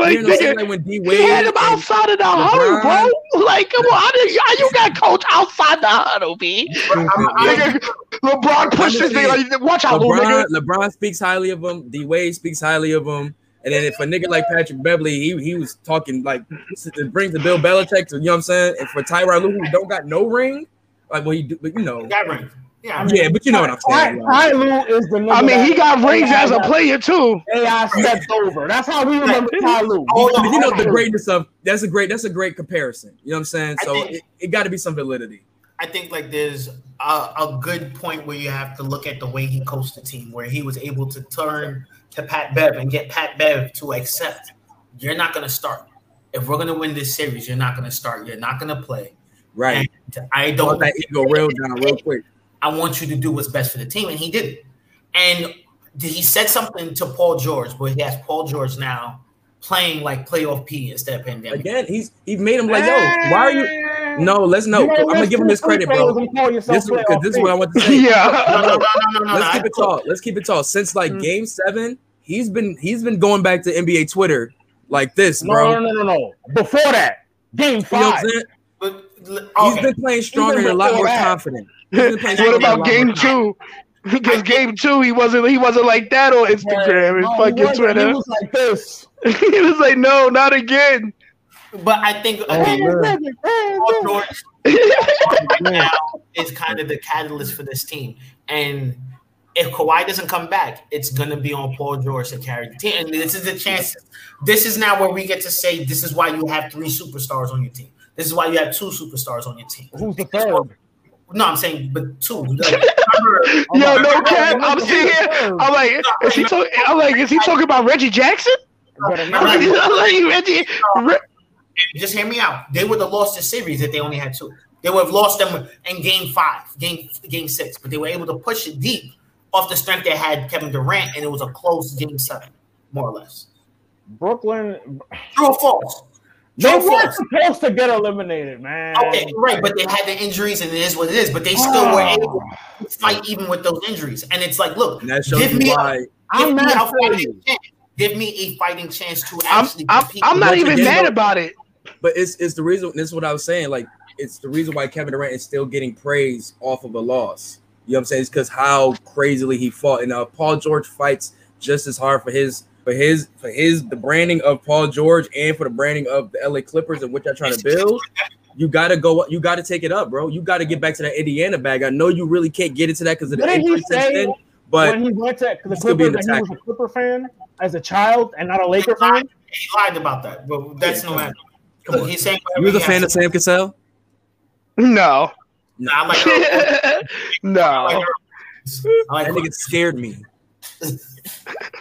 Like, you know, nigga, like when D Wade he had him outside of the huddle, bro. Like, come on, how, did, how you got coach outside the huddle, B? <laughs> nigga, LeBron pushed his thing. Like, watch out, LeBron, LeBron speaks highly of him. D Wade speaks highly of him. And then if a nigga like Patrick Beverley, he, he was talking like to bring the Bill Belichick to you know what I'm saying. And for Tyronn Lue, who don't got no ring, like well, he do, but you know, got ring. Yeah, I mean, yeah, but you know what I'm saying. Ty, Lue is the. I mean, he got rings as a player too. AI stepped over. That's how we remember Ty Lue. Oh, you know the greatness of that's a great that's a great comparison. You know what I'm saying? So think, it, it got to be some validity. I think like there's a, a good point where you have to look at the way he coached the team, where he was able to turn to Pat Bev and get Pat Bev to accept you're not going to start. If we're going to win this series, you're not going to start. You're not going to play. Right. And I don't. Let that ego real down real quick. I want you to do what's best for the team. And he did it. And he said something to Paul George, but he has Paul George now playing like playoff P instead of pandemic. Again, he's he's made him like, yo, why are you no, let's no. I'm gonna give him his credit, bro. This, this is what I want to say. yeah. No, no, no, no, Let's keep it tall. Let's keep it tall. Since like mm-hmm. game seven, he's been he's been going back to NBA Twitter like this, bro. No, no, no, no, no. Before that, game five. You know but Okay. He's been playing stronger and a lot more that. confident. <laughs> what about game two? Because game two, he wasn't he wasn't like that on Instagram and no, fucking Twitter. He was like this. <laughs> he was like, no, not again. But I think oh, again, Paul George now is kind of the catalyst for this team. And if Kawhi doesn't come back, it's gonna be on Paul George to carry the team. And this is the chance. This is now where we get to say this is why you have three superstars on your team. This is why you have two superstars on your team. Who's the third? No, I'm saying, but two. <laughs> <laughs> Yo, no cap. I'm sitting here. I'm like, is he talking? I'm like, is he talking about Reggie Jackson? <laughs> I'm like, Reggie. Just hear me out. They would have lost the series if they only had two. They would have lost them in game five, game game six, but they were able to push it deep off the strength they had Kevin Durant, and it was a close game seven, more or less. Brooklyn. True or false? They weren't supposed to get eliminated, man. Okay, right, but they had the injuries, and it is what it is. But they still oh. were able to fight even with those injuries. And it's like, look, give me, a, give, me a fighting chance. give me a fighting chance to actually. I'm, I'm, I'm not even mad about it. But it's it's the reason. This is what I was saying. Like it's the reason why Kevin Durant is still getting praise off of a loss. You know what I'm saying? It's because how crazily he fought, and uh, Paul George fights just as hard for his for his for his the branding of Paul George and for the branding of the LA Clippers and what they're trying to build. You gotta go. You gotta take it up, bro. You gotta get back to that Indiana bag. I know you really can't get into that because of the injury then. But when he went to the Clippers, and he was a Clipper fan as a child and not a Laker fan. He lied about that, but that's no matter. Come on, he's saying you was a fan of Sam Cassell. No. No, I'm like, <laughs> no. I like that nigga scared me. <laughs>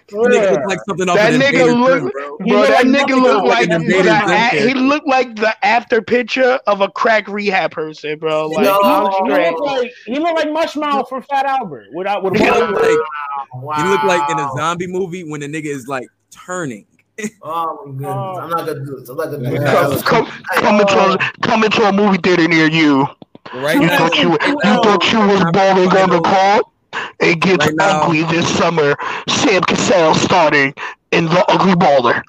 nigga looked like something off that nigga look, bro. bro that nigga looked like, like the, he looked like the after picture of a crack rehab person, bro. Like, no, he looked like he looked like Mushmouth from Fat Albert. Without with he looked like wow. he looked like in a zombie movie when the nigga is like turning. <laughs> Oh my goodness! Oh. I'm not gonna do this. I'm not gonna do this. Come, come, into a, come into a movie theater near you. Right you now, thought you, you thought you was balling on the court. It gets right ugly this summer. Sam Cassell starting in the Ugly Baller.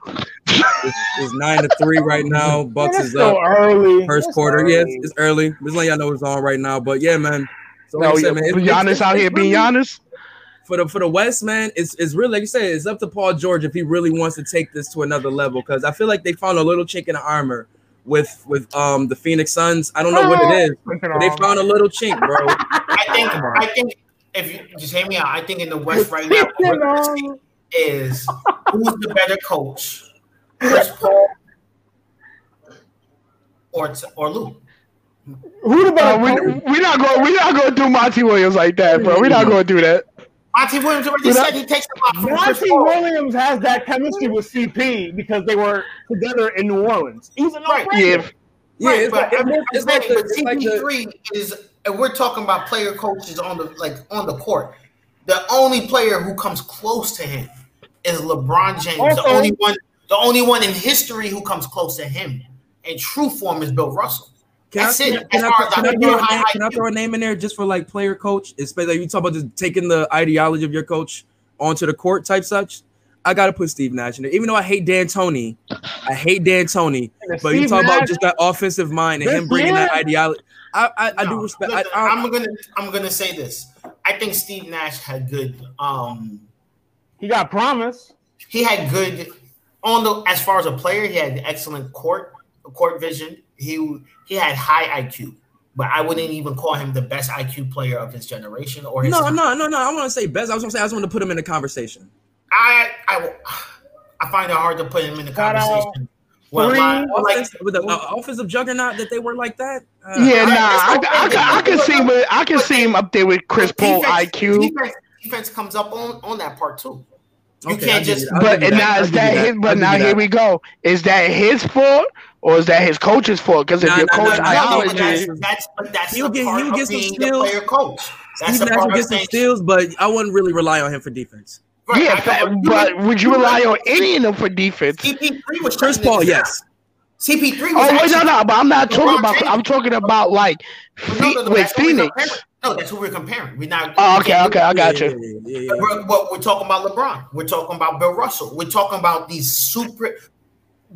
it's, it's, nine to three right now. <laughs> Bucks is up. early. First it's quarter. Early. Yes, it's early. Just let y'all know it's on right now. But yeah, man. So like no, said, man, Giannis out here being Giannis. For the for the West, man, it's it's really like you said, it's up to Paul George if he really wants to take this to another level. Because I feel like they found a little chink in the armor with with um the Phoenix Suns. I don't know what it is, but they found a little chink, bro. I think I think if you just hear me out, I think in the West right now is who's the better coach, Chris Paul or or Lue. Who the better? Uh, we, we're not going. We're not going to do Monty Williams like that, bro. We're not going to do that. Monty Williams already said he takes the from Monty Williams has that chemistry with CP because they were together in New Orleans. He's a no right. Yeah, yeah. Right, but, it's, it's, like, it's like CP3 like is and we're talking about player coaches on the like on the court. The only player who comes close to him is LeBron James. Okay. The only one, the only one in history who comes close to him in true form is Bill Russell. Can That's I, it. Can, I, can, I, throw name, can, I, throw a name in there just for like player coach? Especially like you talk about just taking the ideology of your coach onto the court type such. I gotta put Steve Nash in there. Even though I hate D'Antoni, I hate D'Antoni, but Steve you talk Nash, about just that offensive mind and him bringing year, that ideology. I, I, I do respect. Look, I, am gonna I'm gonna say this. I think Steve Nash had good. Um, he got promise. He had good on the as far as a player. He had excellent court court vision. He he had high IQ, but I wouldn't even call him the best IQ player of his generation. Or his no, time. no, no, no. I want to say best. I was gonna say I just want to put him in the conversation. I I I find it hard to put him in the conversation. Well, my, like, with the uh, offensive juggernaut that they were like that. Uh, yeah, nah, I, I, I, I, can see him. I can see him up there with Chris Paul IQ. Defense, defense comes up on on that part too. You okay, can't just. But now is that, his? But now here we go. Is that his fault? Or is that his coach's fault? Because if nah, your nah, coach nah, ideology, that's, that's, that's he'll get he'll get some steals. Player coach. That's Steve Nash will get some steals, but I wouldn't really rely on him for defense. Right, yeah, but, but would you rely on any of them for defense? CP3 was Chris Paul, yes. CP3 was Oh wait, no, no, but I'm not talking about James. I'm talking about like no, no, no, with Phoenix. No, that's who we're comparing. We're not. Oh, okay, okay, I got you. Yeah, yeah, yeah, we're, we're, talking about LeBron. We're talking about Bill Russell. We're talking about these super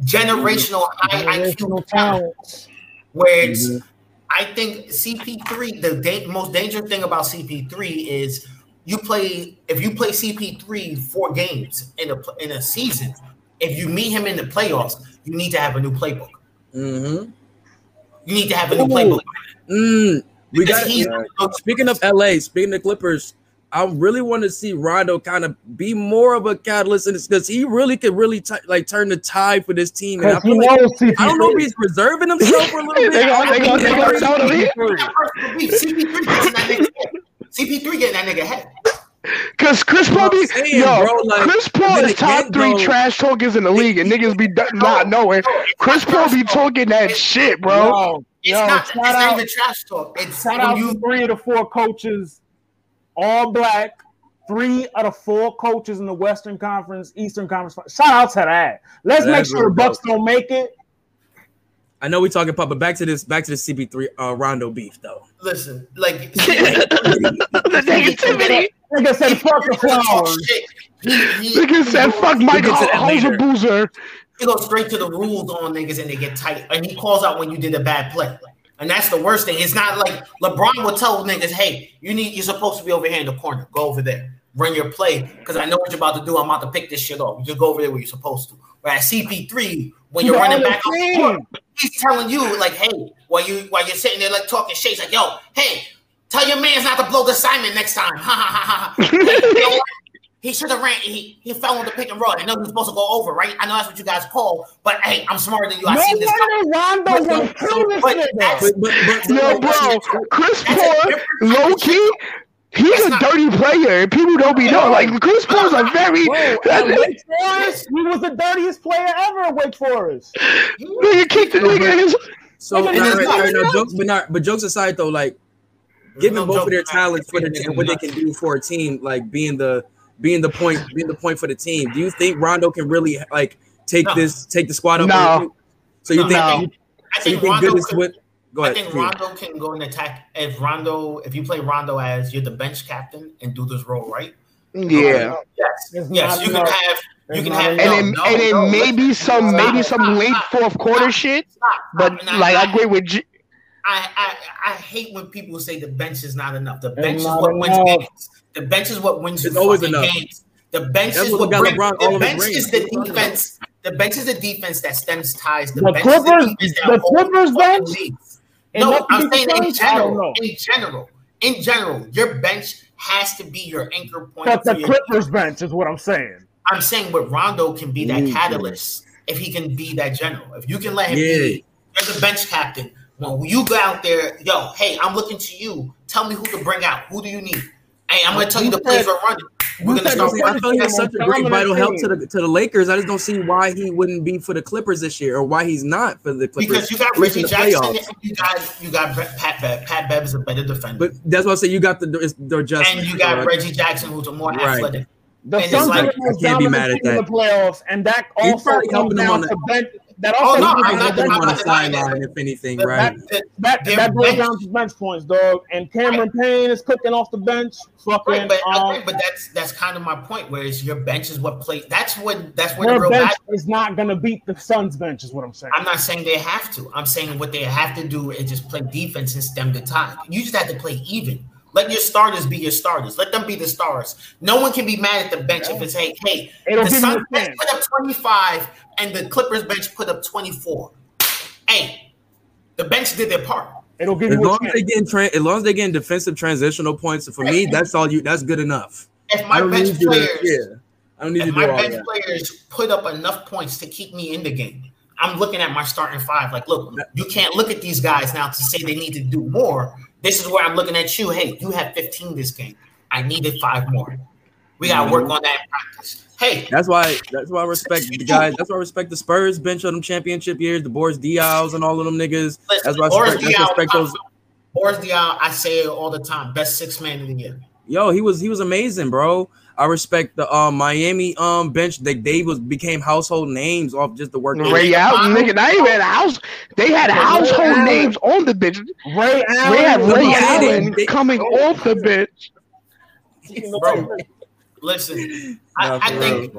generational high IQ talents, where it's mm-hmm. I think CP3. The da- most dangerous thing about CP3 is you play if you play CP3 four games in a in a season. If you meet him in the playoffs, you need to have a new playbook. Mm-hmm. You need to have a new Ooh. playbook. Mm, we got. Uh, speaking of LA, speaking of Clippers, I really want to see Rondo kind of be more of a catalyst in this because he really could really t- like turn the tide for this team. And I, feel like, I don't know if he's reserving <laughs> himself for a little bit. they gonna, they gonna, they gonna CP3 CP3 getting that nigga head. Cause Chris Paul, be, saying, yo, bro, like, Chris Paul is top three though. trash talkers in the league, and niggas be not knowing. Chris Paul be talking that shit, bro. Yo, it's yo, not, it's not even trash talk. It's shout out you, three of the four coaches, all black. Three out of four coaches in the Western Conference, Eastern Conference. Shout out to that. Let's make sure the Bucks don't make it. I know we talking pop, but back to this, back to the CP3 uh, Rondo beef though. Listen, like the negativity. Nigga said fuck the flowers. Nigga said fuck Mike Boozer. He goes straight to the rules on niggas and they get tight. And he calls out when you did a bad play. And that's the worst thing. It's not like LeBron will tell niggas, hey, you need you're supposed to be over here in the corner. Go over there. Run your play. Because I know what you're about to do. I'm about to pick this shit off. You just go over there where you're supposed to. Whereas CP3, when you're running back on the court, he's telling you, like, hey, while you while you're sitting there like talking shit, like, yo, hey, tell your man's not to blow the Simon next time. <laughs> Ha ha ha ha. He should have ran. He, he fell on the pick and roll. I know he's supposed to go over, right? I know that's what you guys call, but hey, I'm smarter than you. I no see this. Rondo but, but, but, Yo, bro, Chris Paul, low key, He's a dirty player, and people don't be know. Like Chris Paul's a very. Whoa, Wake Forest, he was the dirtiest player ever at Wake Forest. Nigga kicked the nigga. So, but, no, jokes, but, not, but jokes aside, though, like giving no both of their talents for the and what they can do for a team, like being the being the point, being the point for the team. Do you think Rondo can really like take no. this, take the squad up? No. So you think? No. So you think Rondo good is what? Go ahead. I think Rondo can go and attack. If Rondo, if you play Rondo as you're the bench captain and do this role right. Yeah. yes. Yes. You can have. You can have. And then, no, and then no, maybe some maybe some late fourth quarter shit. But like I agree with. G- I, I I hate when people say the bench is not enough. The bench is what wins games. The bench is what wins it's always enough. games. The bench That's is what, what brings, the bench is the defense. The bench is the defense that stems ties. The, the bench Clippers, is the, the Clippers bench no, I'm saying in general. In general, in general, your bench has to be your anchor point. But the Clippers bench is what I'm saying. I'm saying what Rondo can be that mm-hmm. catalyst if he can be that general. If you can let him yeah. be you're the bench captain. When you go out there, yo, hey, I'm looking to you. Tell me who to bring out. Who do you need? Hey, I'm gonna tell you the plays are running. We're gonna start I feel he's such a great vital help to the to the Lakers. I just don't see why he wouldn't be for the Clippers this year, or why he's not for the Clippers. Because you got Reggie Jackson, you got you got Pat Bev. Pat Bev is a better defender. But that's what I say. You got the the adjustment, and you got right? Reggie Jackson, who's a more right. athletic. The Suns like, can't be mad at. In the playoffs, and that also comes down to bench that also oh, no, I'm not, I'm on the sideline, if anything, that, right? That, that, that, that goes down to bench points, dog. And Cameron right. Payne is cooking off the bench. Fucking, right, but, um, but that's that's kind of my point. Whereas your bench is what plays. That's what that's where the real bench is not going to beat the Suns' bench. Is what I'm saying. I'm not saying they have to. I'm saying what they have to do is just play defense and stem the tide. You just have to play even. Let your starters be your starters. Let them be the stars. No one can be mad at the bench yeah. if it's hey, hey, It'll the Suns bench put up 25 and the Clippers bench put up 24. Hey, the bench did their part. It'll give as you long as they get tra- as long as they get defensive transitional points. For me, that's all you. That's good enough. If my bench players, to, yeah, I don't need if to my bench players put up enough points to keep me in the game, I'm looking at my starting five. Like, look, you can't look at these guys now to say they need to do more. This is where I'm looking at you. Hey, you have 15 this game. I needed five more. We got to work mm-hmm. on that in practice. Hey, that's why. That's why I respect the guys. <laughs> That's why I respect the Spurs bench of them championship years, the Boris Diaws and all of them niggas. Listen, that's why I respect, Diaw, respect those. Boris Diaw, I say it all the time. Best six man in the year. Yo, he was he was amazing, bro. I respect the um, Miami um bench. They they was became household names off just the work. Ray Allen, nigga, they even had a house. They had household names on the bench. Ray Allen, they had Ray Allen they, coming they, off the bench. <laughs> Bro, listen, <laughs> I, I think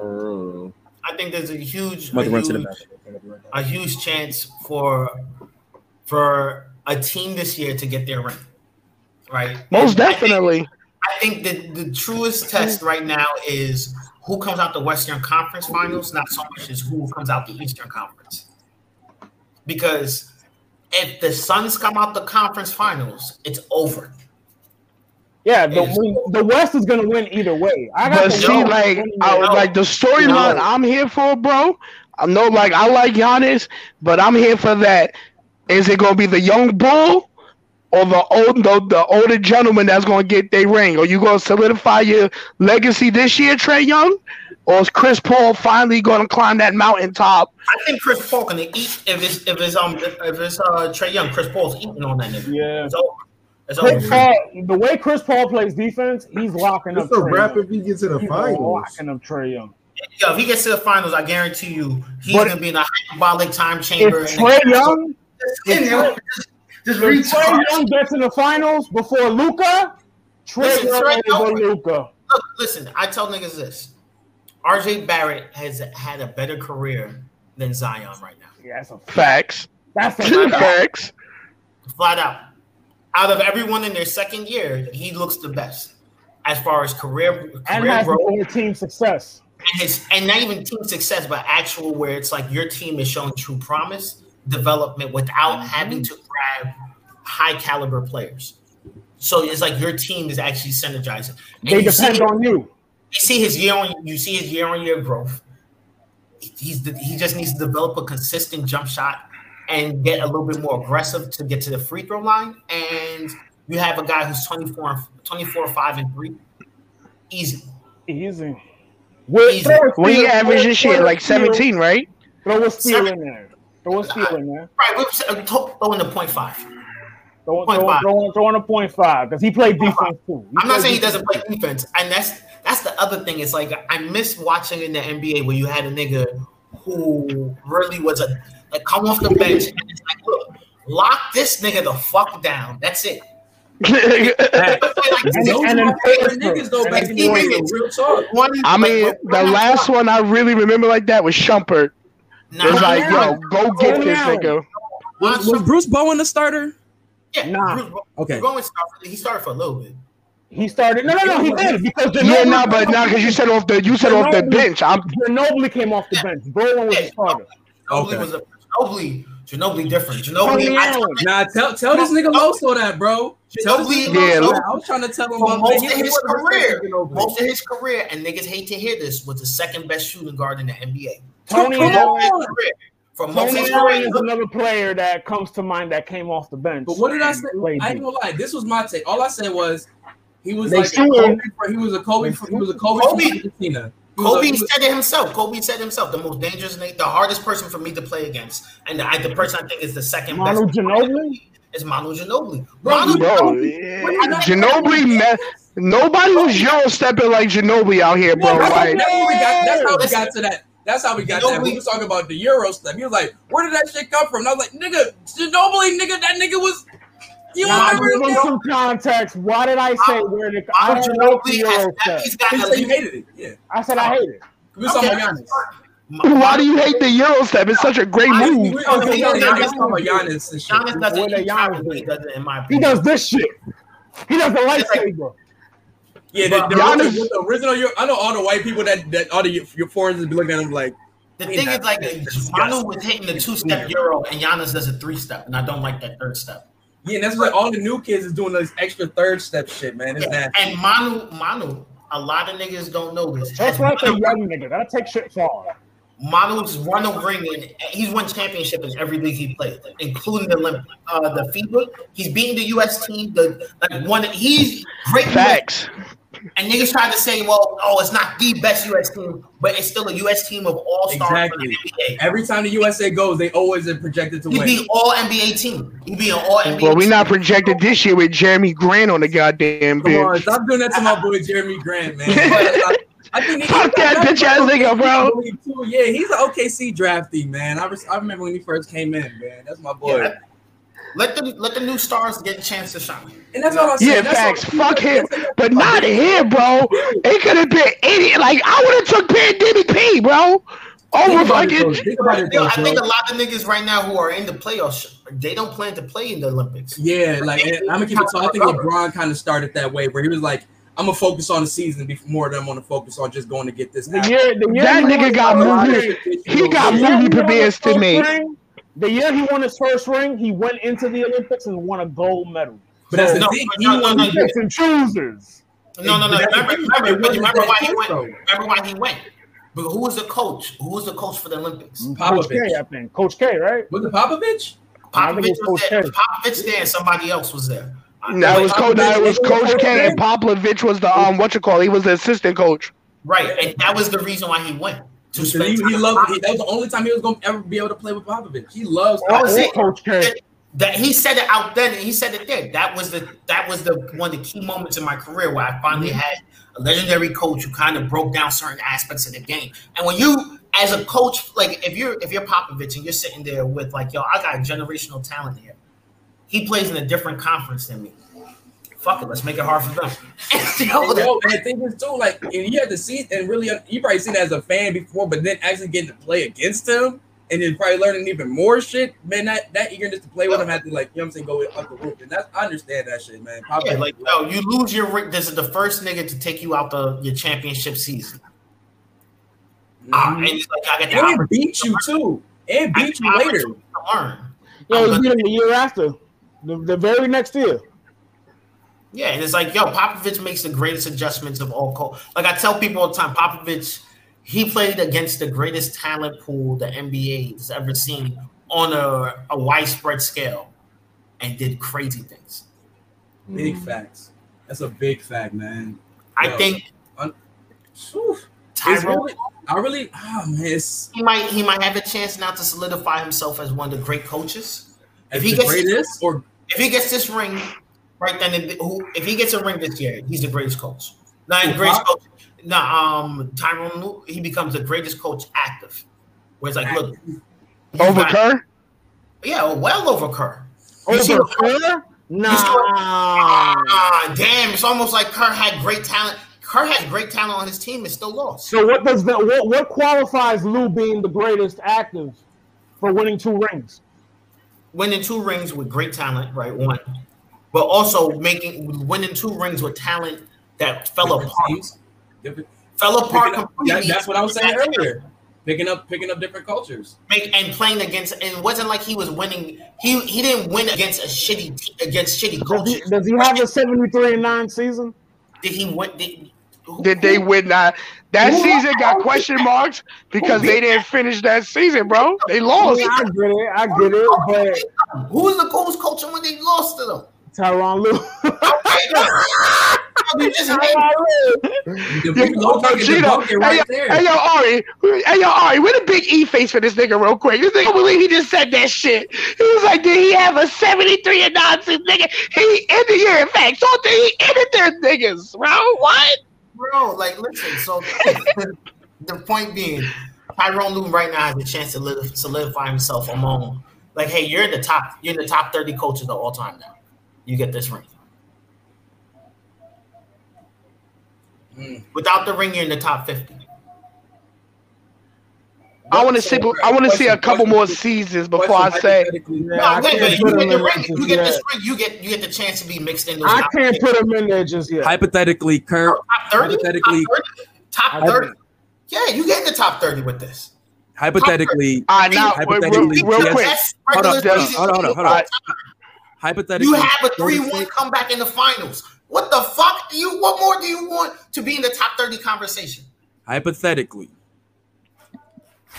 I think there's a huge, a huge, a huge chance for for a team this year to get their ring. Right. Most and definitely. I think, I think the, the truest test right now is who comes out the Western Conference Finals, not so much as who comes out the Eastern Conference. Because if the Suns come out the conference finals, it's over. Yeah, the, the West is gonna win either way. I got but see, like, I, like the storyline no. I'm here for, bro. I know, like, I like Giannis, but I'm here for that. Is it gonna be the young bull or the old, the, the older gentleman that's gonna get their ring? Are you gonna solidify your legacy this year, Trae Young? Or is Chris Paul finally going to climb that mountaintop? I think Chris Paul gonna eat if it's if it's um if it's uh Trae Young. Chris Paul's eating on that nigga. Yeah. It's over. It's Chris Paul, the way Chris Paul plays defense, he's locking it's up. It's a wrap if he gets to the he's finals. Locking up Trae Young. Yo, if he gets to the finals, I guarantee you he's but gonna be in a hyperbolic time chamber. If Trae Young, if just, just Trae Young gets in the finals before Luka, Trae Young over Luka. Look, listen, I tell niggas this. RJ Barrett has had a better career than Zion right now. Yeah, that's a facts. That's a facts. Flat out. Out of everyone in their second year, he looks the best as far as career, career and has growth. team success. And, his, and not even team success, but actual where it's like your team is showing true promise, development without mm-hmm. having to grab high caliber players. So it's like your team is actually synergizing. And they depend on you you see his year on you see his year on year growth. He's the, he just needs to develop a consistent jump shot and get a little bit more aggressive to get to the free throw line. And you have a guy who's 24, 24 5 and 3. Easy. Easy. Easy. When he averages shit like 17, right? Throw a steal in there. Throw a steal in there. Right, we're uh, throwing the point five. Throw, throw, throw, throw, a point five because he played defense too. He I'm not saying he doesn't play defense, and that's that's the other thing. It's like I miss watching in the NBA where you had a nigga who really was a like come off the bench and it's like, look, lock this nigga the fuck down. That's it. <laughs> I mean, the last one I really remember like that was Shumpert. Nah, it's like, yo, go get this nigga. Was, was Bruce Bowen the starter? Yeah, nah. Bruce, okay. Bowen started. He started for a little bit. He started. No, no, no. He did because Ginobili yeah, no, but now because you said off the you said Ginobili, off the bench. I'm Ginobili came off the bench. Bowen was yeah, a starter. Ginobili okay. was a Ginobili. Ginobili different. Ginobili. Nah, tell tell this nigga Loso that, bro. Ginobili. Yeah, Loso, I was trying to tell him about most of his career. Most of his career, and niggas hate to hear this, was the second best shooting guard in the NBA. Tony Allen. From Tony Allen is another player that comes to mind that came off the bench. But what did I say? I ain't gonna lie. This was my take. All I said was he was they like a Kobe, he was a Kobe. He was a Kobe. Kobe. Kobe said it himself. Kobe said himself, the most dangerous, the hardest person for me to play against, and the, the person I think is the second Manu best. Ginobili is Manu Ginobili. Manu Bro, Ginobili. Yeah. Ginobili met, nobody was Euro stepping like Ginobili out here, bro. Yeah, like, that's, how got, that's how we got to that. That's how we got Ginobili. that. We was talking about the Euro stuff. He was like, "Where did that shit come from?" And I was like, "Nigga, Ginobili, nigga, that nigga was you now, give him some context. Why did I say where the I don't know the Euro He's got he you hated it. Yeah. I said I oh. hate it. We okay. Giannis. Why do you hate the Euro step? It's such a great move. Okay, Giannis, Giannis doesn't Giannis in my opinion. He does this shit. He does the lightsaber. Yeah, the, the, Giannis, the original. I know all the white people that that all the your foreigners be looking at him like. The thing is, like, Manu was hitting the two step Euro, and Giannis does a three step, and I don't like that third step. Yeah, and that's what all the new kids is doing this extra third step shit, man. It's yeah. And Manu, Manu, a lot of niggas don't know this. That's like a young nigga. Gotta take shit far. Manu's won a ring and he's won championship in every league he played, including the Olympic, uh, the FIBA. He's beating the U.S. team. The like one, he's great. Facts. And niggas try to say, well, oh, it's not the best U.S. team, but it's still a U.S. team of all stars. Exactly. Every time the USA goes, they always are projected to He'd win. Be all NBA team. He'd be an all NBA. Well, we're not projected this year with Jerami Grant on the goddamn bench. Come on, stop doing that to my boy Jerami Grant, man. <laughs> Uh, I think he, Fuck that bitch ass nigga, bro. Yeah, he's an OKC drafty, man. I, I remember when he first came in, man. That's my boy. Yeah, let the let the new stars get a chance to shine. And that's all I'm saying. Yeah, that's facts. Fuck him, but not here, bro. It could have been any. Like I would have took Pandemic P, bro, Over fucking. I think a lot of niggas right now who are in the playoffs, they don't plan to play in the Olympics. Yeah, like I'm gonna keep it. So I think LeBron kind of started that way, where he was like, "I'm gonna focus on the season before more than I'm gonna focus on just going to get this." The year, the year that nigga got movie. He got movie premieres to me. The year he won his first ring, he went into the Olympics and won a gold medal. But that's the thing. He won the picks and choosers. No, no, no. Remember, remember, remember why he went. Remember why he went. But who was the coach? Who was the coach for the Olympics? Coach K, I think. Coach K, right? Was it Popovich? Popovich was, was there. Popovich there, somebody else was there. No, it was Coach. No, it was Coach K, and Popovich was the um what you call. He was the assistant coach. Right, and that was the reason why he went. To he, he loved. He, that was the only time he was going to ever be able to play with Popovich. He loves oh, Coach K. That he said it out then, and he said it there. That was the that was the one of the key moments in my career where I finally mm-hmm. had a legendary coach who kind of broke down certain aspects of the game. And when you, as a coach, like if you're if you're Popovich and you're sitting there with like, yo, I got generational talent here. He plays in a different conference than me. Fuck it, let's make it hard for them. <laughs> Yo, and the thing is too, like, and you have to see and really, you probably seen it as a fan before, but then actually getting to play against him and then probably learning even more shit, man. That that eagerness to play with him had to like, you know what I'm saying, go up the roof. And that's I understand that shit, man. Probably yeah, like yo, you lose your. This is the first nigga to take you out the your championship season. Mm-hmm. Uh, and like, I and beat you too, and beat you later. To learn. Yeah, he beat him the year after, the, the very next year. Yeah, and it's like, yo, Popovich makes the greatest adjustments of all. Co- like I tell people all the time, Popovich he played against the greatest talent pool the NBA has ever seen on a, a widespread scale and did crazy things. Big mm. facts. That's a big fact, man. I Yo, think un- Tyronn, really, I really oh man, he might he might have a chance now to solidify himself as one of the great coaches. If he gets this, or if he gets this ring, right then if he gets a ring this year, he's the greatest coach. Not the greatest coach no, um, Tyronn he becomes the greatest coach active. Where it's like, look, over got, Kerr. Yeah, well over Kerr. Over Kerr? Nah. Ah, damn! It's almost like Kerr had great talent. Kerr has great talent on his team and still lost. So what does that? What, what qualifies Lue being the greatest active for winning two rings? Winning two rings with great talent, right? One, but also making winning two rings with talent that fell apart different fell apart completely. that's what I was saying earlier. Picking up, picking up different cultures, Make, and playing against. And it wasn't like he was winning. He he didn't win against a shitty against shitty coaches. Does he, does he have a seventy three and nine season? Did he win? Did, did they win that? That season got question marks because they didn't finish that season, bro. They lost. Yeah, I get it. I get it. But who was the coolest coach when they lost to them? Tyronn Lue. <laughs> Yo, Gino, hey, hey, yo, Ari, hey, yo, Ari, with a big E face for this nigga, real quick. This nigga believe he just said that shit. He was like, did he have a 73 and nonsense nigga? He ended year, in fact, so he ended their niggas, bro. What? Bro, like, listen, so <laughs> the point being, Tyronn Lue right now has a chance to live solidify himself among, like, hey, you're in the top, you're in the top 30 coaches of all time now. You get this ring. Mm. Without the ring, you're in the top fifty. I want to see. I want to see a couple more seasons before I say. No, wait, wait, you get the ring. You get this ring. You get you get the chance to be mixed in. I can't put them in there just yet. Hypothetically, Kurt. Top thirty. Hypothetically, top thirty. Yeah, you get in the top thirty with this. Hypothetically, uh, now, hypothetically, real, real quick. Hold on, hold on, hold on. Hypothetically, you have a three-one comeback in the finals. What the fuck do you? What more do you want to be in the top thirty conversation? Hypothetically,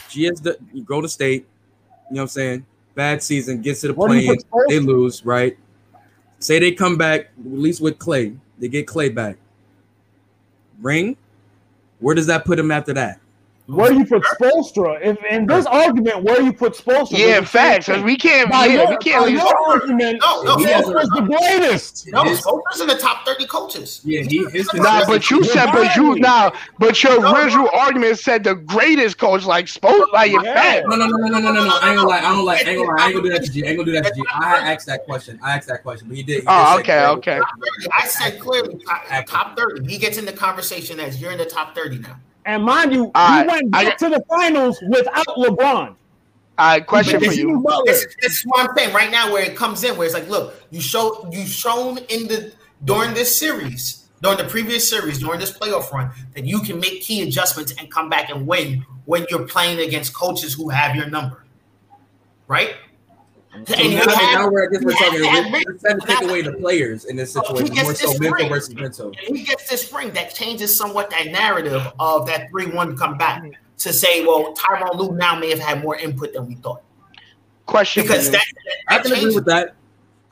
GS the you go to state. You know what I'm saying? Bad season, gets to the play, they lose. Right? Say they come back, at least with Clay. they get Clay back. Ring. Where does that put him after that? Where you put Spoelstra? If in this argument, where you put Spoelstra? Yeah, facts. We can't. By yeah, your, we can't. Your argument, no, no, Spoelstra's the greatest. No, Spoelstra's in the top thirty coaches. Yeah, he. His nah, but you said, but you now, but your no, original no. argument said the greatest coach, like Spoelstra, like your yeah. No, no, no, no, no, no, no, no. I ain't gonna lie. I don't like. I ain't gonna lie. I ain't gonna do that to G. I ain't gonna do that to G. I asked that question. I asked that question, but he did. He oh, okay, okay. I said clearly top thirty. He gets in the conversation as you're in the top thirty now. And mind you, All he went back to the finals without LeBron. All right, question for you. This, this, is what I'm saying right now, where it comes in, where it's like, look, you show you shown in the during this series, during the previous series, during this playoff run, that you can make key adjustments and come back and win when you're playing against coaches who have your number, right? So and now, have, now we're, I guess we're talking. We're trying to take away the players in this oh, situation, more so mental versus mental. he gets this spring that changes somewhat that narrative of that three-one come back mm-hmm. to say, well, Tyronn Lue now may have had more input than we thought. Question because that, that, I can agree with that.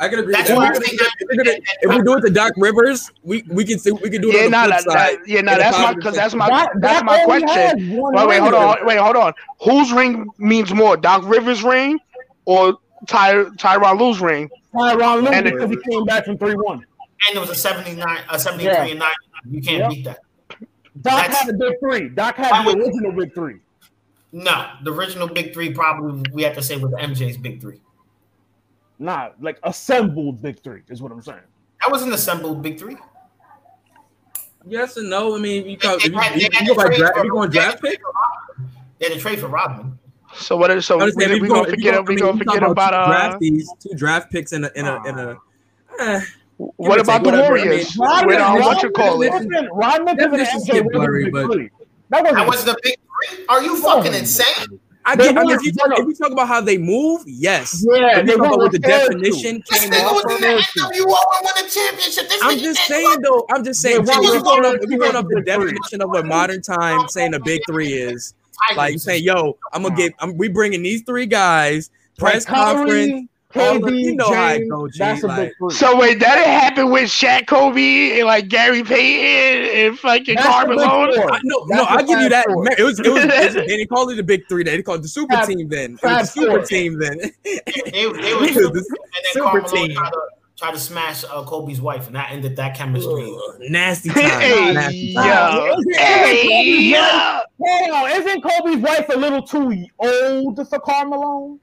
I can agree. That's with that. If, if we do it to Doc Rivers, we we can see we can do it. Yeah, no, that, that, yeah, no, that's my because that's my that, that's my question. Wait, wait, hold on, wait, hold on. Whose ring means more, Doc Rivers' ring or Ty Tyronn Lue's ring? Tyronn Lue because he came back from three one. And it was a seventy nine, a seventy three yeah. and nine. You can't yep. beat that. Doc That's, had a big three. Doc had the original big three. No, the original big three probably we have to say was MJ's big three. Nah, like assembled big three is what I'm saying. That was an assembled big three. Yes and no. I mean, you, go, if you, you, you, go by draft, you going draft pick? They had a trade for Rodman. So what is so we, we, we gonna forget we gonna forget about uh, these two draft picks in a in a in a. Uh, what about the Warriors? I mean, Rodman, uh, what you call it? Rodman, Rodman, Rodman, blurry, but that wasn't, that wasn't big three. Are you fucking insane? I get, I mean, if, you talk, if you talk about how they move, yes. Yeah, they talk about what the definition to. came off of. NWO won a championship. This I'm just saying though. I'm just saying. Yeah, if you're going up, if you're going up the definition of what modern time saying a big three is, like you saying, "Yo, I'm gonna get. I'm, we bringing these three guys press conference." KD, you know James, how that's a big like, So wait, that didn't happen with Shaq, Kobe, and like Gary Payton and fucking Karl Malone. No, no, I'll give you that. It was, it was, it was, they didn't call it the big three. They didn't it the super Fab, team then. It was the super team then. they, they <laughs> were the super team. Tried to smash uh, Kobe's wife, and that ended that chemistry. Ugh, nasty time. Hey, nasty time. Yo. Hey, yo. Hey, isn't Kobe's wife a little too old for Karl Malone?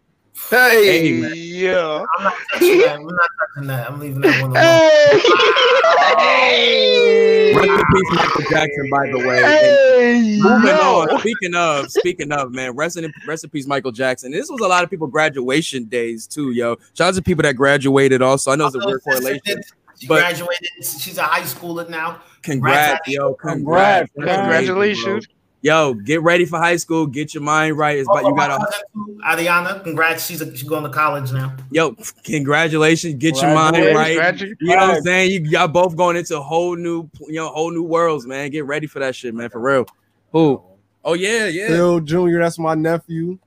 Hey, hey yeah. I'm not touching that. I'm not touching that. I'm leaving that one alone. Hey. Rest in peace, Michael Jackson. By the way. Hey, moving yo. on. Speaking of, speaking of, man, rest in rest in peace, Michael Jackson. This was a lot of people graduation days too, yo. Shout out to people that graduated. Also, I know it's a weird correlation. She but graduated. She's a high schooler now. Congrats, yo! Congrats, congrats. congratulations. Yo, get ready for high school. Get your mind right. It's about oh, oh you got to Adriana. Congrats, she's a, she's going to college now. Yo, congratulations. Get your mind right. You know what I'm saying? You y'all both going into whole new, you know, whole new worlds, man. Get ready for that shit, man. For real. Who? Oh yeah, yeah. Phil Jr. That's my nephew.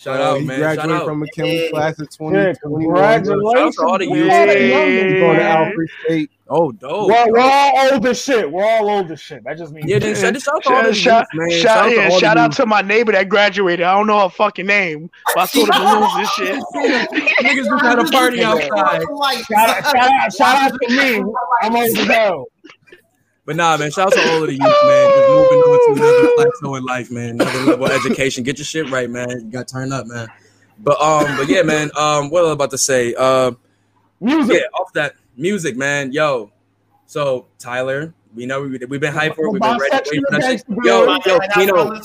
Shout out, man. graduated Shout from McKinley yeah. class of 2021. Congratulations. Shout out to all yeah. Going to Alfred State. Oh, dope. Well, we're all old as shit. We're all old as shit. That just means yeah. Then shout, shout, shout, shout, man. shout, shout, yeah, shout out to my neighbor that graduated. I don't know her fucking name, but I saw the balloons and shit. <laughs> Niggas just had a party <laughs> outside. Shout out, shout out, shout out to me. I'm old as hell. But nah, man, shout out to all of the youth, man. Just moving on to another plateau in life, man. Another level of education. Get your shit right, man. You got turned up, man. But um, but yeah, man. Um, what I was I about to say? Uh, music. Yeah, off that music, man. Yo, so Tyler, we know we, we've been hyped for it. We've been ready. For that yo, yo, Tino,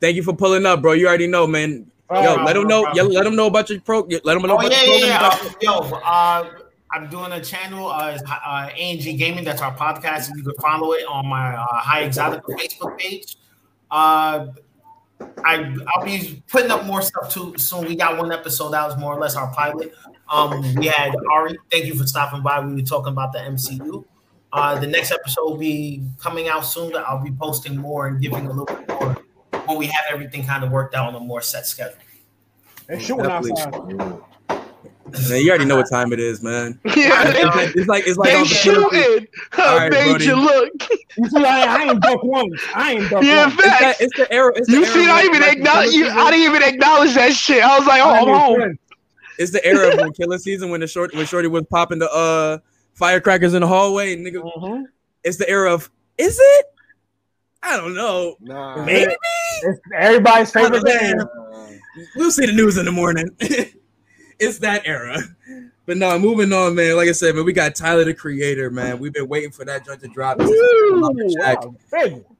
thank you for pulling up, bro. You already know, man. Yo, let them know. Yo, let them know about your pro. Let them know. Oh, about yeah, your yeah, yeah. yo, uh, I'm doing a channel, uh, uh, ANG Gaming. That's our podcast. You can follow it on my uh, High Exotic Facebook page. Uh, I I'll be putting up more stuff too soon. We got one episode that was more or less our pilot. Um, we had Ari. Thank you for stopping by. We were talking about the MCU. Uh, the next episode will be coming out soon. I'll be posting more and giving a little bit more when we have everything kind of worked out on a more set schedule. And shooting outside. Man, you already know what time it is, man. <laughs> Yeah, it's like it's like they shooting. Right, made you look. You see, I, I ain't duck one. I ain't duck yeah, one. Facts. It's, that, it's the arrow. It's you the see, I even acknowledge you. I didn't even acknowledge that shit. I was like, oh, I'm home. It's the era of when killing season when the short when Shorty was popping the uh firecrackers in the hallway, nigga. Mm-hmm. It's the era of is it? I don't know. Nah. Maybe it's everybody's favorite game. We'll see the news in the morning. <laughs> it's that era. But no, moving on, man. Like I said, man, we got Tyler the Creator, man. We've been waiting for that joint to drop. Ooh, wow.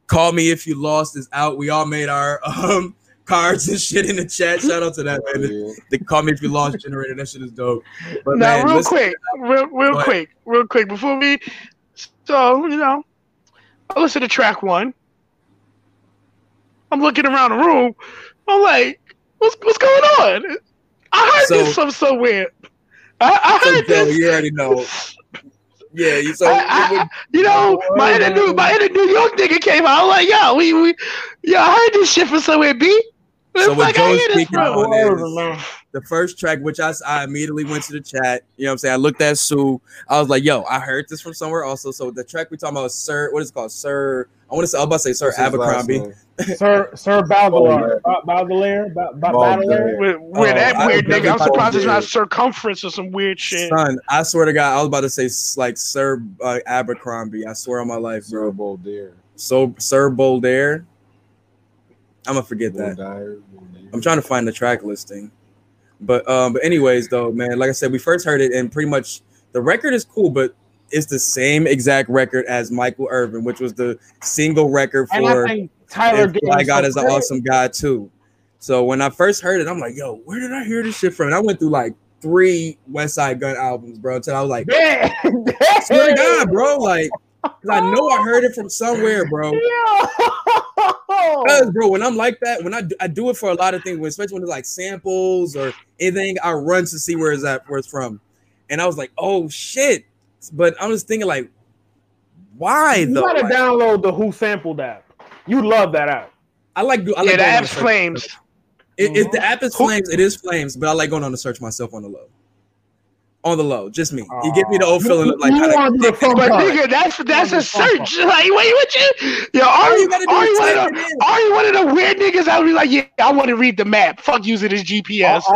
Call me if you lost is out. We all made our um <laughs> cards and shit in the chat. Shout out to that man. Yeah. They call me if you lost generator. That shit is dope. But now, man, real quick, real, real quick, real quick before we. So you know, I listen to track one. I'm looking around the room. I'm like, what's what's going on? I heard so, this from somewhere. I, I heard so, this. You already know. Yeah, you so I, I, you know oh, my inner New my inner New York nigga came out. I'm like, yo, we we yo, I heard this shit from somewhere, B. So what like, Joe's speaking on is the first track, which I, I immediately went to the chat. You know what I'm saying? I looked at Sue. I was like, yo, I heard this from somewhere also. So the track we talking about Sir, what is it called? Sir, I want to say, I was about to say Sir Abercrombie. <laughs> Sir Sir Baudelaire. Baudelaire. Baudelaire. With, with oh, that weird nigga. I'm surprised it's not circumference or some weird shit. Son, I swear to God, I was about to say like Sir uh, Abercrombie. I swear on my life, bro. Sir Boulder. So Sir Boulder. I'm gonna forget that. I'm trying to find the track listing. But um, but anyways, though, man, like I said, we first heard it, and pretty much the record is cool, but it's the same exact record as Michael Irvin, which was the single record for Tyler. I got as an awesome guy too. So when I first heard it, I'm like, yo, where did I hear this shit from? And I went through like three Westside Gun albums, bro. Until I was like, <laughs> man, swear to God, bro, like I know I heard it from somewhere, bro. Because, bro, when I'm like that, when I do, I do it for a lot of things, especially when it's like samples or anything, I run to see where it's at, where it's from. And I was like, oh shit. But I'm just thinking, like, why you though? gotta like, download the Who Sampled app. You love that app. I like. I like yeah, the app's flames. It, it, the mm-hmm. app is flames. It is flames, but I like going on the search myself on the low on the low, just me. You give me the old feeling of like kind of. But nigga, that's that's a search. Like, wait, what you? Yo, are you? Are you one of the? Are you one of the weird niggas? I would be like, yeah, I want to read the map. Fuck using his GPS. <laughs>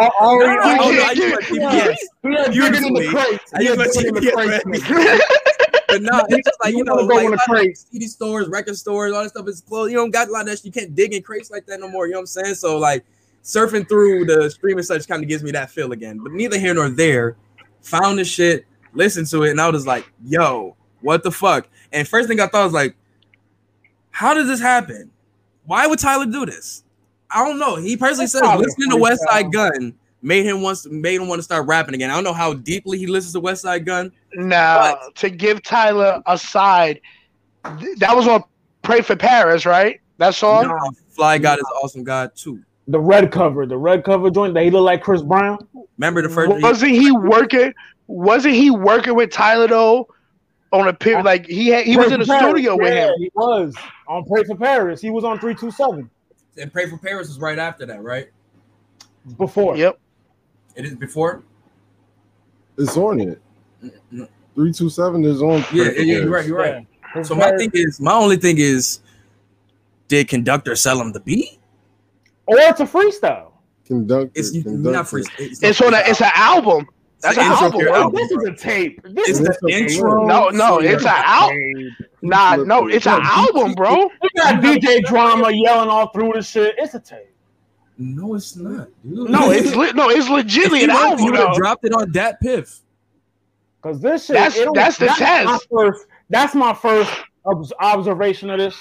You're getting the crates. You're getting the crates. But no, it's just like you know, like CD stores, record stores, all that stuff is closed. You don't got a lot of that. You can't dig in crates like that no more. You know what I'm saying? So like surfing through the streaming such kind of gives me that feel again. But neither here nor there found the shit, listened to it, and I was like, yo, what the fuck? And first thing I thought was like, how does this happen? Why would Tyler do this? I don't know. He personally That's said listening to Westside Gunn made him wants made him want to start rapping again. I don't know how deeply he listens to Westside Gunn. Now, to give Tyler a side, that was on Pray for Paris, right? That song. No, Fly God is awesome God too the red cover, the red cover joint that he looked like Chris Brown. Remember the first? Wasn't he working? Wasn't he working with Tyler though? On a period, like he had, he Pray was in the Paris. studio yeah, with him. He was on Pray for Paris. He was on three two seven. And Pray for Paris is right after that, right? Before. Yep. It is before. It's on it. Three two seven is on. Yeah, yeah, you're right. You're right. Yeah. So my thing is, my only thing is, did conductor sell him the beat? Or it's a freestyle. Conductor. It's conductor. not freestyle. It's, it's on a. It's an album. That's an album. album. This is a tape. This it's is the intro. No, no, it's an album. Nah, no, it's an album, bro. We got DJ drama yelling all through the shit. It's a tape. No, it's not. Dude. No, it's le- no, it's legitimately an album. You would have dropped it on that piff. Cause this shit. That's that's the that's test. My first, that's my first observation of this.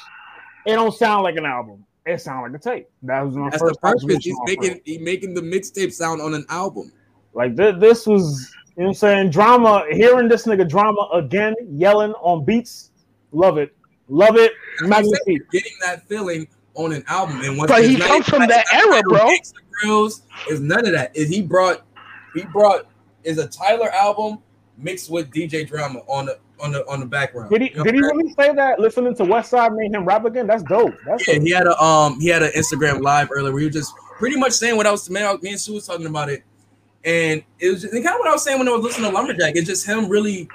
It don't sound like an album. It sounded like a tape. That was my That's first. the purpose. He's making he making the mixtape sound on an album. Like th- this was, you know, what I'm saying drama. Hearing this nigga drama again, yelling on beats, love it, love it. Magnifique. Getting that feeling on an album, and once but he comes from that era, bro. Grills is none of that. Is he brought he brought is a Tyler album mixed with DJ drama on the on the on the background. Did he you know did he really say that? Listening to Westside made him rap again? That's dope. That's yeah, dope. he had a um he had an Instagram live earlier where he was just pretty much saying what I was man, me and Sue was talking about it. And it was just, kind of what I was saying when I was listening to Lumberjack. It's just him really,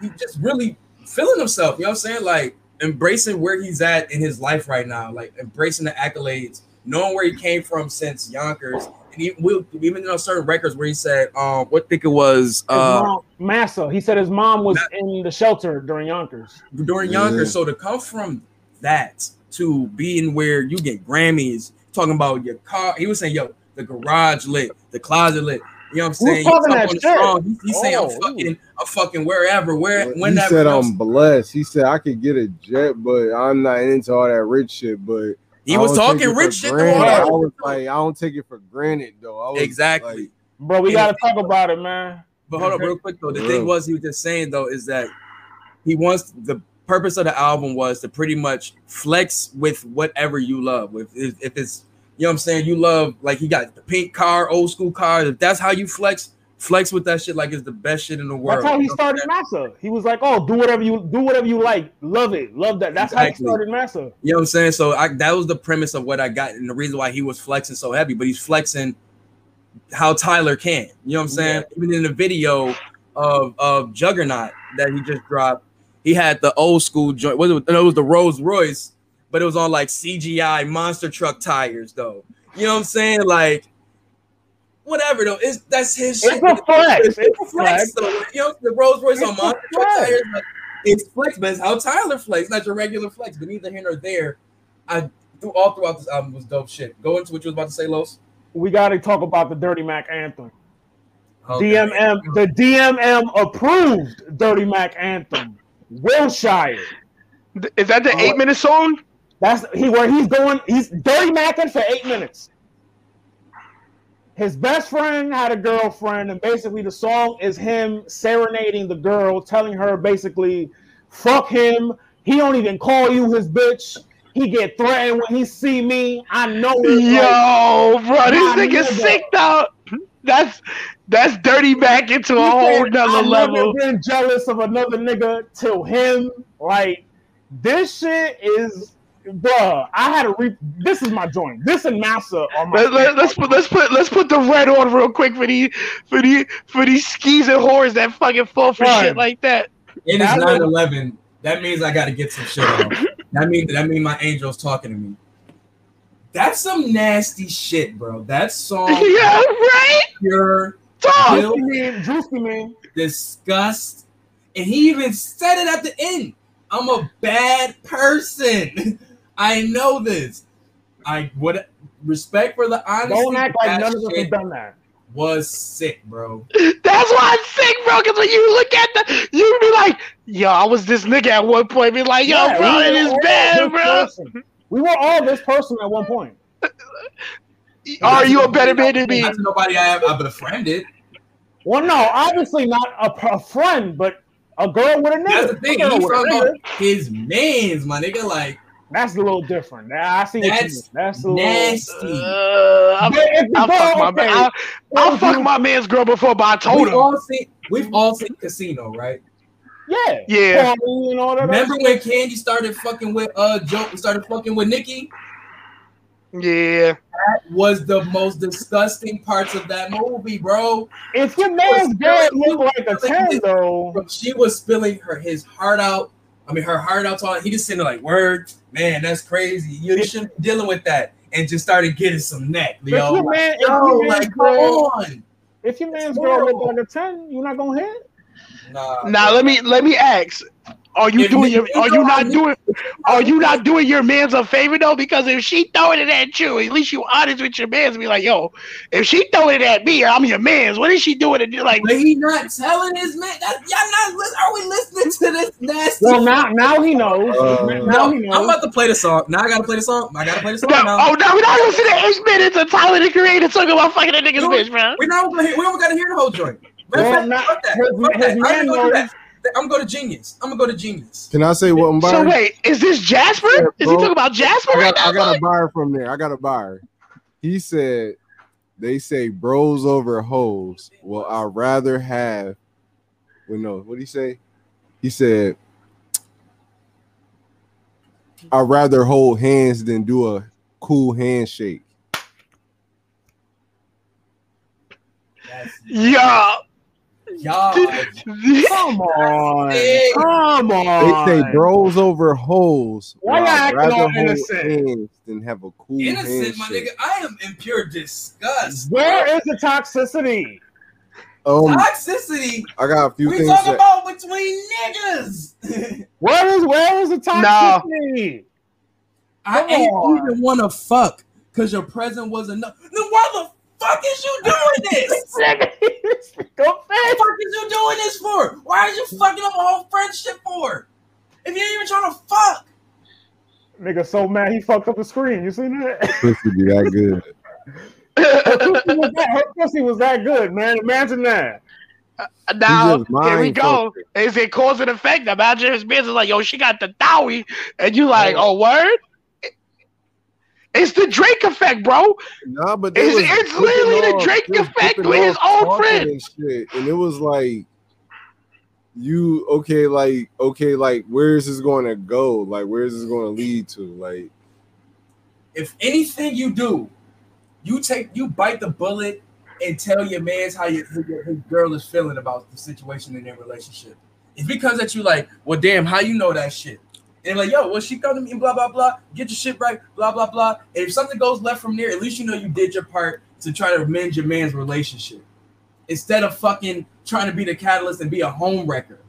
he just really feeling himself. You know what I'm saying? Like embracing where he's at in his life right now, like embracing the accolades, knowing where he came from since Yonkers, and he will even on certain records where he said, um, what think it was uh mom, Massa. He said his mom was in the shelter during Yonkers. During Yonkers. So to come from that to being where you get Grammys, talking about your car, he was saying, yo, the garage lit, the closet lit. You know what I'm saying? He's, that strong. He's, he's oh, saying I'm fucking, I'm fucking wherever, where, well, He said I'm blessed. He said I could get a jet, but I'm not into all that rich shit. But he was talking rich shit. I was like, I don't take it for granted though. exactly, like, bro. We gotta talk about it, man. But hold up, real quick though. The yeah. thing was, he was just saying though, is that he wants the purpose of the album was to pretty much flex with whatever you love. If, if, if it's you know what I'm saying, you love like he got the pink car, old school car. If that's how you flex, flex with that shit like it's the best shit in the world. That's how he started Massa. He was like, "Oh, do whatever you do, whatever you like, love it, love that." That's exactly. how he started Massa. You know what I'm saying? So I, that was the premise of what I got, and the reason why he was flexing so heavy. But he's flexing how Tyler can. You know what I'm saying? Yeah. Even in the video of of Juggernaut that he just dropped, he had the old school joint. Was it, no, it was the Rolls Royce, but it was on like CGI monster truck tires, though. You know what I'm saying? Like whatever though. It's that's his shit. it's shit. A flex. It's, it's a flex. though. You know, the Rolls Royce it's on monster truck tires. it's flex, but it's how Tyler flex, not your regular flex. But neither here nor there. I through all throughout this album was dope shit. Go into what you was about to say, Los we got to talk about the Dirty Mac anthem. Okay. DMM, the DMM approved Dirty Mac anthem. Wilshire. Is that the uh, eight minute song? That's he where he's going. He's Dirty Macking for eight minutes. His best friend had a girlfriend, and basically the song is him serenading the girl, telling her basically, "Fuck him. He don't even call you his bitch. He get threatened when he see me. I know it. Yo, like, bro, this nigga sick though. That's that's dirty Mac into a whole nother I've level. Never been jealous of another nigga till him. Like this shit is, bro. I had to re. This is my joint. This and Massa are my. Let, us put let's put let's put the red on real quick for these for the for these skis and whores that fucking fall for right. shit like that. It is 9-11. That means I got to get some shit on. <laughs> That means that means my angel's talking to me. That's some nasty shit, bro. That song, <laughs> yeah, right. Pure, talk, juicy man, disgust, and he even said it at the end. I'm a bad person. <laughs> I know this. I would respect for the honesty. Don't act like none of us have done that was sick, bro. That's why I'm sick, bro. Because when you look at the, you be like, yo, I was this nigga at one point. Be like, yo, yeah, bro, it is bad, bro. Person. We were all this person at one point. <laughs> Are you a better man than me? That's nobody I have I befriended. Well, no, obviously not a, a friend, but a girl with a nigga. That's the thing. He's talking his man's, my nigga. Like that's a little different. Now I see what you mean. That's a nasty. Little, uh, I'll, I'll, fuck my, okay. I'll, I'll fuck my man's girl before, but I told we've him. All seen, we've all seen Casino, right? Yeah. Yeah. You know, Remember when Candy started fucking with uh Joe started fucking with Nicky? Yeah. That was the most disgusting parts of that movie, bro. If your man's girl looked like a 10, though. She was spilling her his heart out I mean, her heart out to He just sitting there like, word, man, that's crazy. You, you shouldn't be dealing with that. And just started getting some neck. Yo, if your man, if your like, come on. If your man's girl look like a 10, you're not gonna hit? Nah, now let me let me ask. Are you if doing your? Are you not doing? Are you not doing your man's a favor though? Because if she throwing it at you, at least you honest with your man's. Be like, yo, if she throwing it at me, I'm your man's. What is she doing? It like, but he not telling his man. That, y'all not. Are we listening to this nasty? Well, now now he knows. Uh, now he knows. I'm about to play the song. Now I gotta play the song. I gotta play the song. No, now. Oh no, we're not listening to eight minutes of Tyler the Creator talking about fucking a nigga's bitch, man. We're not gonna hear. We don't gotta hear the whole joint. Well, not, that. His, fuck his that. I'm gonna go to Genius. I'm gonna go to Genius. Can I say what I'm buying? So wait, is this Jasper? Yeah, is he talking about Jasper? I got, right I got a buyer from there. I got a buyer. He said they say bros over hoes. Well, I'd rather have. Well, no, what did he say? He said, I'd rather hold hands than do a cool handshake. Yeah. Y'all, <laughs> come on, come on. They say bros over hoes. Why you acting all innocent? Than have a cool innocent, my nigga. I am in pure disgust. Where is the toxicity? Um, toxicity. I got a few we things. We talk that... about between niggas. <laughs> where is where is the toxicity? No. I ain't even want to fuck because your present was enough. Then why the fuck is you doing this? <laughs> Go What the fuck is you doing this for? Why are you fucking up a whole friendship for? If you ain't even trying to fuck. Nigga so mad he fucked up the screen. You seen that? Pussy be that good. her, pussy was that, her pussy was that good, man. Imagine that. Uh, now here we go. Is it cause and effect? Imagine his business like, yo, she got the dowie, and you like, oh, word. It's the Drake effect, bro. Nah, but it's, it's literally the Drake effect with his own friend. And, shit. and it was like, you okay? Like okay, like where is this going to go? Like where is this going to lead to? Like, if anything you do, you take you bite the bullet and tell your man's how your, your, his girl is feeling about the situation in their relationship. If it comes at you like, well, damn, how you know that shit? And like, yo, well, she come to me and blah blah blah, get your shit right, blah blah blah. And if something goes left from there, at least you know you did your part to try to mend your man's relationship. Instead of fucking trying to be the catalyst and be a home wrecker.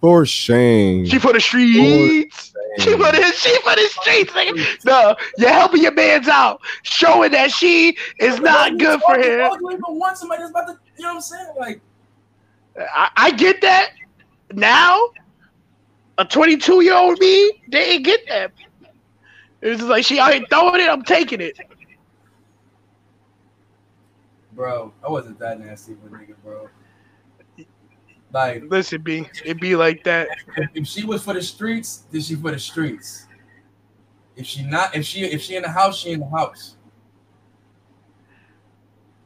For shame. She for the streets. She for the she for the streets, nigga. No, you're helping your man's out, showing that she is not good for him. You even want somebody that's about to, you know what I'm saying? Like, I, I get that. Now, a 22 year old me, they ain't get that. It was like she out here throwing it, I'm taking it. Bro, I wasn't that nasty with nigga, bro. Like, listen, B, it be like that. If she was for the streets, then she for the streets. If she not, if she if she in the house, she in the house.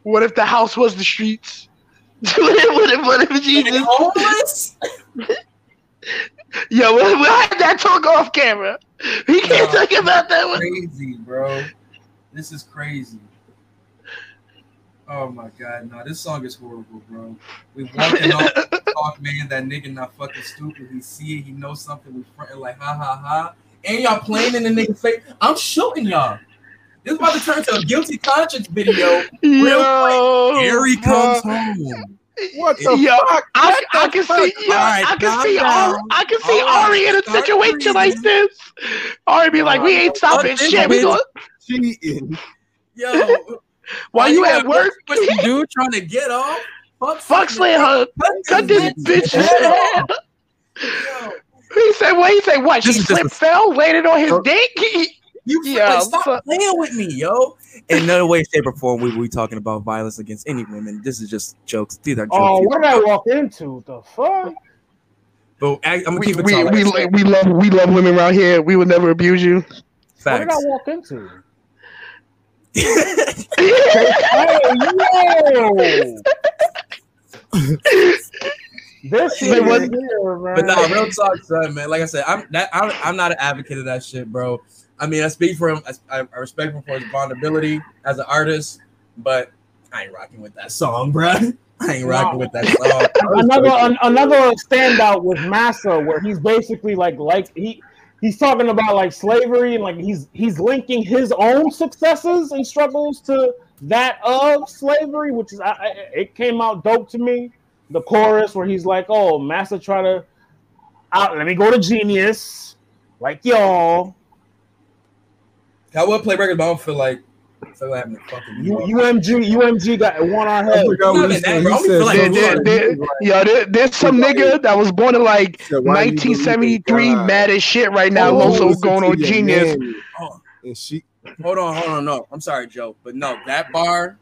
What if the house was the streets? <laughs> what if what if, what if she homeless? <laughs> <laughs> Yo, we'll, we'll have that talk off camera. We can't no, talk about that one. Crazy, bro. This is crazy. Oh my god, no, this song is horrible, bro. We walking off <laughs> talk, man. That nigga not fucking stupid. He see it, he knows something. We fronting like ha ha ha. And y'all playing in the nigga face. I'm shooting y'all. This is about to turn to a guilty conscience video. Yo, quick. Gary comes home. What the yo, fuck? I, I, can fuck? see, yo, right, I can see, Ari, I can see Ari in a situation like this. Ari be like, "We ain't stopping shit. We going cheating." Yo, while you at work, what you do trying to get off? Fuck, fuck slaying her. Cut this bitch. He said, "What?" He said, "What?" She slipped, fell, landed on his dick. You yeah, stop fuck. playing with me, yo. In no way, shape, or form we we talking about violence against any women. This is just jokes. These are jokes. Oh, what did I walk into? The fuck? But I, am gonna we, keep it. We, we, we, we love we love women around here. We would never abuse you. Facts. What did I walk into? <laughs> this shit was here, man. But no, real talk, son, man. Like I said, I'm that I'm, I'm not an advocate of that shit, bro. I mean, I speak for him. I, I respect him for his vulnerability as an artist, but I ain't rocking with that song, bro. I ain't rocking with that song. <laughs> another an, another standout with Massa, where he's basically like like he he's talking about like slavery and like he's he's linking his own successes and struggles to that of slavery, which is I, it came out dope to me. The chorus where he's like, "Oh, Massa try to out, let me go to Genius, like y'all." I would play records, but I don't feel like so having fucking UMG UMG got one on head. Yeah, there, there's some nigga that was born in like 1973, mad as shit right now. Oh, also going on Genius. Oh, and she. Hold on, hold on, no. I'm sorry, Joe, but no, that bar.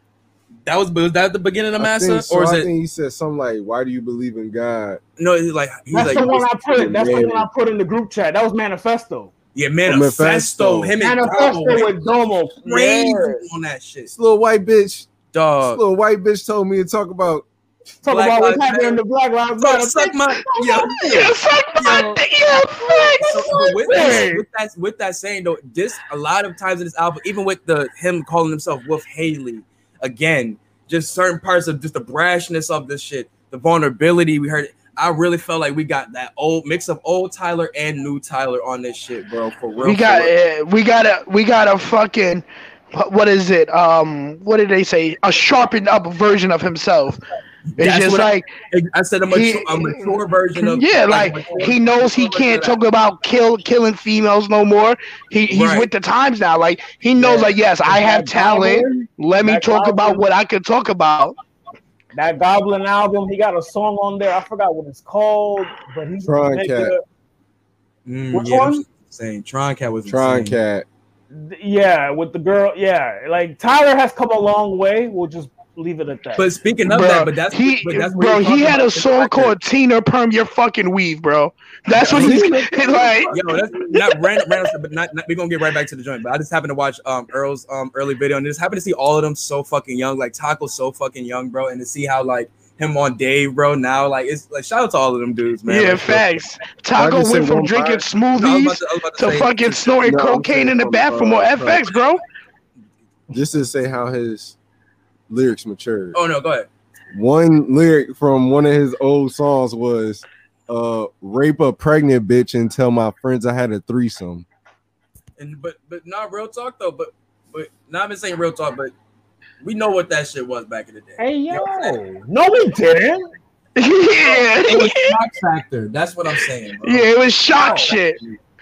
That was was that the beginning of Massa, so. or is I it? he said something like, "Why do you believe in God?" No, he's like, he's that's like, the one I put. That's the one I put in the group chat. That was Manifesto. Yeah, manifesto. manifesto. Him and manifesto Domo. with Domo. Crazy on that shit. This little white bitch. Dog. This little white bitch told me to talk about Talk Black about what's happening in the Black Lives Matter. Suck my, yeah, yeah, suck my, yeah, so, with, that, with that, with that saying though, this a lot of times in this album, even with the him calling himself Wolf Haley, again, just certain parts of just the brashness of this shit, the vulnerability we heard. I really felt like we got that old mix of old Tyler and new Tyler on this shit, bro. For real. We got uh, we got a we got a fucking what is it? Um, what did they say? A sharpened up version of himself. It's just like I said, a mature, he, a mature version of yeah, like, like he knows he can't talk about kill killing females no more. He he's right. with the times now. Like he knows, yeah. like yes, I have talent. Let me talk about what I can talk about. That Goblin album, he got a song on there. I forgot what it's called, but he's Tron Cat. Mm, Which yeah, one? Saying Tron Cat was Tron insane. Cat. Yeah, with the girl. Yeah, like Tyler has come a long way. We'll just leave it at that. But speaking of bro, that, but that's he, but that's bro. He had a song called "Tina Perm Your Fucking Weave," bro. That's what <laughs> he's like. Yo, that's not random, random but not, not, we're gonna get right back to the joint. But I just happened to watch um Earl's um early video and just happened to see all of them so fucking young, like Taco so fucking young, bro, and to see how like him on Dave, bro. Now, like it's like shout out to all of them dudes, man. Yeah, like, facts. Taco went from drinking smoothies no, to, to, to fucking snorting no, cocaine in the bathroom or FX, bro. Just to say how his lyrics matured. Oh no, go ahead. One lyric from one of his old songs was uh rape a pregnant bitch and tell my friends I had a threesome. And but but not real talk though, but but not even saying real talk, but we know what that shit was back in the day. Hey yo, you know no, we didn't. yeah, it was <laughs> shock factor. That's what I'm saying. Bro. Yeah, it was shock oh, shit.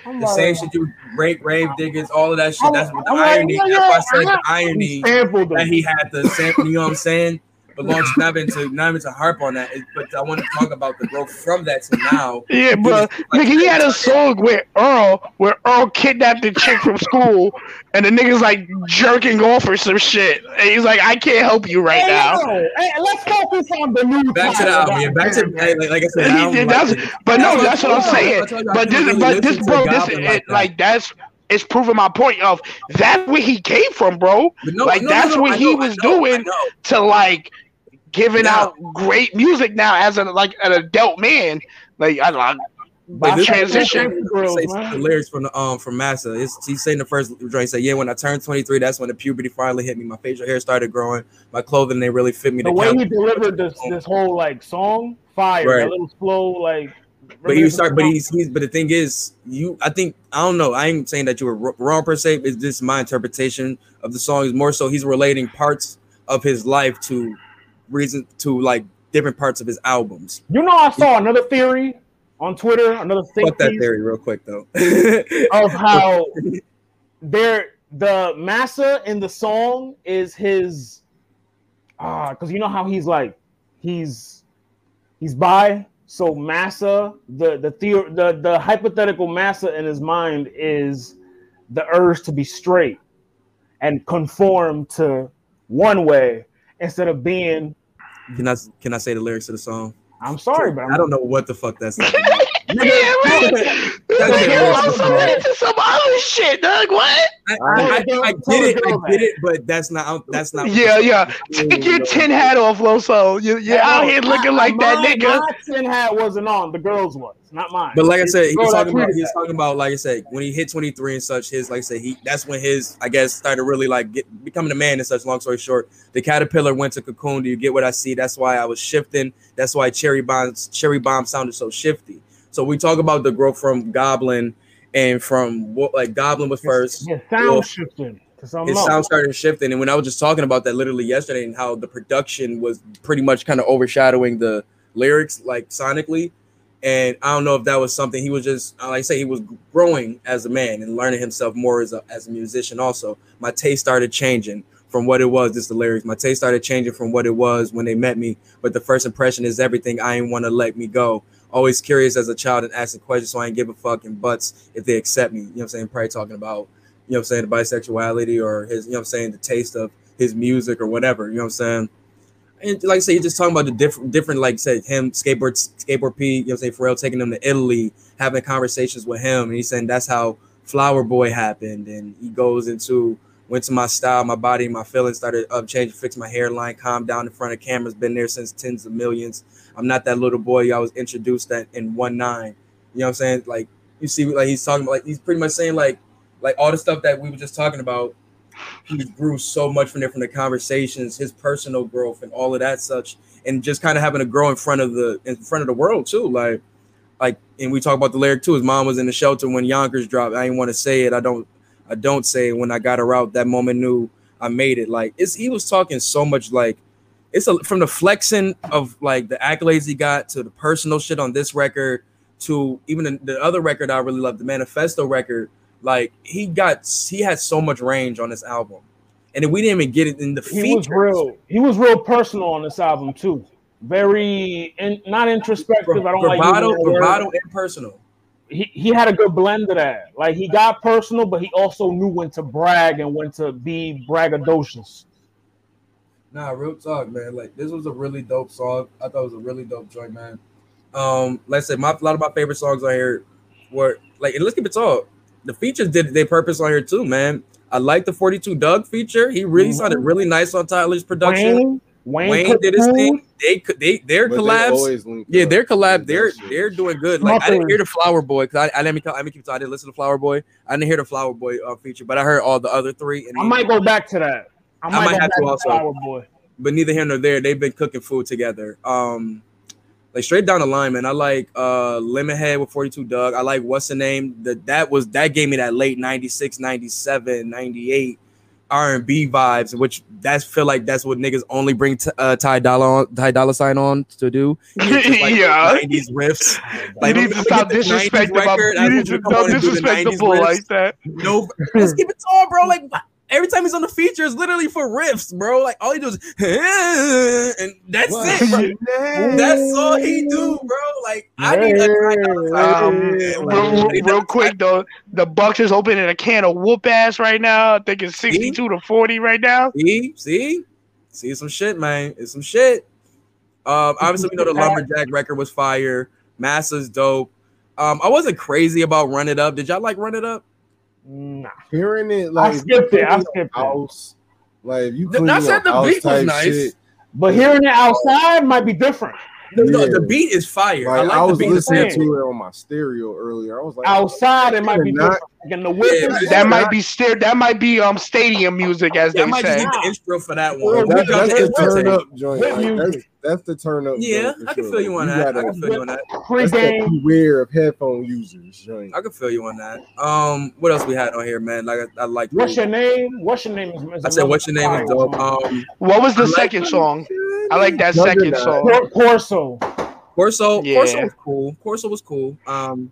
The same shit you rape, rave diggers, all of that shit. That's what the I'm irony. Like, that's why I said the irony that he had the sample. You know what I'm saying? But launch not even to not even to harp on that. But I want to talk about the growth from that to now. Yeah, bro. Like, he had a song with Earl where Earl kidnapped the chick from school, and the nigga's like jerking off or some shit, and he's like, "I can't help you right hey, now." Hey, let's focus on the new. Back to the album. Yeah, back to like, like I said. Album, that's, like, but no, that's what I'm saying. But this, but this, bro, this, it, like that's it's proving my point of that's where he came from, bro. No, like no, that's no, what he was doing to like giving now, out great music now as a like an adult man. Like I don't know. By transition, the lyrics from the um from Massa. It's, he's saying the first joint. Say, yeah, when I turned 23, that's when the puberty finally hit me. My facial hair started growing. My clothing they really fit me. The way he delivered this this whole like song, fire, right. that little slow like. But he start, but he's he's. But the thing is, you. I think I don't know. I ain't saying that you were wrong per se. It's just my interpretation of the song is more so he's relating parts of his life to reason to like different parts of his albums. You know, I saw another theory on Twitter, another thing. Fuck that theory real quick though. <laughs> of how <laughs> there the massa in the song is his ah, because you know how he's like he's he's by so massa the the the the hypothetical massa in his mind is the urge to be straight and conform to one way instead of being can I can I say the lyrics of the song? I'm sorry, but I don't know what the fuck that's. <laughs> Like. Yeah, right. That's some other shit, Doug. What? I, I, I, I get it, I get it, but that's not that's not. Yeah, yeah. Take your tin hat off, Loso. You, you're out here looking like that nigga. My tin hat wasn't on. The girls was not mine. But like I said, he's talking about he's talking about like I said when he hit 23 and such. His like I said, he that's when his I guess started really like get, becoming a man and such. Long story short, the caterpillar went to cocoon. Do you get what I see? That's why I was shifting. That's why cherry bombs cherry bomb sounded so shifty. So we talk about the growth from Goblin and from what like Goblin was first. Yeah, sound well, shifting. His sound started shifting, and when I was just talking about that literally yesterday, and how the production was pretty much kind of overshadowing the lyrics, like sonically, and I don't know if that was something he was just like I say he was growing as a man and learning himself more as a as a musician. Also, my taste started changing from what it was. Just the lyrics. My taste started changing from what it was when they met me. But the first impression is everything. I ain't want to let me go always curious as a child and asking questions, so I ain't give a fucking butts if they accept me. You know what I'm saying? Probably talking about, you know what I'm saying, the bisexuality or his, you know what I'm saying, the taste of his music or whatever. You know what I'm saying? And like I say, you're just talking about the different, different, like say him skateboard, skateboard P. You know, what I'm saying Pharrell taking him to Italy, having conversations with him, and he's saying that's how Flower Boy happened, and he goes into went to my style, my body, my feelings started up changing, fixed my hairline, calmed down in front of cameras, been there since tens of millions. I'm not that little boy I was introduced at in one nine. You know what I'm saying? Like you see, like he's talking about, like he's pretty much saying like like all the stuff that we were just talking about. He grew so much from there from the conversations, his personal growth, and all of that such, and just kind of having to grow in front of the in front of the world too. Like, like, and we talk about the lyric too. His mom was in the shelter when Yonkers dropped. I didn't want to say it. I don't. I don't say it. when I got her out. That moment knew I made it. Like, it's he was talking so much like it's a, from the flexing of like the accolades he got to the personal shit on this record to even the, the other record I really love, the Manifesto record. Like he got he had so much range on this album, and we didn't even get it in the he was real. He was real personal on this album too. Very in, not introspective. I don't bravado, like bravado and personal. He, he had a good blend of that. Like he got personal, but he also knew when to brag and when to be braggadocious. Nah, real talk, man. Like this was a really dope song. I thought it was a really dope joint, man. Um, let's say my a lot of my favorite songs on here were like, and let's keep it talk. The features did their purpose on here too, man. I like the 42 Dugg feature. He really mm-hmm. sounded really nice on Tyler's production. Wayne, Wayne, Wayne did his thing. They they their but collabs. They yeah, their collab. They're they're doing good. Like I didn't hear the Flower Boy because I, I let me let me keep. I didn't listen to Flower Boy. I didn't hear the Flower Boy uh, feature, but I heard all the other three. And I might go back to that. I might, I might have to also. Boy. But neither here nor there. They've been cooking food together. Um, like straight down the line, man. I like uh Lemonhead with 42 Dugg. I like what's the name? That that was that gave me that late 96, 97, 98 R&B vibes, which that's feel like that's what niggas only bring t- uh, Ty Dolla on, Ty Dolla Sign on to do. Like <laughs> yeah, nineties riffs. Like, you need to stop disrespecting. You need to stop disrespectful like that. No, let's keep it tall, bro. Like every time he's on the feature, it's literally for riffs, bro. Like all he does, and that's what? it, bro. That's all he do, bro. Like I need a um, real, real quick though, the Bucks is opening a can of whoop ass right now. I think it's sixty-two see? to forty right now. See, see, see some shit, man. It's some shit. Um, obviously we know the lumberjack record was fire. Massa's dope. Um, I wasn't crazy about Run It Up. Did y'all like Run It Up? Nah. Hearing it like I skipped it. I skipped house, it. Like you clean I said the beat was nice, shit. but hearing it outside might be different. No, yeah. no, the beat is fire. Like, I, like I was listening to it on my stereo earlier. I was like, outside it might be not, different. the whip, yeah, that might be ster- That might be um stadium music, as they might say. Be the intro for that one. That, that's the turn up joint. Like, that's, that's the turn up. Yeah, I can sure. feel you on that. I can feel you on that. Pre-game. Beware of headphone users. Joint. I can feel you on that. Um, what else we had on here, man? Like I, I like. What's your name? What's your name? Mister? I said, what's your name? Is dope. Um, what was the second song? I like that second song. Corso. Corso. Yeah. Corso was cool. Corso was cool. Um.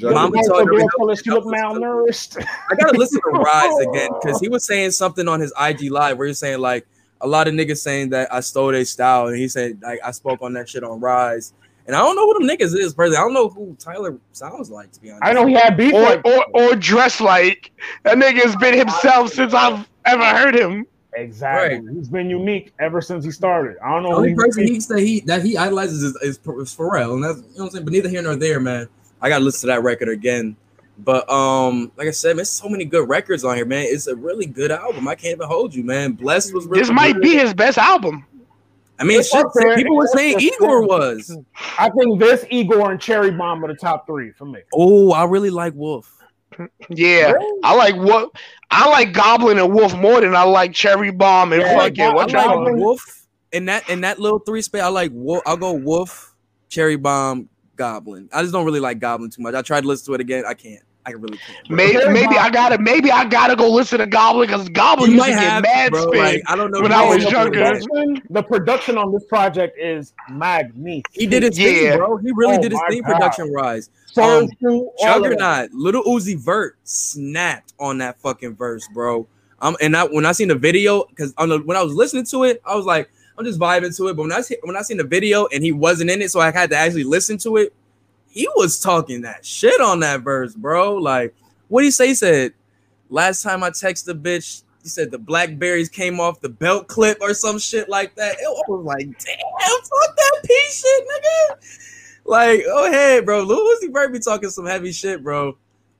Mama told her you look malnourished. I gotta listen to <laughs> Rise again because he was saying something on his IG live where he's saying like a lot of niggas saying that I stole their style, and he said like I spoke on that shit on Rise. And I don't know who them niggas is, personally. I don't know who Tyler sounds like, to be honest. I know he had beef or, like or, or dressed like that nigga's been himself since I've ever heard him. Exactly. Right. He's been unique ever since he started. I don't know. The only person he said he that he idolizes is, is, is Pharrell, and that's you know what I'm saying. But neither here nor there, man. I gotta listen to that record again. But um, like I said, there's so many good records on here, man. It's a really good album. I can't even hold you, man. Blessed was really this might good. be his best album. I mean, shit, people were saying Igor was. I think this Igor and Cherry Bomb are the top three for me. Oh, I really like Wolf. Yeah, really? I like what I like Goblin and Wolf more than I like Cherry Bomb and yeah, fucking what I like Wolf in that in that little three space. I like Wolf. I'll go Wolf, Cherry Bomb, Goblin. I just don't really like Goblin too much. I tried to listen to it again. I can't. I really can't. Bro. Maybe, maybe I gotta maybe I gotta go listen to Goblin because Goblin you used to get mad bro, spin. Like, I don't know when I was younger. Production, the production on this project is magnificent. He did his yeah. thing, bro. He really oh did his thing. Production rise. So um, Juggernaut, Lil Uzi Vert snapped on that fucking verse, bro. Um, and I when I seen the video, because on the when I was listening to it, I was like, I'm just vibing to it. But when I when I seen the video and he wasn't in it, so I had to actually listen to it he was talking that shit on that verse, bro. Like, what did he say? He said, last time I texted a bitch, he said the blackberries came off the belt clip or some shit like that. It was like, damn, fuck that piece shit, nigga. Like, oh hey, bro. Uzi Vert be talking some heavy shit, bro.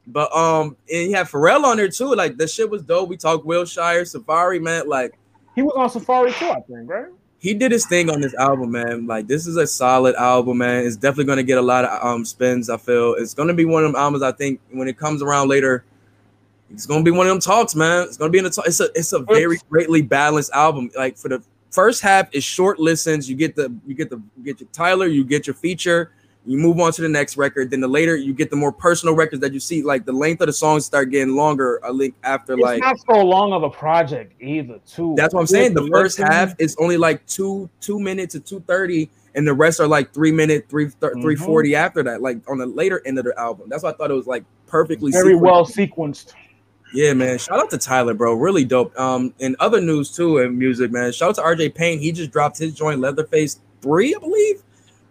But um, and he had Pharrell on there too. Like the shit was dope. We talked Wilshire, Safari, man. Like he was on Safari too, I think, right? He did his thing on this album, man. Like this is a solid album, man. It's definitely gonna get a lot of um spins. I feel it's gonna be one of them albums. I think when it comes around later, it's gonna be one of them talks, man. It's gonna be in the talk. It's a it's a very greatly balanced album. Like for the first half is short listens. You get the you get the you get your Tyler, you get your feature, You move on to the next record. Then the later you get the more personal records that you see, like the length of the songs start getting longer. I link after it's like not so long of a project either. Too. That's what I'm saying. The first half is only like two two minutes to two thirty, and the rest are like three minute three mm-hmm. three forty after that. Like on the later end of the album. That's why I thought it was like perfectly very sequenced. well sequenced. Yeah, man. Shout out to Tyler, bro. Really dope. Um, in other news too, in music, man. Shout out to RJ Payne. He just dropped his joint Leatherface three, I believe.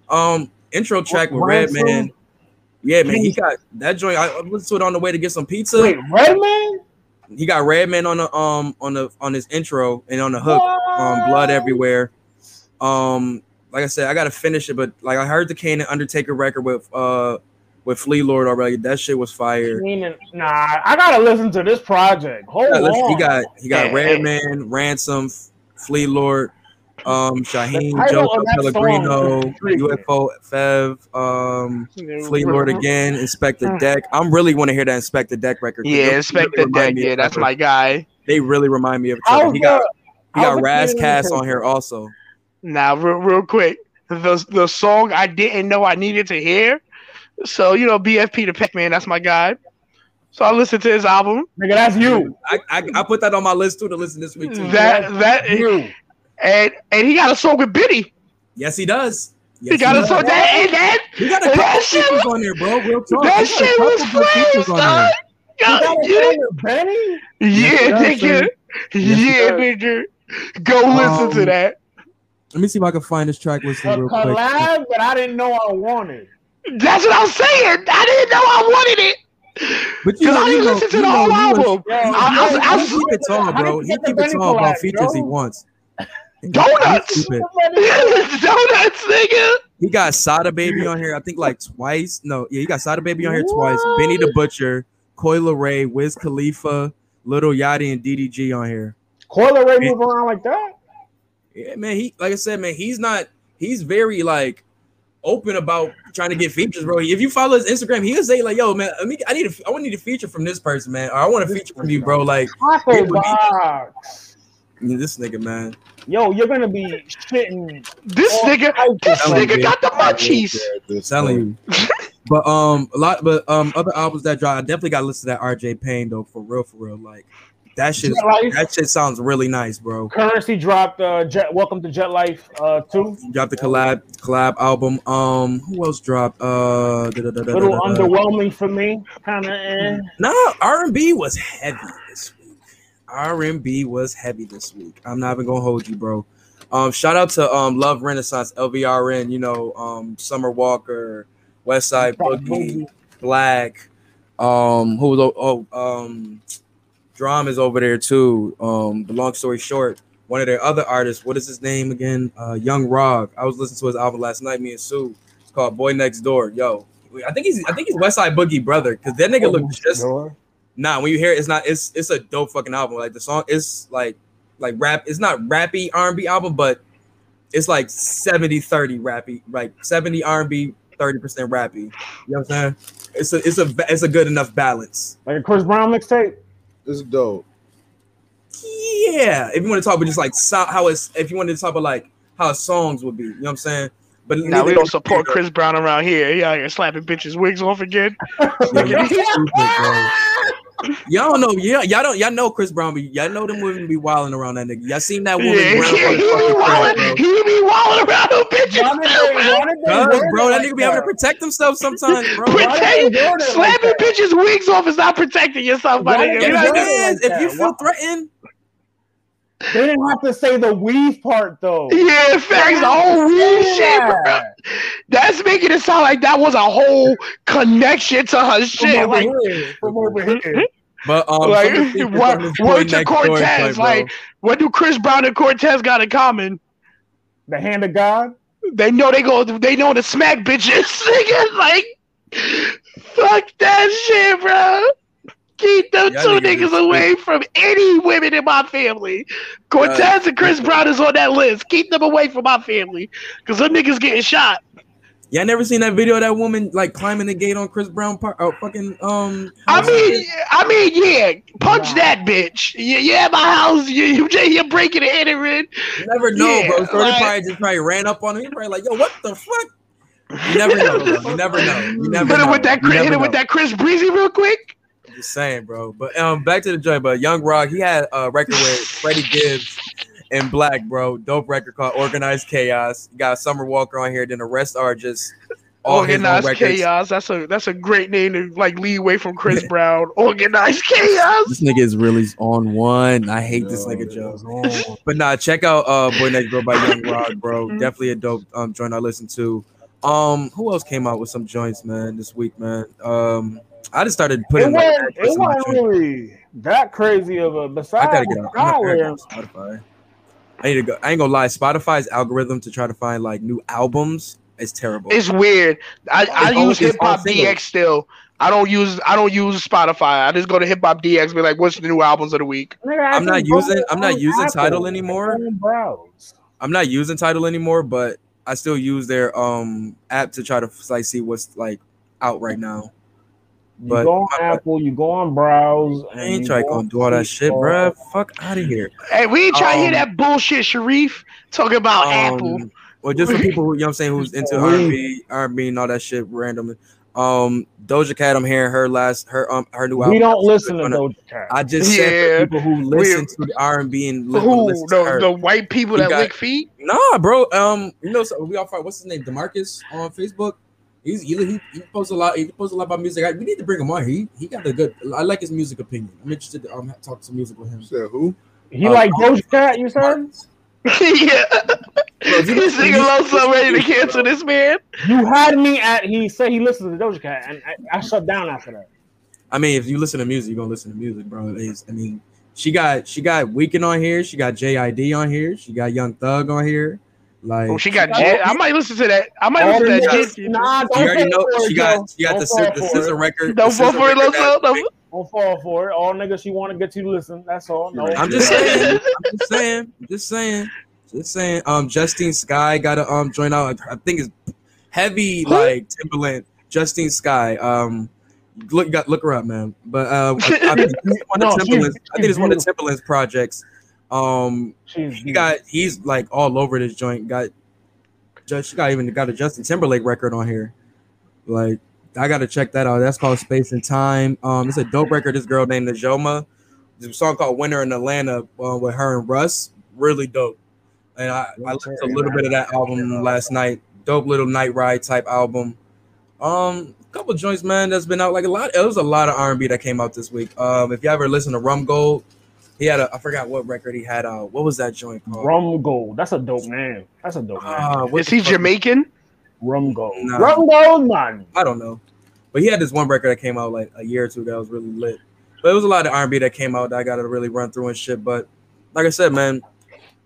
Um, intro track with Redman. Yeah, man, he got that joint. I listened to it on the way to get some pizza. Wait, Redman? He got Redman on the um on the on his intro and on the hook, what? um, blood everywhere. Um, like I said, I gotta finish it, but like I heard the Kane and Undertaker record with uh with Flee Lord already. That shit was fire. Nah, I gotta listen to this project. Hold yeah, on. He got he got Redman, Ransom, Flee Lord, um, Shaheen, Joe Pellegrino, UFO, Fev, um, Flee Lord again, Inspectah Deck. I'm really want to hear that Inspectah Deck record. Yeah, Inspector really Deck. Yeah, that's my guy. They really remind me of. He got he got Ras Kass on here also. Now, real, real quick, the the song I didn't know I needed to hear. So you know, BFB the Packman, that's my guy. So I listened to his album. Nigga, that's you. I, I, I put that on my list too to listen this week too. That that you and and he got a song with Biddy. Yes, he does. Yes, he got he a song that and that. He got a couple features on there, bro. Real talk. That shit was flames, son. Yo, you, Benny? Yeah, nigga. Yeah, nigga. Go um, listen to that. Let me see if I can find this track listing real quick. collab, but I didn't know I wanted. That's what I'm saying. I didn't know I wanted it. But you know, I didn't listen to the whole album. I, I, I, I, he keep it tall, bro. He keep it tall about features he wants. Donuts. <laughs> Donuts, nigga. He got Sada Baby on here, I think like twice. No, yeah, he got Sada Baby on here what? twice. Benny the Butcher, Coi Leray, Wiz Khalifa, Lil Yachty, and DDG on here. Coi Leray move around like that? Yeah, man. He like I said, man, he's not he's very like open about trying to get features, bro. If you follow his Instagram, he'll say like, "Yo, man, I mean, I need a, I want need a feature from this person, man, or I want a feature from you, bro." Like, this nigga, man. Yo, you're gonna be shitting. This nigga, this nigga got the munchies. Telling <laughs> you. but um, a lot, but um, other albums that drop, I definitely got to listen to that RJ Payne though, for real, for real. Like that shit, that shit sounds really nice, bro. Curren$y dropped uh, Jet. Welcome to Jet Life uh two. Dropped the collab collab album. Um, who else dropped? Uh, da, da, da, little underwhelming for me, kind of. Eh. No, R and B was heavy. R&B was heavy this week. I'm not even gonna hold you, bro. Um, shout out to um Love Renaissance, LVRN, you know, um Summer Walker, Westside Boogie, 6LACK, um, who was oh um Drum is over there too. Um, the long story short, one of their other artists, what is his name again? Uh Young Rog. I was listening to his album last night, me and Sue. It's called Boy Next Door. Yo, I think he's I think he's Westside Boogie brother, because that nigga look just nah, when you hear it, it's not. It's it's a dope fucking album. Like the song is like like rap. It's not rappy R and B album, but it's like 70 30 rappy, like 70 R and B, 30 percent rappy. You know what I'm saying? It's a it's a it's a good enough balance. Like a Chris Brown mixtape. It's dope. Yeah, if you want to talk about just like how it's, if you want to talk about like how songs would be, you know what I'm saying? But now we don't support Chris Brown around here. He out here slapping bitches' wigs off again. <laughs> <laughs> y'all know, yeah, y'all don't, y'all know Chris Brown. Be, y'all know them women be wilding around that nigga. Y'all seen that woman? Yeah, <laughs> he, be wilding, he be wilding around them bitches. bro, that nigga be able to protect himself sometimes, bro. Protect, slapping like bitches' wigs off is not protecting yourself, my nigga. Like if you feel threatened. They didn't have to say the weave part though. Yeah, facts. The whole weave shit, bro. That's making it sound like that was a whole connection to her shit. Like, from over here. But um, like, what, what to Cortez? like, what do Chris Brown and Cortez got in common? The hand of God. They know they go. They know to smack bitches. <laughs> like, fuck that shit, bro. Keep them two niggas, niggas away from any women in my family. Cortez uh, and Chris Brown is on that list. Keep them away from my family because them niggas getting shot. Yeah, I never seen that video of that woman like climbing the gate on Chris Brown part. Oh, fucking um. I mean, I mean, yeah, punch wow. that bitch. Yeah, yeah, my house. You, you <laughs> you're breaking and entering. You never know, yeah, bro. So like, probably just probably ran up on him. He probably like, yo, what the fuck? You never <laughs> know. Bro. You never know. You never hit it with that. Hit it with that Chris Breezy real quick. Just saying, bro. But um, back to the joint. But Young Rock, he had a record with <laughs> Freddie Gibbs and 6LACK, bro. Dope record called Organized Chaos. You got Summer Walker on here. Then the rest are just Organized Chaos. That's a that's a great name to like lead away from Chris <laughs> Brown. Organized Chaos. This nigga is really on one. I hate this nigga Joe. but nah, check out uh Boy Next Door by Young Rock, bro. <laughs> Definitely a dope um joint I listened to. Um, who else came out with some joints, man, this week, man? Um, I just started putting. It wasn't, it wasn't really that crazy of a. Besides, I gotta get on Spotify. I need to go. I ain't gonna lie. Spotify's algorithm to try to find like new albums is terrible. It's weird. I, I use Hip Hop DX still. I don't use I don't use Spotify. I just go to Hip Hop DX. Be like, what's the new albums of the week? I'm not using I'm not using Tidal anymore. I'm not using Tidal anymore, but I still use their um app to try to like see what's like out right now. You but go on Apple, you go on browse. I ain't trying to do all that shit, bro. Fuck out of here. Hey, we ain't trying um, to hear that bullshit, Sharif. Talking about um, Apple. Well, just for people who you know what I'm saying who's <laughs> into R&B, R&B and all that shit randomly. Um, Doja Cat, I'm hearing her last her um her new album. We don't listen to Doja Cat. I just yeah. said people who listen to the R&B and who the, the white people you that got, lick feet. Nah, bro. Um, you know, so we all fight. What's his name? Demarcus on Facebook. He's he, he, he posts a lot. He posts a lot about music. I, we need to bring him on. He he got a good. I like his music opinion. I'm interested to um talk some music with him. Said who? He um, like Doja Cat. You said. <laughs> yeah. Bro, this nigga low so ready to cancel this man. You had me at he said he listened to Doja Cat, and I, I shut down after that. I mean, if you listen to music, you're gonna listen to music, bro. It's, I mean, she got she got Weeknd on here, she got JID on here, she got Young Thug on here. Like oh, she got. J- I might listen to that. I might listen to that. J- nah, you already know she got. She got the, the scissor record. Don't fall for it, Loso. Don't fall for it. All niggas she want to get you to listen. That's all. No, I'm just saying. I'm just saying. I'm just saying. Just saying. Um, Justine Skye got to um join out. I think it's heavy like Timbaland. Justine Skye. Um, look got look her up, man. But uh, I, I think one of Timbaland's. I think it's one of Timbaland's projects. Um, he got he's like all over this joint. Got just she got even got a Justin Timberlake record on here. Like I gotta check that out. That's called Space and Time. Um, it's a dope record. This girl named Najoma. There's a song called Winter in Atlanta uh, with her and Russ. Really dope. And I, I listened to a little bit of that album last night. Dope little night ride type album. Um, a couple joints, man, that's been out. Like a lot, it was a lot of R&B that came out this week. Um, if you ever listen to Rum Gold, he had a I forgot what record he had. Uh, what was that joint called? Rum Gold. That's a dope name. That's a dope name. Uh, Is he Jamaican? Rum Gold. Nah. Rum Gold, man. I don't know, but he had this one record that came out like a year or two ago. That was really lit. But it was a lot of R&B that came out that I got to really run through and shit. But like I said, man,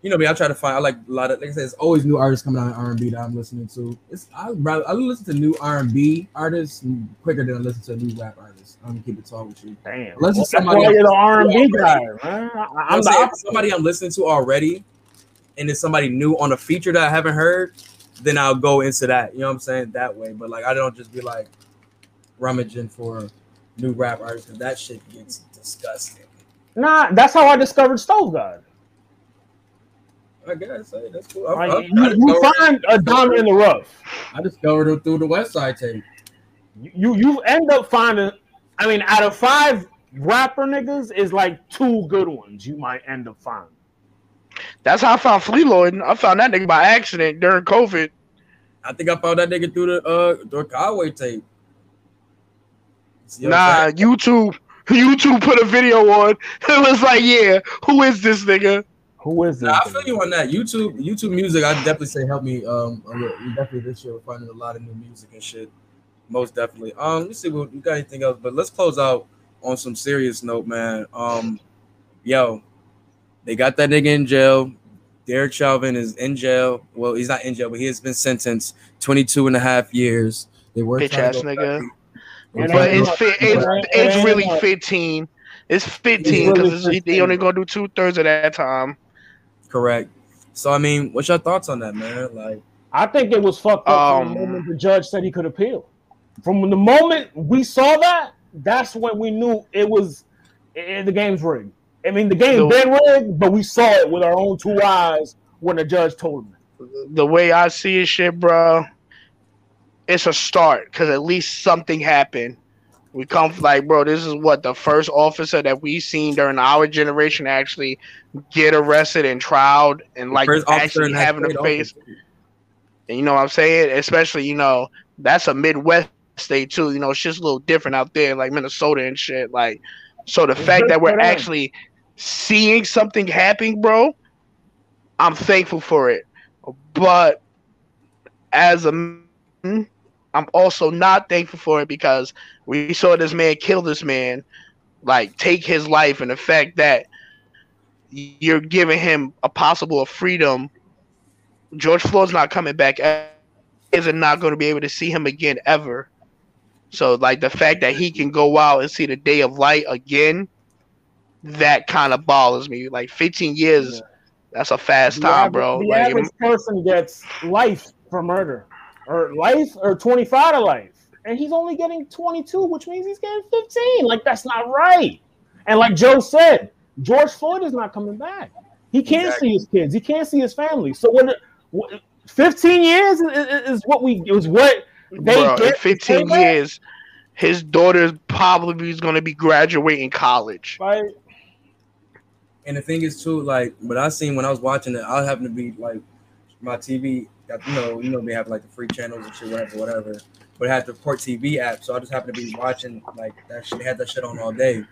you know me. I try to find. I like a lot of. Like I said, it's always new artists coming out in R and B that I'm listening to. It's I rather I listen to new R and B artists quicker than I listen to a new rap artists. I'm gonna keep it tall with you. Damn, unless well, somebody you're the R and B guy, man. I'm, I'm somebody I'm listening to already, and it's somebody new on a feature that I haven't heard. Then I'll go into that. You know what I'm saying that way. But like I don't just be like rummaging for new rap artists because that shit gets disgusting. Nah, that's how I discovered Stove God. I guess hey, that's cool. I, I, you, you find a diamond in the rough. I discovered it through the Westside tape. You you end up finding. I mean, out of five rapper niggas, is like two good ones you might end up finding. That's how I found Flee Lord. I found that nigga by accident during COVID. I think I found that nigga through the uh the Conway tape. Nah, YouTube <laughs> YouTube put a video on. <laughs> It was like, yeah, who is this nigga? Who is this? Nah, I feel you on that. YouTube, YouTube music. I definitely say help me. Um, definitely this year we're finding a lot of new music and shit. Most definitely. Um, let's see what we got anything else, but let's close out on some serious note, man. Um, yo, they got that nigga in jail. Derek Chauvin is in jail. Well, he's not in jail, but he has been sentenced 22 and a half years. They were bitch ass nigga. But it's, it's, it's really 15. It's 15 because really they only gonna do two thirds of that time. Correct. So I mean, what's your thoughts on that, man? Like, I think it was fucked up um, from the um, moment the judge said he could appeal. From the moment we saw that, that's when we knew it was it, the game's rigged. I mean, the game been rigged, but we saw it with our own two eyes when the judge told him. The way I see it, shit, bro. it's a start because at least something happened. We come like, bro, this is what the first officer that we seen during our generation actually get arrested and trialed and like actually having a face. And you know what I'm saying? Especially, you know, that's a Midwest state too. You know, it's just a little different out there, like Minnesota and shit. Like, so the fact that we're actually seeing something happening, bro, I'm thankful for it. But as a I'm also not thankful for it because we saw this man kill this man, like take his life, and the fact that you're giving him a possible of freedom. George Floyd's not coming back. Is not not going to be able to see him again ever. So, like the fact that he can go out and see the day of light again, that kind of bothers me. Like 15 years, yeah. that's a fast the time, average, bro. The like, average person gets life for murder, or life, or 25 to life and he's only getting 22, which means he's getting 15. Like that's not right. And like Joe said, George Floyd is not coming back. He can't exactly. see his kids. He can't see his family. So when, what 15 years is, is, what we is what they Bro, get. 15 years, his daughter probably is going to be graduating college. Right. And the thing is too, like what I seen when I was watching it, I happen to be like my TV. You know, you know, they have like the free channels and shit, whatever, whatever but it had the Court TV app, so I just happened to be watching like that shit. Had that shit on all day.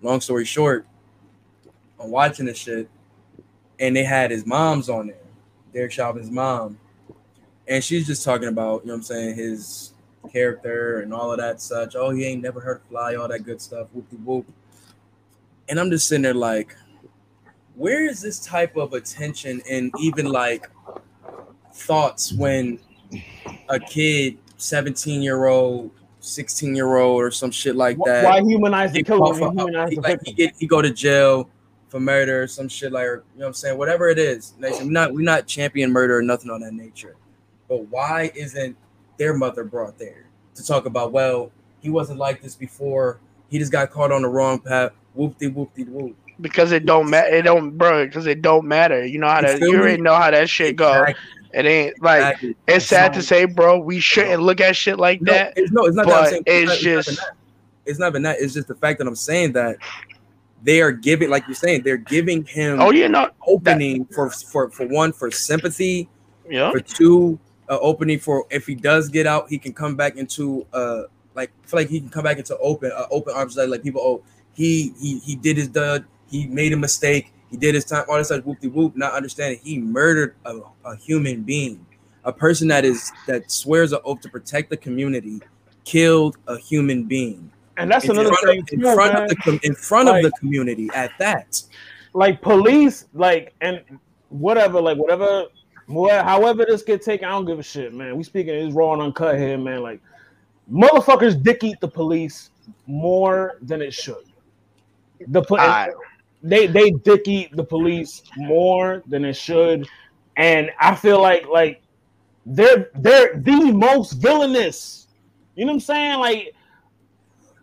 Long story short, I'm watching this shit, and they had his mom's on there, Derek Chauvin's mom, and she's just talking about you know what I'm saying his character and all of that such. Oh, he ain't never heard fly, all that good stuff. Whoop whoop. And I'm just sitting there like, where is this type of attention and even like thoughts when a kid 17 year old 16 year old or some shit like that. Why humanize the killer? Humanize he, like, he, get, he go to jail for murder or some shit like, you know what I'm saying? Whatever it is. We're not, we're not champion murder or nothing on that nature. But why isn't their mother brought there to talk about, well, he wasn't like this before. He just got caught on the wrong path. Whoop de whoop de whoop. Because it don't matter. It don't, bro. Because it don't matter. You know how that. You already know how that shit exactly. It ain't like exactly. it's sad to say, bro. We shouldn't look at shit like no, that. It's, no, it's not. That it's, it's just. It's not even that. It's just the fact that I'm saying that they are giving, like you're saying, they're giving him. Oh, you're not opening that. for for for one for sympathy. Yeah. For two, uh, opening for if he does get out, he can come back into uh like I feel like he can come back into open uh, open arms like like people. Oh, he he he did his dud. He made a mistake he did his time, all this like whoop de whoop, not understanding he murdered a, a human being, a person that is that swears an oath to protect the community, killed a human being. And that's in another thing of, in front man. of the in front like, of the community at that. Like police, like and whatever, like whatever, however this get taken, I don't give a shit, man. We speaking is raw and uncut here, man. Like motherfuckers dick eat the police more than it should. The police they they dick eat the police more than it should, and I feel like like they're they're the most villainous. You know what I'm saying? Like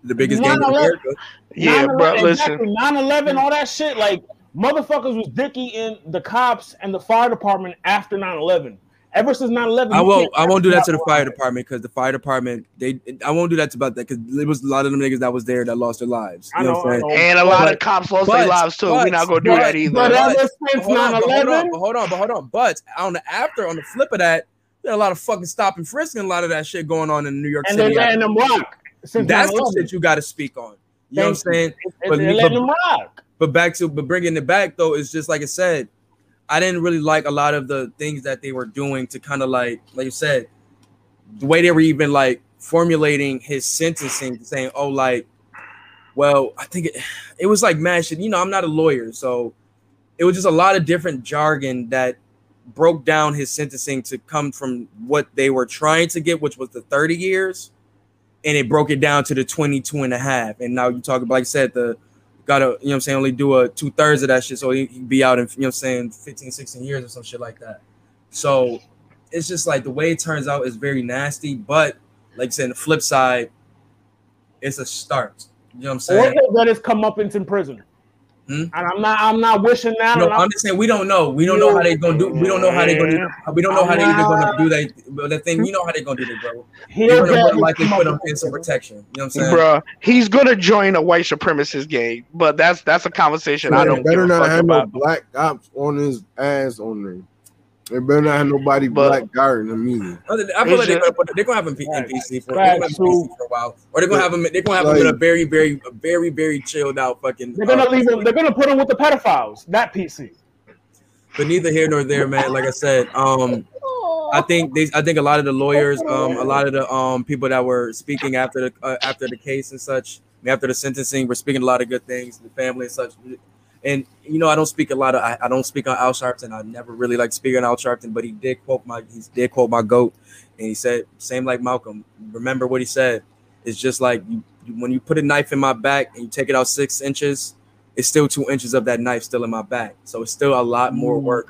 the biggest game in America. Yeah, bro. Listen, 9/11, all that shit. Like motherfuckers was dick eating the cops and the fire department after 9/11 ever since 9-11 i won't i won't do that to the fire department because the fire department they i won't do that to about that because there was a lot of them niggas that was there that lost their lives. You know, know, what I'm saying? and a lot but, of cops lost but, their lives too. We're not gonna do but, that either. but ever since 9-11 hold on, but hold on but hold on but on. The after on the flip of that there a lot of fucking stop and frisking a lot of that shit going on in new york and city. And they're letting them rock that's the shit you got to speak on. You know what i'm saying? But, they're letting them rock. but back to but bringing it back though it's just like i said I didn't really like a lot of the things that they were doing to kind of like, like you said, the way they were even like formulating his sentencing, saying, "Oh, like, well, I think it, it was like mashing." You know, I'm not a lawyer, so it was just a lot of different jargon that broke down his sentencing to come from what they were trying to get, which was the 30 years, and it broke it down to the 22 and a half. And now you talk about, like I said, the gotta, you know what I'm saying, only do a two thirds of that shit. So he, would be out in, you know I'm saying, 15, 16 years or some shit like that. So it's just like the way it turns out is very nasty. But like I said, the flip side, it's a start. You know what I'm saying? Or that is come up into prison. Hmm? And I'm not. I'm not wishing that. No, I'm just saying we don't know. We don't know how they're gonna do. We don't know how they're gonna. Do, we don't know how they are gonna do that. But the thing, you know how they're gonna do that, bro. He'll gonna likely put him in some protection. You know what I'm saying, bro? He's gonna join a white supremacist gang, but that's that's a conversation I don't. Better not have no black cops on his ass on there. They better not have nobody but, black guarding them either. I feel like they're gonna, put, they're gonna have him in PC for, right. for a while, or they're gonna have him. They're gonna have like, him in a very, very, very, very chilled out fucking. They're gonna uh, leave him. They're gonna put him with the pedophiles. That PC. But neither here nor there, man. Like I said, um, I think they, I think a lot of the lawyers, um, a lot of the um people that were speaking after the uh, after the case and such, after the sentencing, were speaking a lot of good things. The family and such and you know, I don't speak a lot of I, I don't speak on Al Sharpton. I never really like speaking on Al Sharpton, but he did quote my he did quote my goat, and he said same like Malcolm. Remember what he said? It's just like you, when you put a knife in my back and you take it out six inches, it's still two inches of that knife still in my back. So it's still a lot more work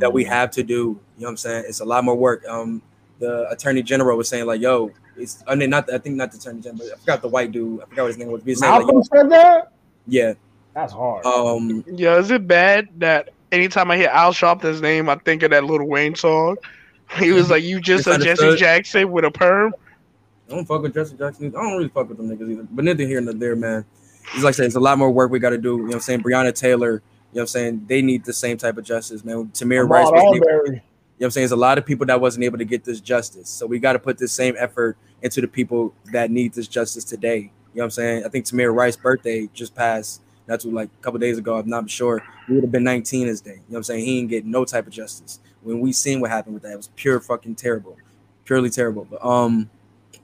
that we have to do. You know what I'm saying? It's a lot more work. Um, the attorney general was saying like, "Yo, it's I mean not I think not the attorney general. I forgot the white dude. I forgot what his name was. He was saying, Malcolm like, said that. Yeah, that's hard. Um, yeah, is it bad that anytime I hear Al Sharpton's name, I think of that Lil Wayne song? <laughs> He was like, "You just a Jesse Jackson with a perm." I don't fuck with Jesse Jackson. I don't really fuck with them niggas either. But neither here nor there, man. It's like I said, it's a lot more work we got to do. You know what I'm saying? Breonna Taylor, you know what I'm saying? They need the same type of justice, man. Tamir Rice was able, you know what I'm saying? There's a lot of people that wasn't able to get this justice. So we got to put the same effort into the people that need this justice today. You know what I'm saying? I think Tamir Rice's birthday just passed that's what, like a couple days ago. I'm not sure. He would have been 19 his day. You know what I'm saying? He didn't get no type of justice. When we seen what happened with that, it was pure fucking terrible, purely terrible. But um,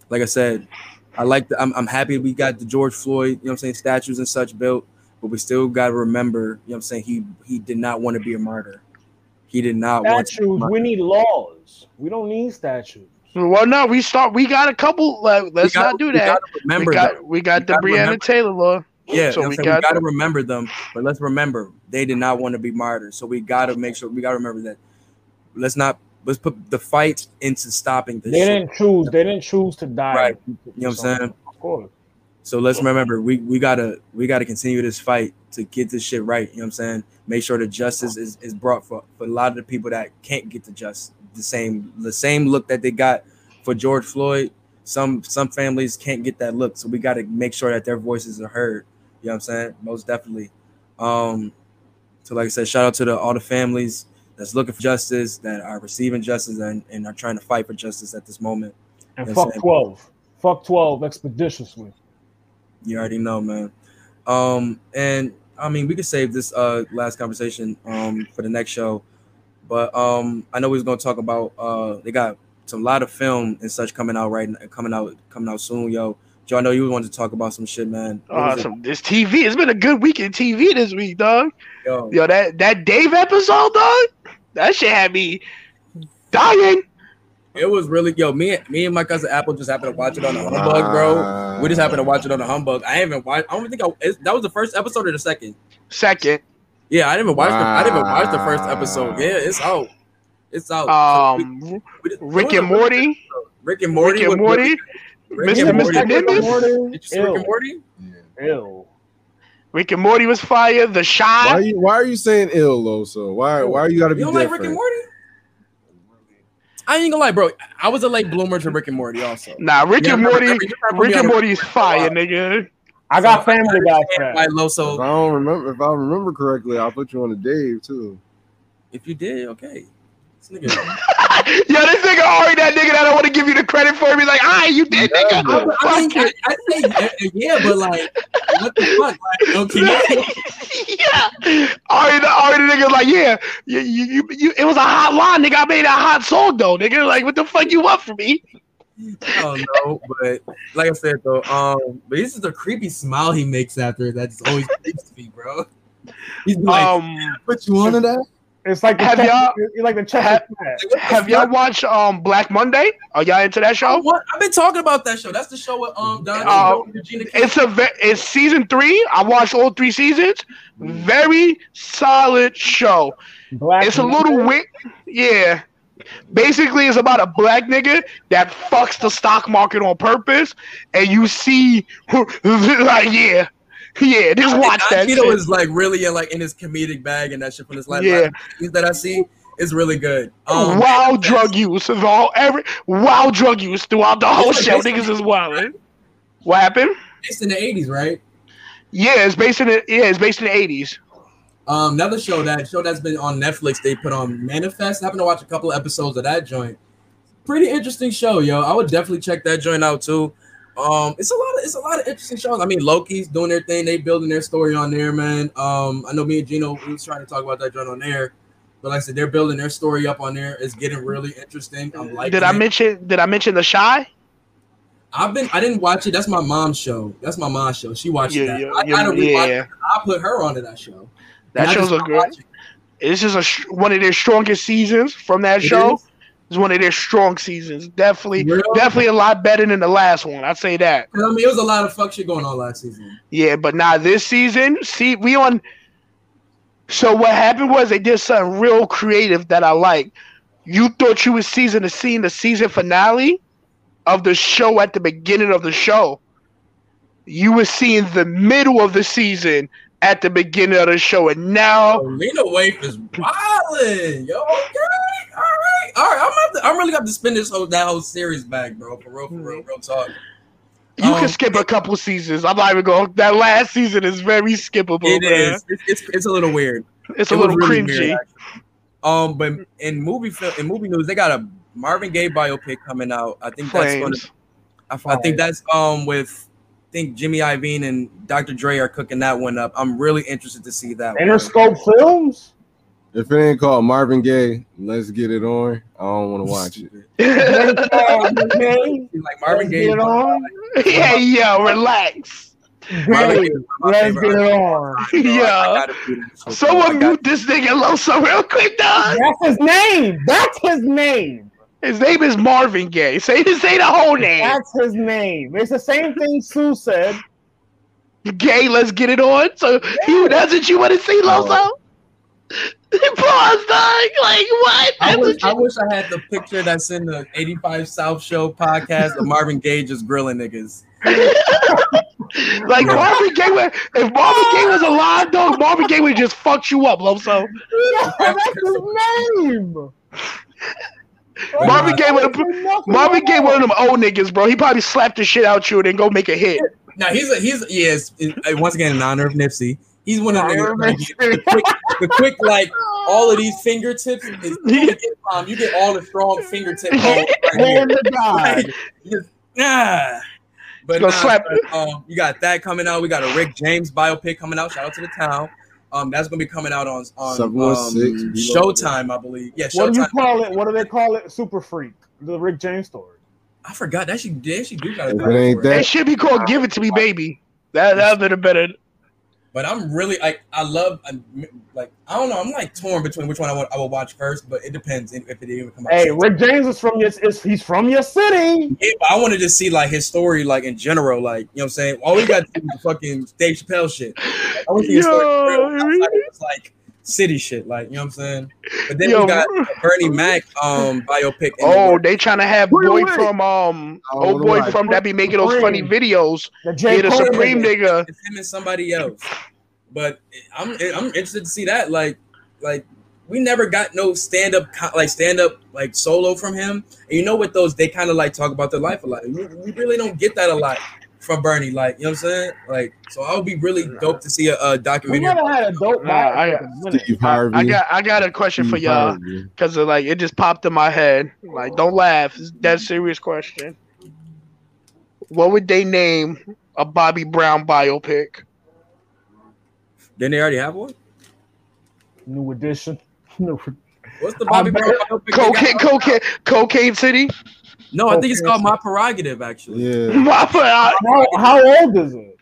like I said, I like the. I'm, I'm happy we got the George Floyd. You know what I'm saying? Statues and such built, but we still got to remember. You know what I'm saying? He he did not want to be a martyr. He did not statues, want. Statues. We need laws. We don't need statues. Well, no, we start. We got a couple. Like, let's not do that. Remember, we got, we got the Breonna remember. Taylor law. Yeah, so we, got, we got to remember them, but let's remember they did not want to be martyrs. So we got to make sure we got to remember that. Let's not let's put the fight into stopping this. They shit. didn't choose. They didn't choose to die. Right. You know what I'm saying? Of course. So let's remember we we gotta we gotta continue this fight to get this shit right. You know what I'm saying? Make sure the justice is, is brought for, for a lot of the people that can't get the just the same the same look that they got for George Floyd. Some some families can't get that look, so we got to make sure that their voices are heard. You know what I'm saying? Most definitely. Um, so like I said, shout out to the all the families that's looking for justice, that are receiving justice and, and are trying to fight for justice at this moment. And you fuck 12. Fuck 12 expeditiously. You already know, man. Um, and I mean, we could save this uh last conversation um for the next show, but um, I know we was gonna talk about uh they got some lot of film and such coming out right coming out coming out soon, yo. Joe, I know you wanted to talk about some shit, man. Awesome. Uh, this TV. It's been a good week in TV this week, dog. Yo, Yo that that Dave episode, dog. That shit had me dying. It was really yo. Me, me and my cousin Apple just happened to watch it on the humbug, bro. We just happened to watch it on the humbug. I haven't watched. I don't think I. that was the first episode or the second. Second. Yeah, I didn't even watch. Wow. The, I didn't even watch the first episode. Yeah, it's out. It's out. Um, so we, we, Rick and Morty. Rick and Morty. Rick and Morty. Mr. Mr. Nimbus? Did you see Rick and Morty? Yeah. Ew. Rick and Morty was fire. The Chi. Why are you, why are you saying ill, Loso? Why why are you gotta be? You don't different? like Rick and Morty? I ain't gonna lie, bro. I was a late bloomer to Rick and Morty, also. Nah, Rick yeah, and Morty. Rick and Morty is fire, nigga. I got so, Family Guy. Right, Loso. If I don't remember, if I remember correctly, I'll put you on a Dave too. If you did, okay. <laughs> Yo, this nigga already that nigga that I want to give you the credit for. Be like, ah, you did, nigga. I, I, I, I say yeah, but like, what the fuck? Like, okay. <laughs> yeah. Already, already, nigga, like, yeah, you, you, you, it was a hot line, nigga. I made a hot song though, nigga. Like, what the fuck you want from me? I don't know, but like I said though, um, but this is the creepy smile he makes after that just always creeps me, bro. He's like, um, put you on to that. It's like have y'all like the have, have y'all watched um Black Monday? Are y'all into that show? I've been talking about that show. That's the show with um Don uh, Regina. It's a it's season three. I watched all three seasons. Very solid show. Black it's a little weird. Yeah. Basically, it's about a black nigga that fucks the stock market on purpose, and you see, <laughs> like, yeah, <laughs> Yeah, just watch that. Keto is like really in like in his comedic bag and that shit from his last yeah. that I see is really good. Um, wow, drug use of all every wow drug use throughout the whole show. Niggas is wild. What happened? It's in the eighties, right? Yeah, it's based in the yeah, it's based in the eighties. Um, another show that show that's been on Netflix. They put on Manifest. I happened to watch a couple of episodes of that joint. Pretty interesting show, yo. I would definitely check that joint out too. Um, it's a lot of it's a lot of interesting shows. I mean, Loki's doing their thing. They building their story on there, man. Um, I know me and Gino we was trying to talk about that joint on there. But like I said, they're building their story up on there. It's getting really interesting. I'm like. Did I it. mention? Did I mention the Chi? I've been. I didn't watch it. That's my mom's show. That's my mom's show. She watched yeah, that. Yeah, I yeah, yeah. I put her onto that show. That show's a good. This is a one of their strongest seasons from that it show. Is? It's one of their strong seasons. Definitely, really? definitely a lot better than the last one. I'd say that. I mean, it was a lot of fuck shit going on last season. Yeah, but now this season, see, we on. So what happened was they did something real creative that I like. You thought you was season to seeing the season finale of the show at the beginning of the show. You were seeing the middle of the season at the beginning of the show, and now Lena Waithe is wilding. Yo, okay, all right, all right. I'm to, I'm really got to spin this whole that whole series back, bro. For real, for real, real talk. You um, can skip a couple seasons. I'm not even going. That last season is very skippable. It is. It's, it's, it's a little weird. It's a it little really cringy. Weird, um, but in movie film, in movie news, they got a Marvin Gaye biopic coming out. I think Flames. that's gonna. I, I think that's um with I think Jimmy Iovine and Dr. Dre are cooking that one up. I'm really interested to see that. Interscope one. Films. If it ain't called Marvin Gaye, let's get it on. I don't want to watch it. <laughs> like <laughs> Marvin Gaye. Get on. Yeah, yo, relax. Hey, let's get it on. Yeah. Someone mute this nigga Loso real quick, dog. That's his name. That's his name. His name is Marvin Gaye. Say say the whole name. That's his name. It's the same thing Sue said. Gay, let's get it on. So yeah. that's what you want to see, Loso? <laughs> Pause, dog. Like what? I wish, I wish I had the picture that's in the 85 South Show podcast of Marvin Gaye just grilling niggas. <laughs> like Marvin Gaye, would, if Marvin Gaye was alive, though, Marvin Gaye would just fuck you up, Loso. <laughs> Yeah, that's his name. Marvin Gaye, one of Marvin Gaye, one of them old niggas, bro. He probably slapped the shit out you and then go make a hit. Now he's a, he's yes. Uh, once again, in honor of Nipsey, he's one of the, like, <laughs> the, quick, the quick like all of these fingertips. Is, <laughs> you, get, um, you get all the strong fingertips. <laughs> Right right? yeah. But nah, slap. um, you got that coming out. We got a Rick James biopic coming out. Shout out to the town. Um, that's gonna be coming out on on um, Showtime, I believe. Yeah, Showtime. What do you call it? What do they call it? Super Freak, the Rick James story. I forgot that she did. She do got it. Ain't that. It should be called "Give It to Me, Baby." That that would have been but I'm really like I love like I don't know I'm like torn between which one I, want, I will watch first, but it depends if it even come out. Hey, Rick James is from your is he's from your city. Yeah, I want to just see like his story like in general, like you know what I'm saying. All we got to do is the fucking Dave Chappelle shit. Like, I want to see his story. like city shit, like you know what I'm saying. But then Yo, we got Bernie Mac um biopic. Oh, they trying to have boy from um oh boy from that be making those funny videos. The yeah, the Supreme nigga. It's him and somebody else. But I'm I'm interested to see that. Like like we never got no stand up like stand up like solo from him. And you know what those they kind of like talk about their life a lot. We, we really don't get that a lot from Bernie. Like, you know what I'm saying? Like, so I would be really dope to see a, a documentary. We never had a dope. Nah, I, I, I, got I got a question Steve for y'all because uh, like it just popped in my head. Like, don't laugh. It's that serious question. What would they name a Bobby Brown biopic? Didn't they already have one? New edition. <laughs> What's the Bobby Brown biopic? Cocaine, cocaine, cocaine City. No, I think it's called My Prerogative. Actually, yeah. <laughs> My How, how old is it?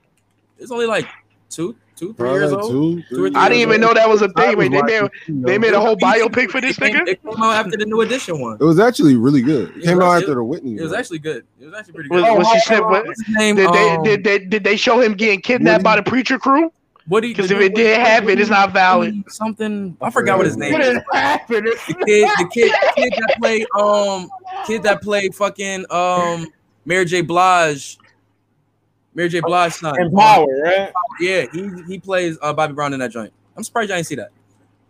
It's only like two, two, three years old. Two, three, I didn't even know that was a thing. Wait, they made they made a whole biopic for this nigga. It came out after the new edition one. It was actually really good. It came out after the Whitney. It was actually good. It was actually pretty good. Was, was he, what, what's his name? Did they, um, did they did they show him getting kidnapped by the preacher crew? What Because if it did happen, it's not valid. Something I forgot what his name what is. The kid, the kid, the kid that played um, kid that played fucking um, Mary J. Blige. Mary J. Blige son. Empower, right? Yeah, he he plays uh, Bobby Brown in that joint. I'm surprised I didn't see that.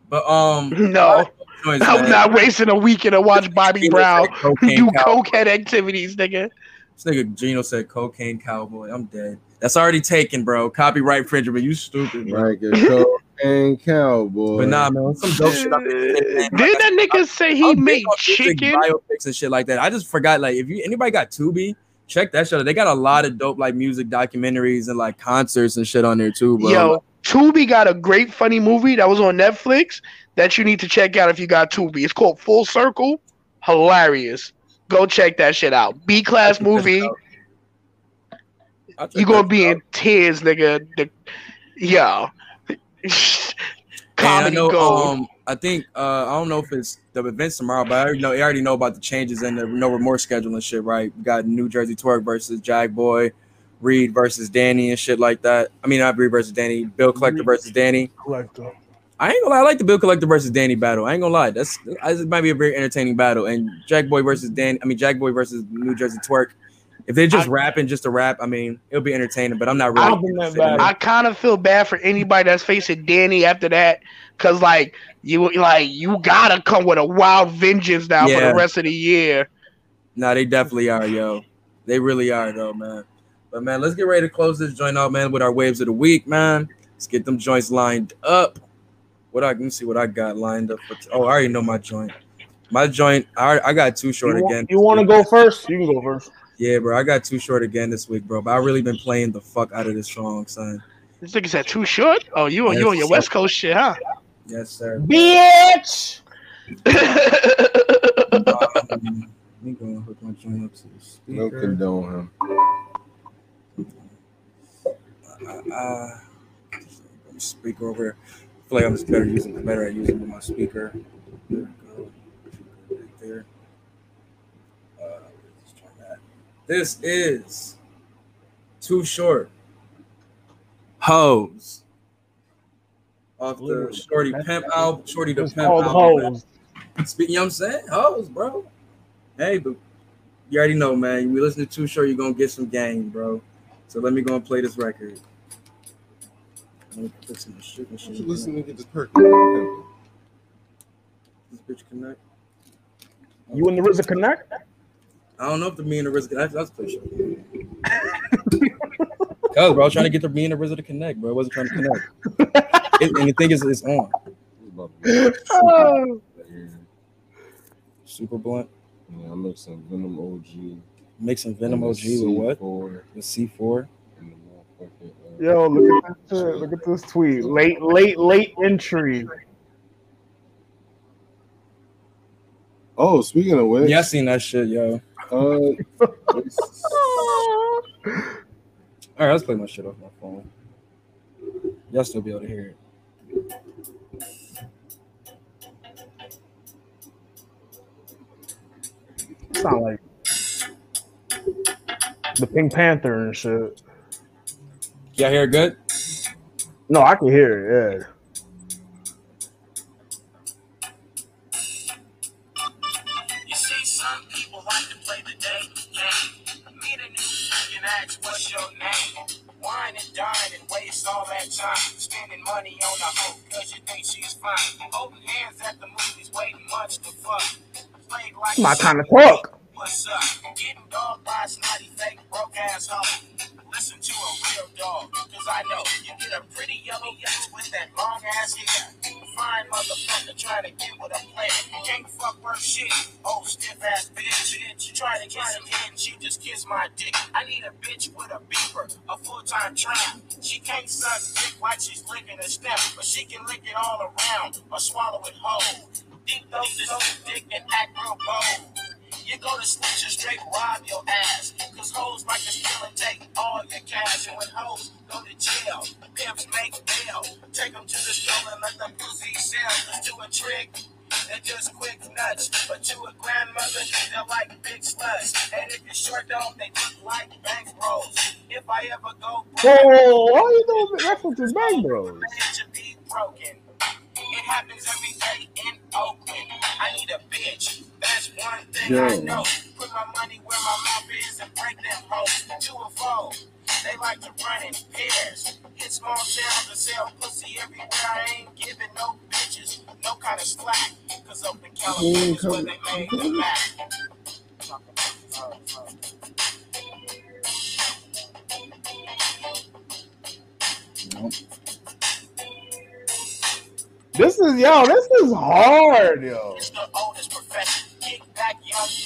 But um, <laughs> no, joints, I'm man. not wasting a weekend to watch Bobby Brown do cokehead activities, nigga. This nigga Gino said cocaine cowboy. I'm dead. That's already taken, bro. Copyright infringement. You stupid, bro. Right, <laughs> cocaine cowboy. But nah, man, some dope shit. Did that nigga say he made chicken biopics and shit like that? I just forgot. Like, if you anybody got Tubi, check that shit. Out. They got a lot of dope like music documentaries and like concerts and shit on there too, bro. Yo, Tubi got a great funny movie that was on Netflix that you need to check out if you got Tubi. It's called Full Circle. Hilarious. Go check that shit out. B class movie. You gonna be in tears, nigga. The, yeah. Comedy I know, gold. Um, I think uh, I don't know if it's the events tomorrow, but I already know I already know about the changes in the no remorse schedule and shit. Right? We got New Jersey Twork versus Jack Boy, Reed versus Danny and shit like that. I mean, not Reed versus Danny, Bill Collector versus Danny. Collector. I ain't gonna lie, I like the Bill Collector versus Danny battle. I ain't gonna lie, that's it might be a very entertaining battle. And Jack Boy versus Dan, I mean Jack Boy versus New Jersey Twork. If they're just I, rapping just to rap, I mean, it'll be entertaining. But I'm not really. I, I kind of feel bad for anybody that's facing Danny after that, cause like you like you gotta come with a wild vengeance now yeah. for the rest of the year. No, they definitely are, yo. They really are, though, man. But man, let's get ready to close this joint out, man, with our waves of the week, man. Let's get them joints lined up. What I let me see what I got lined up for. T- oh, I already know my joint. My joint, I I got too short you again. you want to go first? You can go first. Yeah, bro, I got too short again this week, bro. But I really been playing the fuck out of this song, son. This nigga said too short. Oh, you on yes, you on your sir. West Coast shit, huh? Yes, sir. Bitch. um, let me go and hook my joint up to the speaker. No condone him. Uh, uh, speaker over here. I feel like I'm just better using better at using my speaker. There we go. Right there. Uh, let's try that. This is too short. Hose. Off the Shorty Pimp album, Shorty the Pimp album. Speaking, you know what I'm saying? Hose, bro. Hey, but you already know, man. We listen to Too Short, you're gonna get some game, bro. So let me go and play this record. Listen to get this perk. This bitch connect. You and the RZA connect? I don't know if the me and the RZA connect. That's play shit. Cause bro, I was trying to get the me and the RZA to connect, bro. I wasn't trying to connect. <laughs> it, and the thing is, it's on. Oh. Super blunt. Yeah, I'm mixing Venom OG. Mixing Venom OG with what? With C4. Uh, yo, look at this Look at this tweet. Late, late, late entry. Oh, speaking of which, yeah, I seen that shit, yo. Uh, <laughs> All right, let's play my shit off my phone. Y'all still be able to hear it. Sound like the Pink Panther and shit. Y'all hear it good? No, I can hear it. Yeah. All that time spending money on a hoe because you think she's fine. Holding hands at the movies, waiting much to fuck. Like My kind of talk. What's up? Getting dogged by snotty fake broke ass hoe listen to a real dog. Cause I know you get a pretty yellow bitch with that long ass hair. Fine motherfucker trying to get with a player. Can't fuck her shit. Oh, stiff ass bitch. She try to head and she just kiss my dick. I need a bitch with a beeper, a full time trap. She can't suck dick while she's licking a step, but she can lick it all around or swallow it whole. Deep doses of dick and act real bold. You go to snitch and straight rob your ass. Cause hoes like to steal and take all your cash. And when hoes go to jail, pimps make bail. Take them to the store and let them pussy sell. To a trick, they're just quick nuts. But to a grandmother, they're like big sluts. And if you're short, don't they look like bank rolls? If I ever go broke, oh, how you know that's what your bank rolls? broken. It happens every day in Oakland. I need a bitch. That's one thing Yo. I know. Put my money where my mouth is and break them hoes to a foe. They like to run in pairs. Hit small towns and sell pussy everywhere. I ain't giving no bitches no kind of slack. Cause up in California is where they made the Mac. This is yo, this is hard, yo. It's the oldest profession. Kick back,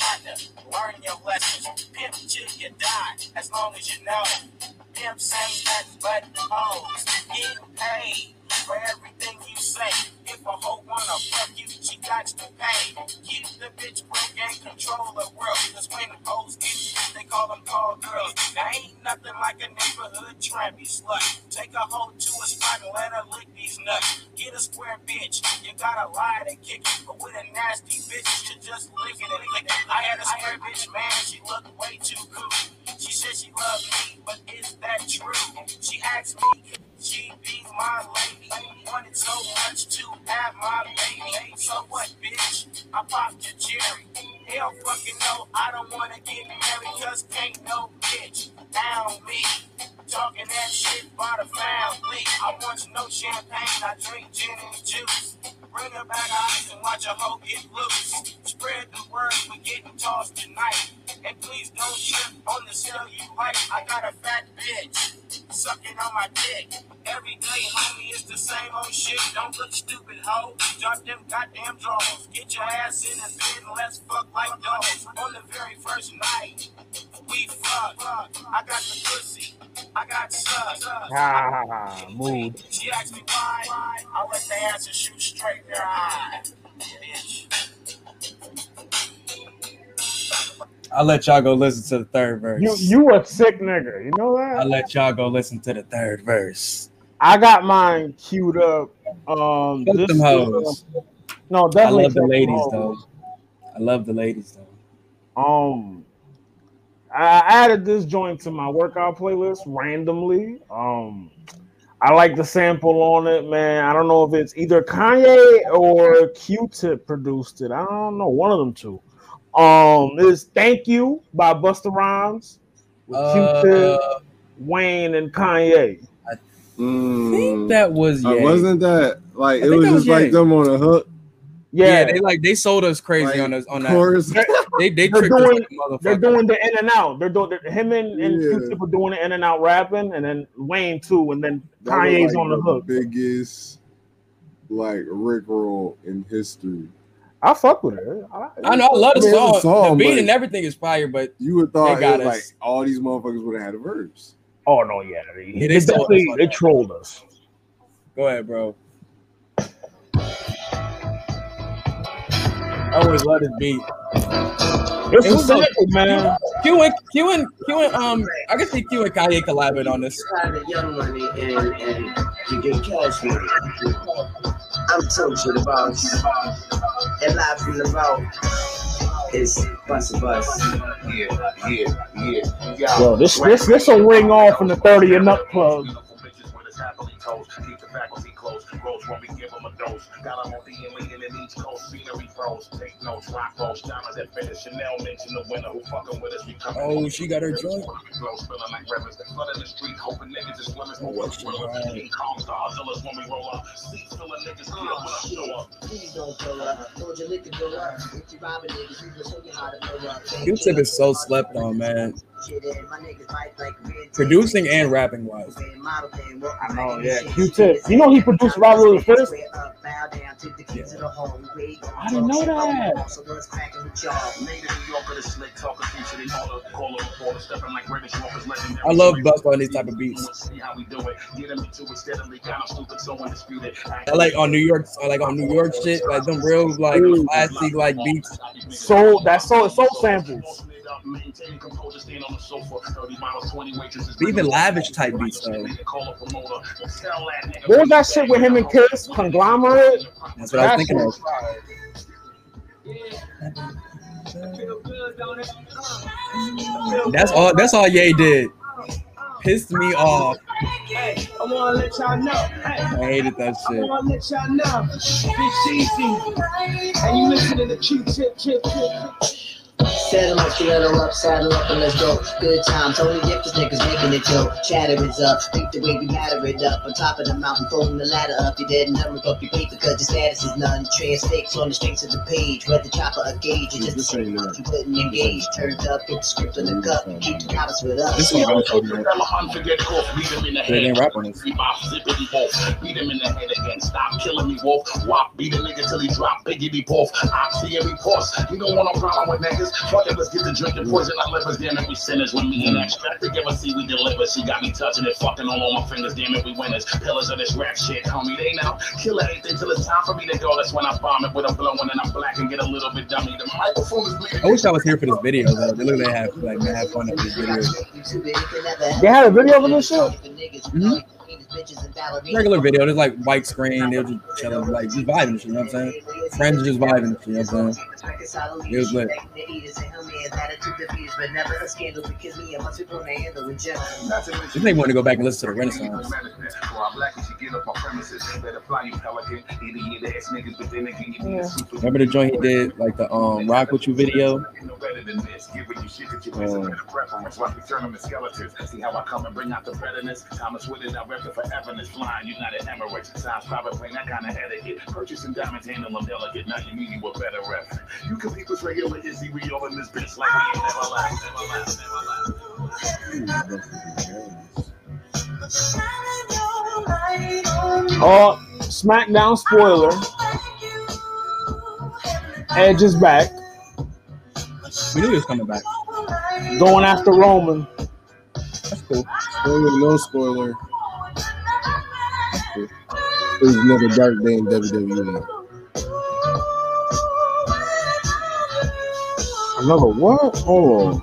partner. Learn your lessons. Pimp till you die, as long as you know. But hoes. Getting paid for everything you say. If a hoe wanna fuck you, she got to pay. Keep the bitch broke and control the world. Cause when the hoes get you, they call them call girls. There ain't nothing like a neighborhood trappy slut. Take a hoe to a spot and let her lick these nuts. Get a square bitch, you gotta lie to kick it. But with a nasty bitch, you just lick it and lick it. I had a square bitch, man, she looked way too cool. She said she loved me, but is that true? She asked me, be my lady. Wanted so much to have my baby. So what, bitch? I popped your cherry. Hell fucking no, I don't wanna get married, cause can't no bitch down me. Talking that shit by the family. I want no champagne, I drink gin and juice. Bring her back eyes and watch a hoe get loose. Spread the word, we're getting tossed tonight. And please don't trip on the cellulite. I got a fat bitch sucking on my dick. Every day, homie, it's the same old shit. Don't look stupid, hoe. Drop them goddamn drawers. Get your ass in the bed and let's fuck like dogs. On the very first night, we fuck. I got the pussy. I got sus. Ah, mood. She asked me why. I let the answer shoot straight in her eye. Bitch. I'll let y'all go listen to the third verse. You you a sick nigga, you know that? I'll let y'all go listen to the third verse. I got mine queued up. Um, Fuck this them hoes. uh, no, I definitely love the ladies hoes. though. I love the ladies though. Um, I added this joint to my workout playlist randomly. Um, I like the sample on it, man. I don't know if it's either Kanye or Q-Tip produced it. I don't know, one of them two. Um, is "Thank You" by Busta Rhymes with Q-Tip, Uh, Wayne, and Kanye. I think that was. Uh, wasn't that like I it was was just like them on a hook? Yeah. Yeah, they like they sold us crazy Like, on us on that. Chorus. They they They're tricked us doing- like they're doing the in and out. They're doing they're, him and, and Yeah. Q-Tip are doing the in and out rapping, and then Wayne too, and then That Kanye's like, on the hook. Biggest like Rick roll in history. I fuck with it. I, I know I love the I mean, song. it's song, the beat and everything is fire, but You would thought got was like all these motherfuckers would have had a verse. Oh no, yeah, they, Yeah, they they stole us they trolled us. go ahead, bro. I always love this beat. It's It was so- sick, man. Q and Q and Q and um, I can see Q and Kanye collaborate on this. private young money and, and you get cash money. I'm Tocha the boss. And live from the vault is Bus a Bus. Yeah, yeah, yeah. yeah. Yo, this this this will ring off in the thirty and up club. Beautiful bitches with us happily toast. Keep the faculty close. Grows when we give them a dose. Got them on D and leading in each coast. Scenery pros. Take notes. Rock those. Diamonds that finish. Chanel mention the winner who fucking with us. We coming. Oh, she got her joint. Flow spilling like rivers. Flooding the street. Hoping niggas is swimmers. But we're swimmers. King Kong star Zillas when we roll up. Seats full of niggas. Kill when I show up. Please don't pull up. Told you liquor go up. If you robbing niggas, we will show you how to blow up. Q-Tip is so slept on, man. Shit, and my niggas fight like red Producing and rapping wise. I know, yeah. Q-Tip. You know he produced Robert the First? I didn't know that. Made in New York of the slick talker feature. They call her, call her reporter. Stepping like British walkers. Legendary. I love Busta on these type of beats. See how we do it. Get him into it steadily. Kind of stupid, so undisputed. I like on New York, I like on New York shit, like them real like classic like beats. Soul that's soul soul samples. Maintain composure, stand on the sofa. 30 miles, 20 waitresses. Even lavish type beats though. Call a promoter. Tell that nigga. What was that shit with him and Kiss? Conglomerate? That's what I was thinking of. That's all. That's all Ye did. Pissed me off. Hey, I wanna let y'all know. Hey, I hated that I shit. wanna let y'all know. Big Easy. And you listening to Q-Tip, Tip, Tip. Saddle up, stiletto up, saddle up, and let's go. Good times, only if this niggas making it go. Chatter is up, think the way we matter it up. On top of the mountain, folding the ladder up. You dead number up your paper, cause your status is none. Transfix on the strengths of the page. Whether chopper or gauge, it's just the same. You couldn't engage. Turned up, get the script on the cup. Keep the cops with us. This is what I'm Forget cough, beat him in the They head. didn't rap on. Beat zippity wolf. Beat him in the head again. Stop killing me, wolf. Wop, beat a nigga till he drop. Biggity poof. Oxy and me pause. You don't want no problem with niggas. Fuck it, let's get the drinking poison. I livers, damn it, we sinners. When me and extract together, see we deliver. She got me touching it, fucking all on my fingers. Damn it, we winners. Pillars of this rap shit, homie. They now kill anything till it's time for me to go. That's when I bomb it with a blowing and I'm black and get a little bit dummy. The microphone is bleeding. I wish I was here for this video though. They look like they have like they have fun at this video. They had a video of this shit. Mm-hmm. Regular video, there's like white screen, they're just chilling, like just vibing, you know what I'm saying? Friends just vibing, you know what I'm saying? It was lit. This nigga want to go back and listen to the Renaissance. Remember the joint he did, like the um Rock With You video? Um, See how I come and bring out the betterness. With it, I rep it for everness. Flying United Emirates. Sounds private plane, that kind of etiquette. Purchasing diamonds, handle them delicate. Now you mean you a better rep. You can be with Izzy, we all in this bitch like we ain't never left. Never left, never left. Oh, SmackDown spoiler. Edge is back. We knew he was coming back. Going after Roman. That's cool. Spoiler, no spoiler. It was another dark day in WWE. Another what? Hold on.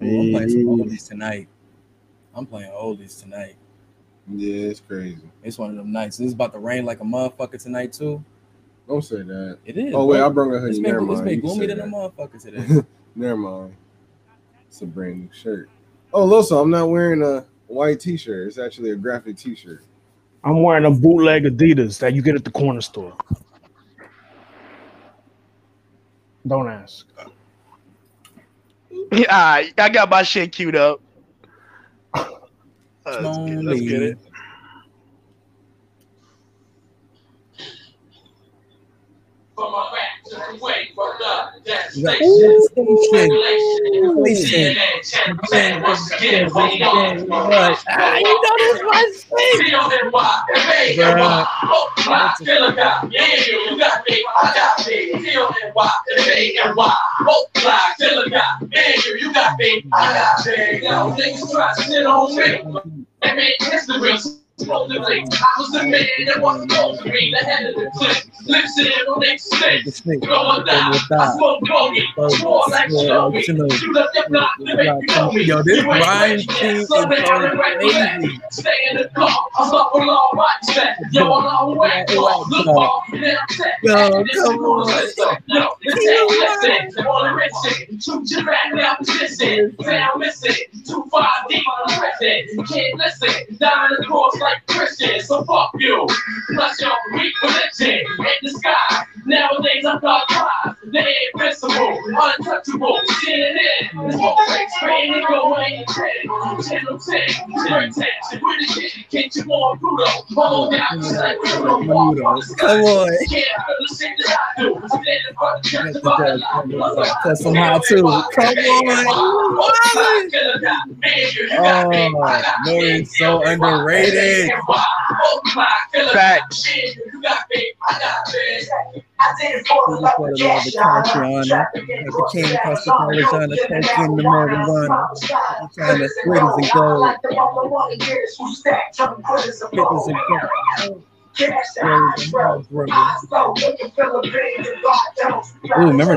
I'm playing some oldies tonight. I'm playing oldies tonight. Yeah, it's crazy. It's one of them nights. This is about to rain like a motherfucker tonight too. Don't say that. It is. Oh wait, bro. I brought a hoodie. It's been, Never it's mind. been You can gloomy say than a motherfucker today. <laughs> Never mind. It's a brand new shirt. Oh, Loso, I'm not wearing a white t-shirt. It's actually a graphic t-shirt. I'm wearing a bootleg Adidas that you get at the corner store. Don't ask. <laughs> Yeah, I I got my shit queued up. Uh, let's, get, let's get it. From my back to the way, fucked up, that's You got- station. Ooh, Regulation. Inflation. CNN check, once again, we. Ah, you know this was Feel it, why? Hey, why? Oh, my, feel it. Yeah, you got me, I got me. Feel it, why? Hey, and why? Oh, my, feel it, guy. Yeah, you, you got me, I got me. Yo, niggas try to sit on me. They made history. Supposed to be. I was the man that wasn't supposed to be the head of the clique. Lips in on next stick. Going down. I smoke bogey. Swore like Shinobi. You left your block to make you know me. Yo, this Ryan King is they going gotta write the crazy. letter. Stay in the car. I'm up along right set. Yo, I'm on way. Look off. Then I'm set. Yo, And this is come on. Yo, this ain't listen. On the red shit. Shoot your back now position. Sound missing. Too far deep on the prison. Can't listen. Dying the cross like Christians. So fuck you. Plus your weak religion. In the sky. Nowadays I thought prize. They invincible. Untouchable. CNN. This whole thing's spraying and going. Channel 10. Spring 10. With the shit. Can't you more brutal? Hold down. Just like. Walk on the sky. Come on. Can't feel the shit that I do. For the church of Allah. That's somehow too. Come on. Oh, Nori's so underrated. Facts. This is for the love of Cassiana. Like the king across the Parmesan, smoking the marijuana. I'm trying to squids and gold. Pickles and gold. Ooh, remember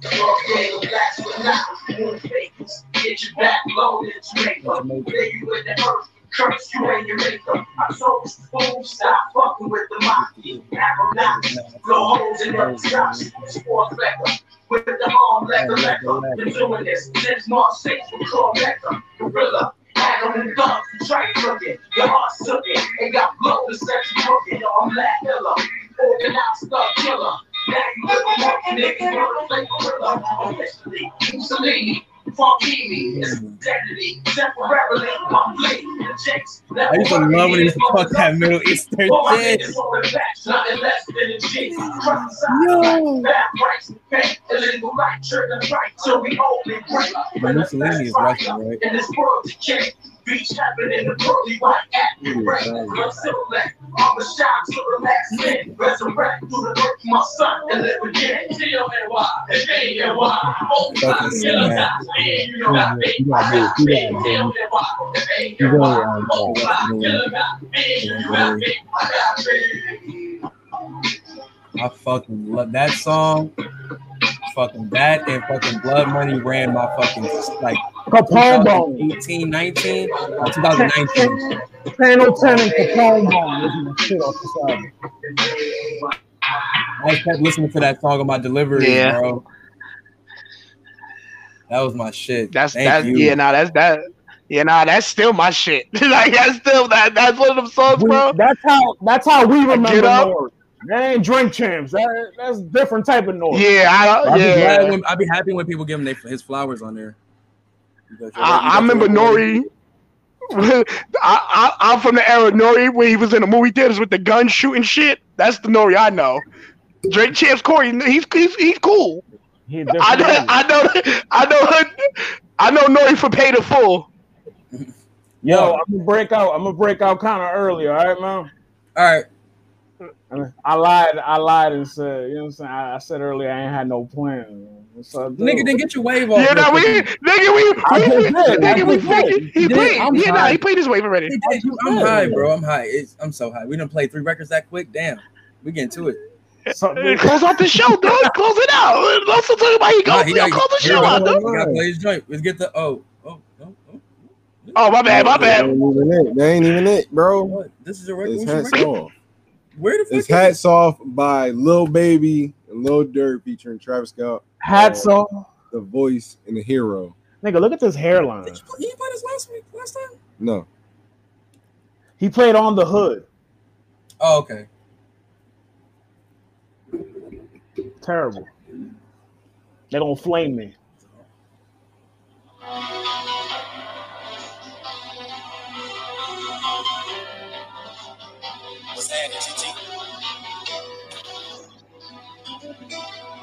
Get your back loaded, Jamaica. Baby with the earth, curse you and your makeup. Told you, fool, stop fucking with the mafia. Arrow knots, blow holes in the sky, sport flecker. With the arm, lecker, lecker. Been doing this since March 6th with Claw Mecca. Gorilla, Adam and guns, try crooked. Your heart's it. Ain't got blow to set you I'm that killer. Organized thug killer. Now you live on monkey niggas, wanna play gorilla. Officially, Mussolini. Funkini, it's identity, temporarily complete. I used to love when he used to fuck that Middle Eastern shit. Yo. Mussolini is Russian, right? Beach happened in the pearly white right. I'm I'm a men. Resurrect through the earth, my son, and live again. I fucking love that song. Fucking that and fucking Blood Money ran my fucking like Capone Bone. 18, uh, 19, 2019. Channel 10 and Capone Bone is my shit off the side. I just kept listening to that song on my delivery, Yeah. bro. That was my shit. That's Thank that's you. yeah, nah, that's that. Yeah, nah, that's still my shit. <laughs> like that's still that. That's one of them songs, We- bro. that's how that's how we remember Get up. Nori. That ain't drink champs. That, that's different type of Nori. Yeah, I, I'd be, yeah. glad when, I'd be happy when people give him they, his flowers on there. You got your- you I, I remember your- Nori. <laughs> I, I, I'm from the era of Nori where he was in the movie theaters with the gun shooting shit. That's the Nori I know. Drink Champs Corey, he's he's, he's cool. He a I different know. I know, I know, I know Nori for pay the full. Yo, I'm gonna break out. I'm gonna break out kind of early. All right, man. All right. I lied. I lied and said, you know what I'm saying. I, I said earlier I ain't had no plan. So, Nigga, then get your wave off. Yeah, no, we, nigga, we, we, we, did. Nigga, we, just he, he played, I'm yeah, nah, he played his wave already. I'm high, bro. I'm high. It's, I'm so high. We done played three records that quick. Damn. We getting to it. So, Close out the show, dog. Close it out. Let's talk about he Nah, goes. he Close the here show out, go. dog. Gotta play his joint. Let's get the oh, oh, oh, oh. Oh, oh my bad, my That bad. ain't even it. That ain't even it, bro. What? This is a record. Where the fuck? It's is hats off by Lil Baby and Lil Durk featuring Travis Scott. hats uh, off, The voice and the hero. nigga. Look at this hairline. it? He didn't play this last week, last time. No, He played on the hood. Oh, okay. Terrible. They gonna flame me. What's happening,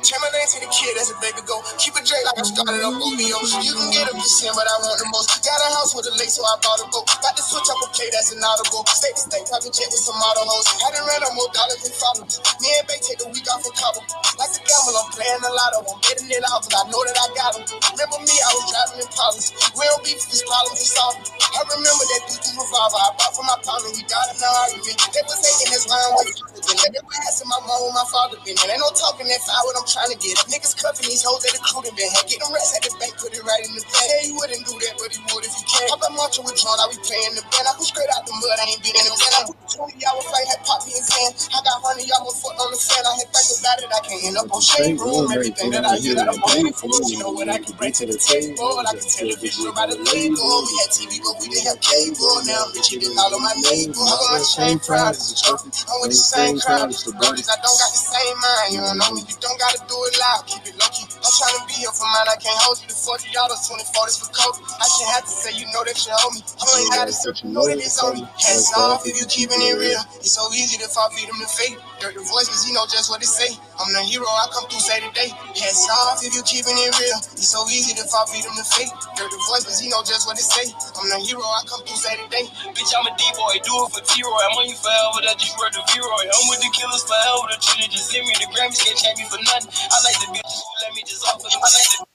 Turn my name to the kid as a baby go. Keep it J like I started on rodeo. Oh. You can get to 10, but I want the most. Got a house with a lake, so I bought a boat. Got to switch up a play that's an audible. State to state, private jet with some model hoes. Had to run on more dollars than problems. Me and Bay take a week off in Cabo. Like a gamble, I'm playing a lot I'm betting it out, cause I know that I got them. Remember me, I was driving in problems. We don't beef, these problems we solve. I remember that dude revolver I bought for my partner. We got in an argument. They was taking his line with they were asking my mom where my father been. And ain't no talking that fire what I'm trying to get. Niggas cuffing these hoes that the done been. Had get them rest at the bank, put it right in the bag. Yeah, he wouldn't do that, but he would if he can. I've been marching with John, I be playing the band. I come straight out the mud, I ain't been in the. I put 20 hour fight, had popped me in hand. I got honey, y'all was foot on the fan. I had think about it, I can't end up on shade room. Everything that I hear that I'm waiting for. You know what I can bring to the table. I can tell the vision about the label. We had TV, but we didn't have cable. Now I'm you all on my neighbor. I'm the same crowd, it's a trophy. I'm with the same crowd, it's the brothers. I don't got the same mind, you don't know me. You don't gotta do it loud, keep it low key. I'm trying to be here for mine, I can't hold you. The 40 dollars, 24 is for Kobe. I should have to say, you know that you owe me. You ain't had to search, you know that it's on me. Hands off if you keeping it real. It's so easy to fall feed them to fate. Durk the voice, cause he know just what it say. I'm the hero, I come through say today. Hands off if you keeping it real. It's so easy to fall feed them to fate. Durk the voice, cause he know just what it say. I'm the hero, I come through say today. Bitch, I'm a D-boy, do it for T-Roy. I'm on you forever, that just word to V-Roy. I'm with the killers forever, the trinity just hit me. The Grammys can't change me for nothing. I like the bitches who let me just off of them. I like the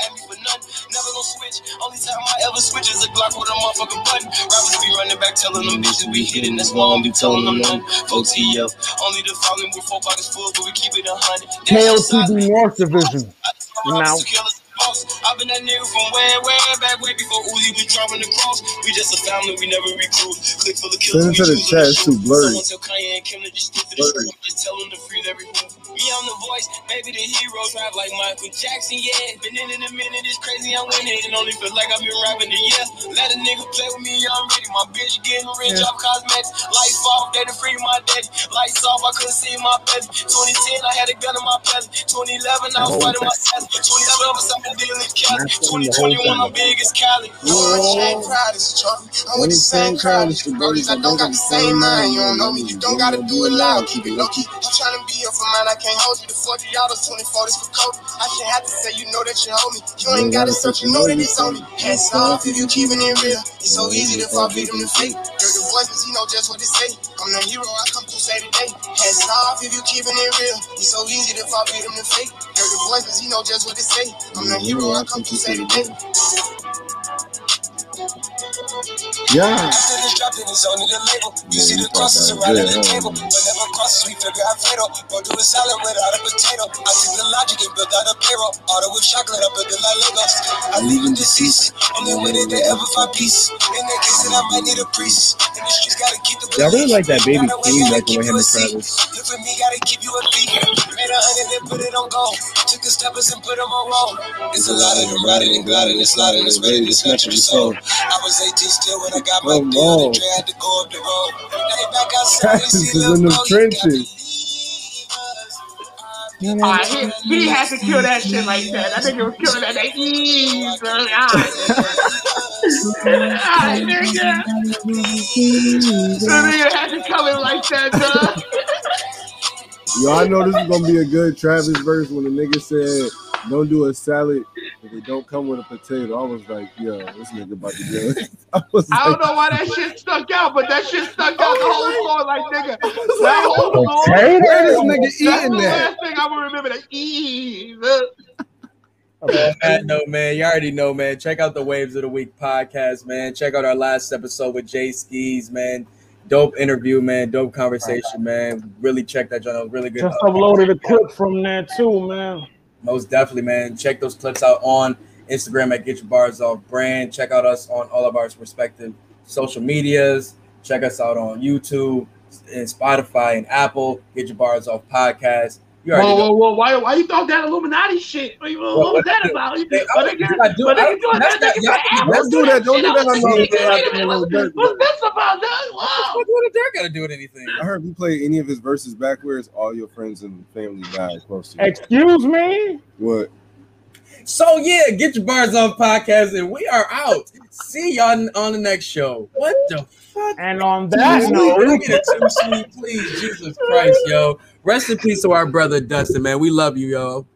ask me for nothing. Never gonna switch. Only time I ever switch is a Glock with a motherfucking button. Rappers be running back telling them bitches we hitting. That's why I don't be telling them none. 4PF. Only the following with four pockets full, but we keep it a hundred. KOTB North Division. Now. I've been that nigga from way, way back, way before Uzi was driving the cross. We just a family, we never recruit. Click full of killers. Send it to the chat, it's too blurry. Someone tell Kanye and Kim to just stick to the street. Just tell them to free every. Me, I'm the voice, baby, the hero. Drive like Michael Jackson, yeah. Been in in a minute, it's crazy, I'm winning. And only feel like I've been rapping a year. Let a nigga play with me, I'm ready. My bitch getting rich Yeah. off cosmetics. Lights off, they done free my daddy. Lights off, I couldn't see my belly. 2010, I had a gun in my belly. 2011, I was Oh, fighting my ass. 2012, I stopped the deal in Cali. 2021, I'm big as Cali. Chain pride a trophy. I'm with the same crowd as the brodies. I don't got the same mind. You don't know me. You don't gotta do it loud. Keep it low key. I'm trying to be up for mine. I can't hold you. The 40 dollars, 24 this for Kobe. I shouldn't have to say you know that you hold me. You ain't gotta search. You know that it's on me. Hands off if you keeping it real. It's so easy to fall victim to fate. The voices, you know just what to say. I'm the hero. I come through say today. Hands off if you keeping it real. It's so easy to fall victim to fate. The voices, you know just what to say. I'm the hero. I come through say label. You see the crosses around Yeah, the yeah. table. Whenever crosses, we figure out fatal. Go do a salad without a potato. I took the logic and built out a payroll. Auto with chocolate, I built it like Legos. I leave them deceased. Only with it, they ever find peace. In that case, then I might need a priest. In the streets, gotta keep the Yeah, I really like that baby Gotta King gotta record keep with you him and. Travis. You for me, gotta keep you a beat. Made a hundred and put it on gold. Took the steppers and put them on roll. It's a lot of them riding and gliding and sliding. It's ready to smash your soul. I was 18 still when I got my Come deal. on. The Dre had to go up the road. They back outside, <laughs> they Travis is in the trenches. Alright, ah, he, he had to kill that shit like that. I think nigga was killing that. They ease, bro. Alright. Alright, nigga. That nigga had to kill him like that, dog. Yo, I know this is gonna be a good Travis verse when the nigga said, "Don't do a salad if it don't come with a potato." I was like, "Yo, this nigga about to get." it." <laughs> <laughs> I was I don't know why that shit stuck out, but that shit stuck out the whole floor. Like, nigga, that whole song. Potato? Where this nigga That's eating the that? last thing I will remember. The ease. On that note, man, you already know, man. Check out the Waves of the Week podcast, man. Check out our last episode with Jay Skis, man. Dope interview, man. Dope conversation, man. Really check that channel. Really good. Just uploaded a clip from there too, man. Most definitely, man. Check those clips out on Instagram at Get Your Bars Off Brand. Check out us on all of our respective social medias. Check us out on YouTube and Spotify and Apple. Get Your Bars Off Podcast. You Whoa, whoa, whoa! Why, why you thought that Illuminati shit? What, what, what was that about? You think, I- but I do- I- doing that's that, not- nigga, y'all- man, let's do that. Don't do that on What's the- What's this about, dog? Wow. What did Derek got to do with anything? I heard you play any of his verses backwards, all your friends and family die close to you. Excuse me. What? So yeah, get your bars off podcast, and we are out. See y'all on the next show. What the fuck? And on that note, don't get it too sweet, please, Jesus Christ, yo. Rest in peace to our brother Dustin, man. We love you, yo.